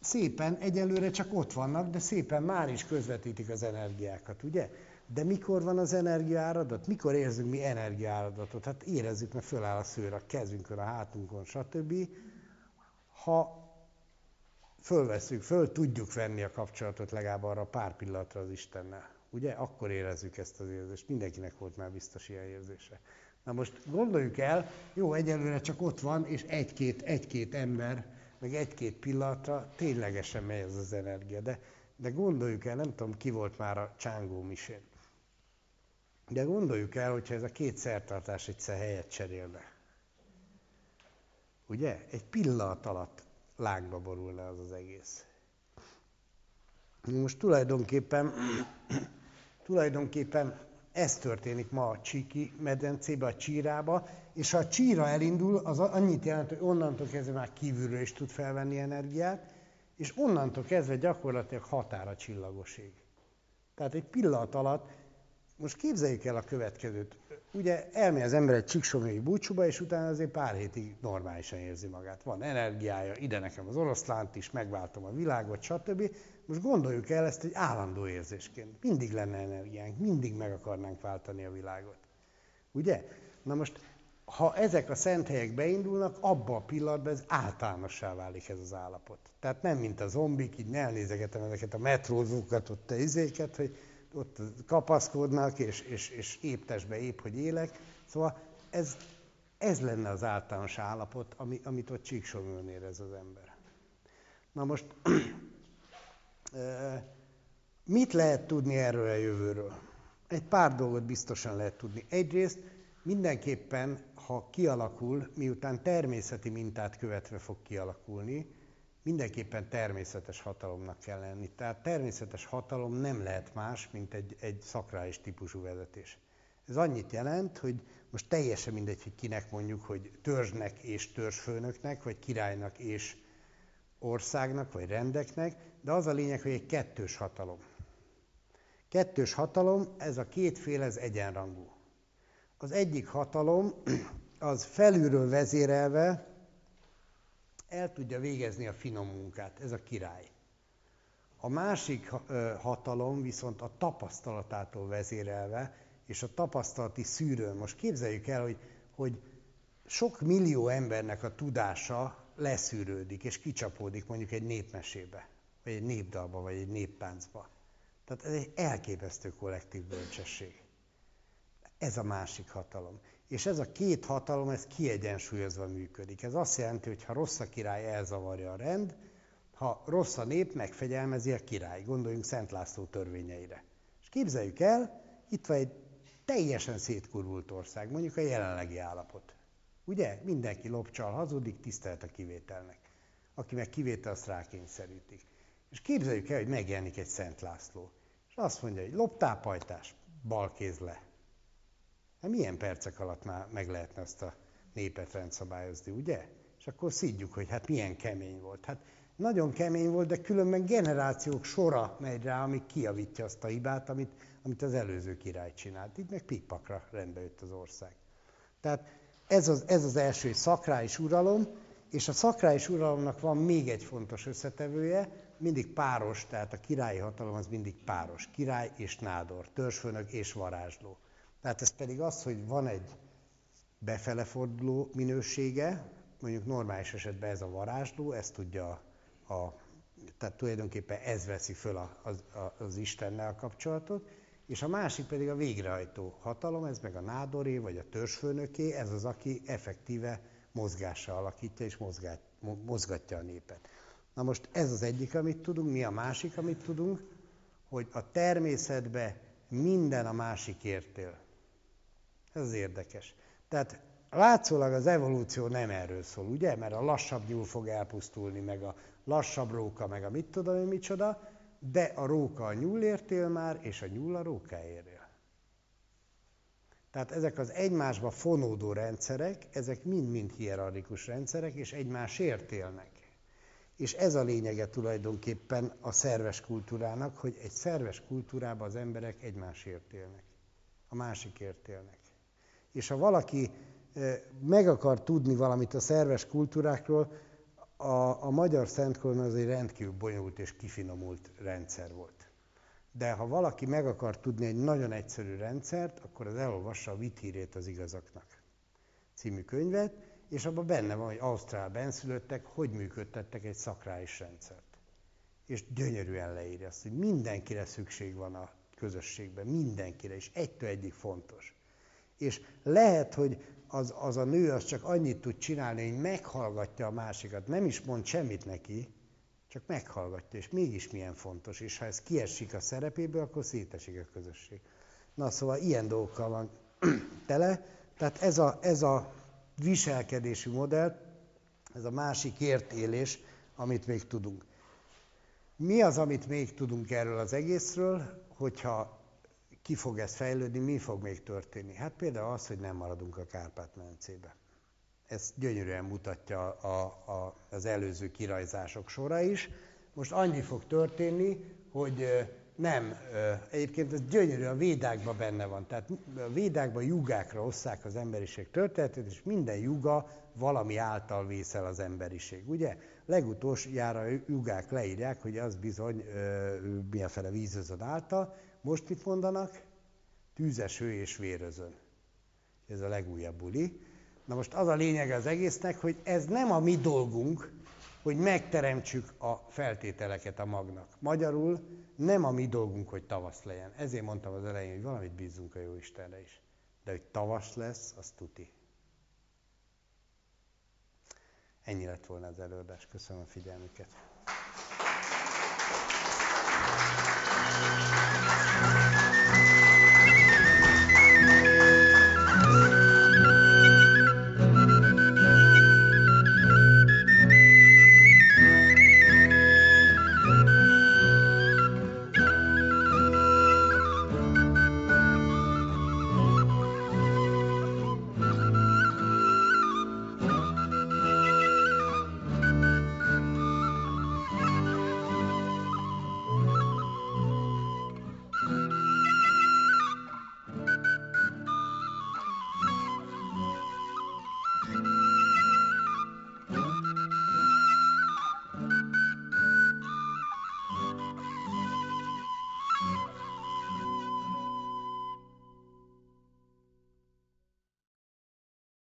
szépen, egyelőre csak ott vannak, de szépen már is közvetítik az energiákat, ugye? De mikor van az energiaáradat? Mikor érzünk mi energiaáradatot? Hát érezzük, mert föláll a szőr a kezünkön, a hátunkon, stb. Ha fölveszünk, föl tudjuk venni a kapcsolatot legalább arra pár pillanatra az Istennel. Ugye? Akkor érezzük ezt az érzést. Mindenkinek volt már biztos ilyen érzése. Na most gondoljuk el, jó, egyelőre csak ott van, és egy-két, egy-két ember, meg egy-két pillanatra ténylegesen megy ez az energia. De, de gondoljuk el, nem tudom, ki volt már a csángó misén. De gondoljuk el, hogyha ez a két szertartás egyszer helyet cserélne. Ugye? Egy pillanat alatt lágba borulna az az egész. Most tulajdonképpen, <clears throat> tulajdonképpen ez történik ma a Csíki medencébe, a Csírába, és ha a Csíra elindul, az annyit jelent, hogy onnantól kezdve már kívülről is tud felvenni energiát, és onnantól kezdve gyakorlatilag határa csillagoség. Tehát egy pillanat alatt most képzeljük el a következőt. Ugye elmegy az ember egy csíksomjói búcsúba, és utána azért pár hétig normálisan érzi magát. Van energiája, ide nekem az oroszlánt is, megváltom a világot, stb. Most gondoljuk el ezt egy állandó érzésként. Mindig lenne energiánk, mindig meg akarnánk váltani a világot. Ugye? Na most, ha ezek a szent helyek beindulnak, abban a pillanatban ez általánossá válik ez az állapot. Tehát nem mint a zombik, így elnézegetem ezeket a metrózókat, ott a izéket, hogy ott kapaszkodnak, és, és, és épp testbe épp, hogy élek. Szóval ez, ez lenne az általános állapot, ami, amit ott Csíksomőn érez az ember. Na most, <clears throat> mit lehet tudni erről a jövőről? Egy pár dolgot biztosan lehet tudni. Egyrészt mindenképpen, ha kialakul, miután természeti mintát követve fog kialakulni, mindenképpen természetes hatalomnak kell lenni. Tehát természetes hatalom nem lehet más, mint egy, egy szakrális típusú vezetés. Ez annyit jelent, hogy most teljesen mindegy, hogy kinek mondjuk, hogy törzsnek és törzsfőnöknek, vagy királynak és országnak, vagy rendeknek, de az a lényeg, hogy egy kettős hatalom. Kettős hatalom, ez a kétféle, ez egyenrangú. Az egyik hatalom, az felülről vezérelve el tudja végezni a finom munkát, ez a király. A másik hatalom viszont a tapasztalatától vezérelve, és a tapasztalati szűrőn. Most képzeljük el, hogy, hogy sok millió embernek a tudása leszűrődik, és kicsapódik mondjuk egy népmesébe, vagy egy népdalba, vagy egy néptáncba. Tehát ez egy elképesztő kollektív bölcsesség. Ez a másik hatalom. És ez a két hatalom, ez kiegyensúlyozva működik. Ez azt jelenti, hogy ha rossz a király, elzavarja a rend, ha rossz a nép, megfegyelmezi a király. Gondoljunk Szent László törvényeire. És képzeljük el, itt van egy teljesen szétkurvult ország, mondjuk a jelenlegi állapot. Ugye? Mindenki lopcsal hazudik, tisztelt a kivételnek. Aki meg kivétel, azt rákényszerítik. És képzeljük el, hogy megjelenik egy Szent László. És azt mondja, hogy loptápajtás, bal kéz le. Hát milyen percek alatt már meg lehetne azt a népet rendszabályozni, ugye? És akkor szidjuk, hogy hát milyen kemény volt. Hát nagyon kemény volt, de különben generációk sora megy rá, ami kiavítja azt a hibát, amit, amit az előző király csinált. Így meg pikpakra rendbe jött az ország. Tehát ez az, ez az első szakrális uralom, és a szakrális uralomnak van még egy fontos összetevője, mindig páros, tehát a királyi hatalom az mindig páros. Király és nádor, törzsfőnök és varázsló. Tehát ez pedig az, hogy van egy befele forduló minősége, mondjuk normális esetben ez a varázsló, ez tudja a, tehát tulajdonképpen ez veszi föl a, az, a, az Istennel a kapcsolatot, és a másik pedig a végrehajtó hatalom, ez meg a nádoré, vagy a törzsfőnöké, ez az, aki effektíve mozgással alakítja és mozgát, mozgatja a népet. Na most ez az egyik, amit tudunk, mi a másik, amit tudunk, hogy a természetbe minden a másik értél. Ez az érdekes. Tehát látszólag az evolúció nem erről szól, ugye? Mert a lassabb nyúl fog elpusztulni, meg a lassabb róka, meg a mit tudom én micsoda, de a róka a nyúlért él már, és a nyúl a rókáért él. Tehát ezek az egymásba fonódó rendszerek, ezek mind-mind hierarchikus rendszerek, és egymásért élnek. És ez a lényege tulajdonképpen a szerves kultúrának, hogy egy szerves kultúrában az emberek egymásért élnek, a másikért élnek. És ha valaki meg akar tudni valamit a szerves kultúrákról, a, a magyar Szentkorona az egy rendkívül bonyolult és kifinomult rendszer volt. De ha valaki meg akar tudni egy nagyon egyszerű rendszert, akkor az elolvassa a Vithírét az igazaknak című könyvet, és abban benne van, hogy Ausztrál benszülöttek hogy működtettek egy szakrális rendszert. És gyönyörűen leírja azt, hogy mindenkire szükség van a közösségben, mindenkire, és egytől egyik fontos. És lehet, hogy az, az a nő az csak annyit tud csinálni, hogy meghallgatja a másikat, nem is mond semmit neki, csak meghallgatja, és mégis milyen fontos, és ha ez kiesik a szerepéből, akkor szétesik a közösség. Na szóval ilyen dolgokkal van <clears throat> tele, tehát ez a, ez a viselkedési modell, ez a másik értélés, amit még tudunk. Mi az, amit még tudunk erről az egészről, hogyha ki fog ez fejlődni, mi fog még történni? Hát például az, hogy nem maradunk a Kárpát-medencébe. Ez gyönyörűen mutatja a, a, az előző kirajzások sora is. Most annyi fog történni, hogy nem, egyébként ez gyönyörű, a védákban benne van. Tehát a védákban jugákra osszák az emberiség történetét, és minden juga valami által vészel az emberiség. Ugye? Legutolsójára jugák leírják, hogy az bizony milyenfele vízözön által. Most mit mondanak? Tűzeső és vérözön. Ez a legújabb buli. Na most az a lényeg az egésznek, hogy ez nem a mi dolgunk, hogy megteremtsük a feltételeket a magnak. Magyarul nem a mi dolgunk, hogy tavasz legyen. Ezért mondtam az elején, hogy valamit bízunk a jó Istenre is. De hogy tavasz lesz, az tuti. Ennyi lett volna az előadás. Köszönöm a figyelmüket.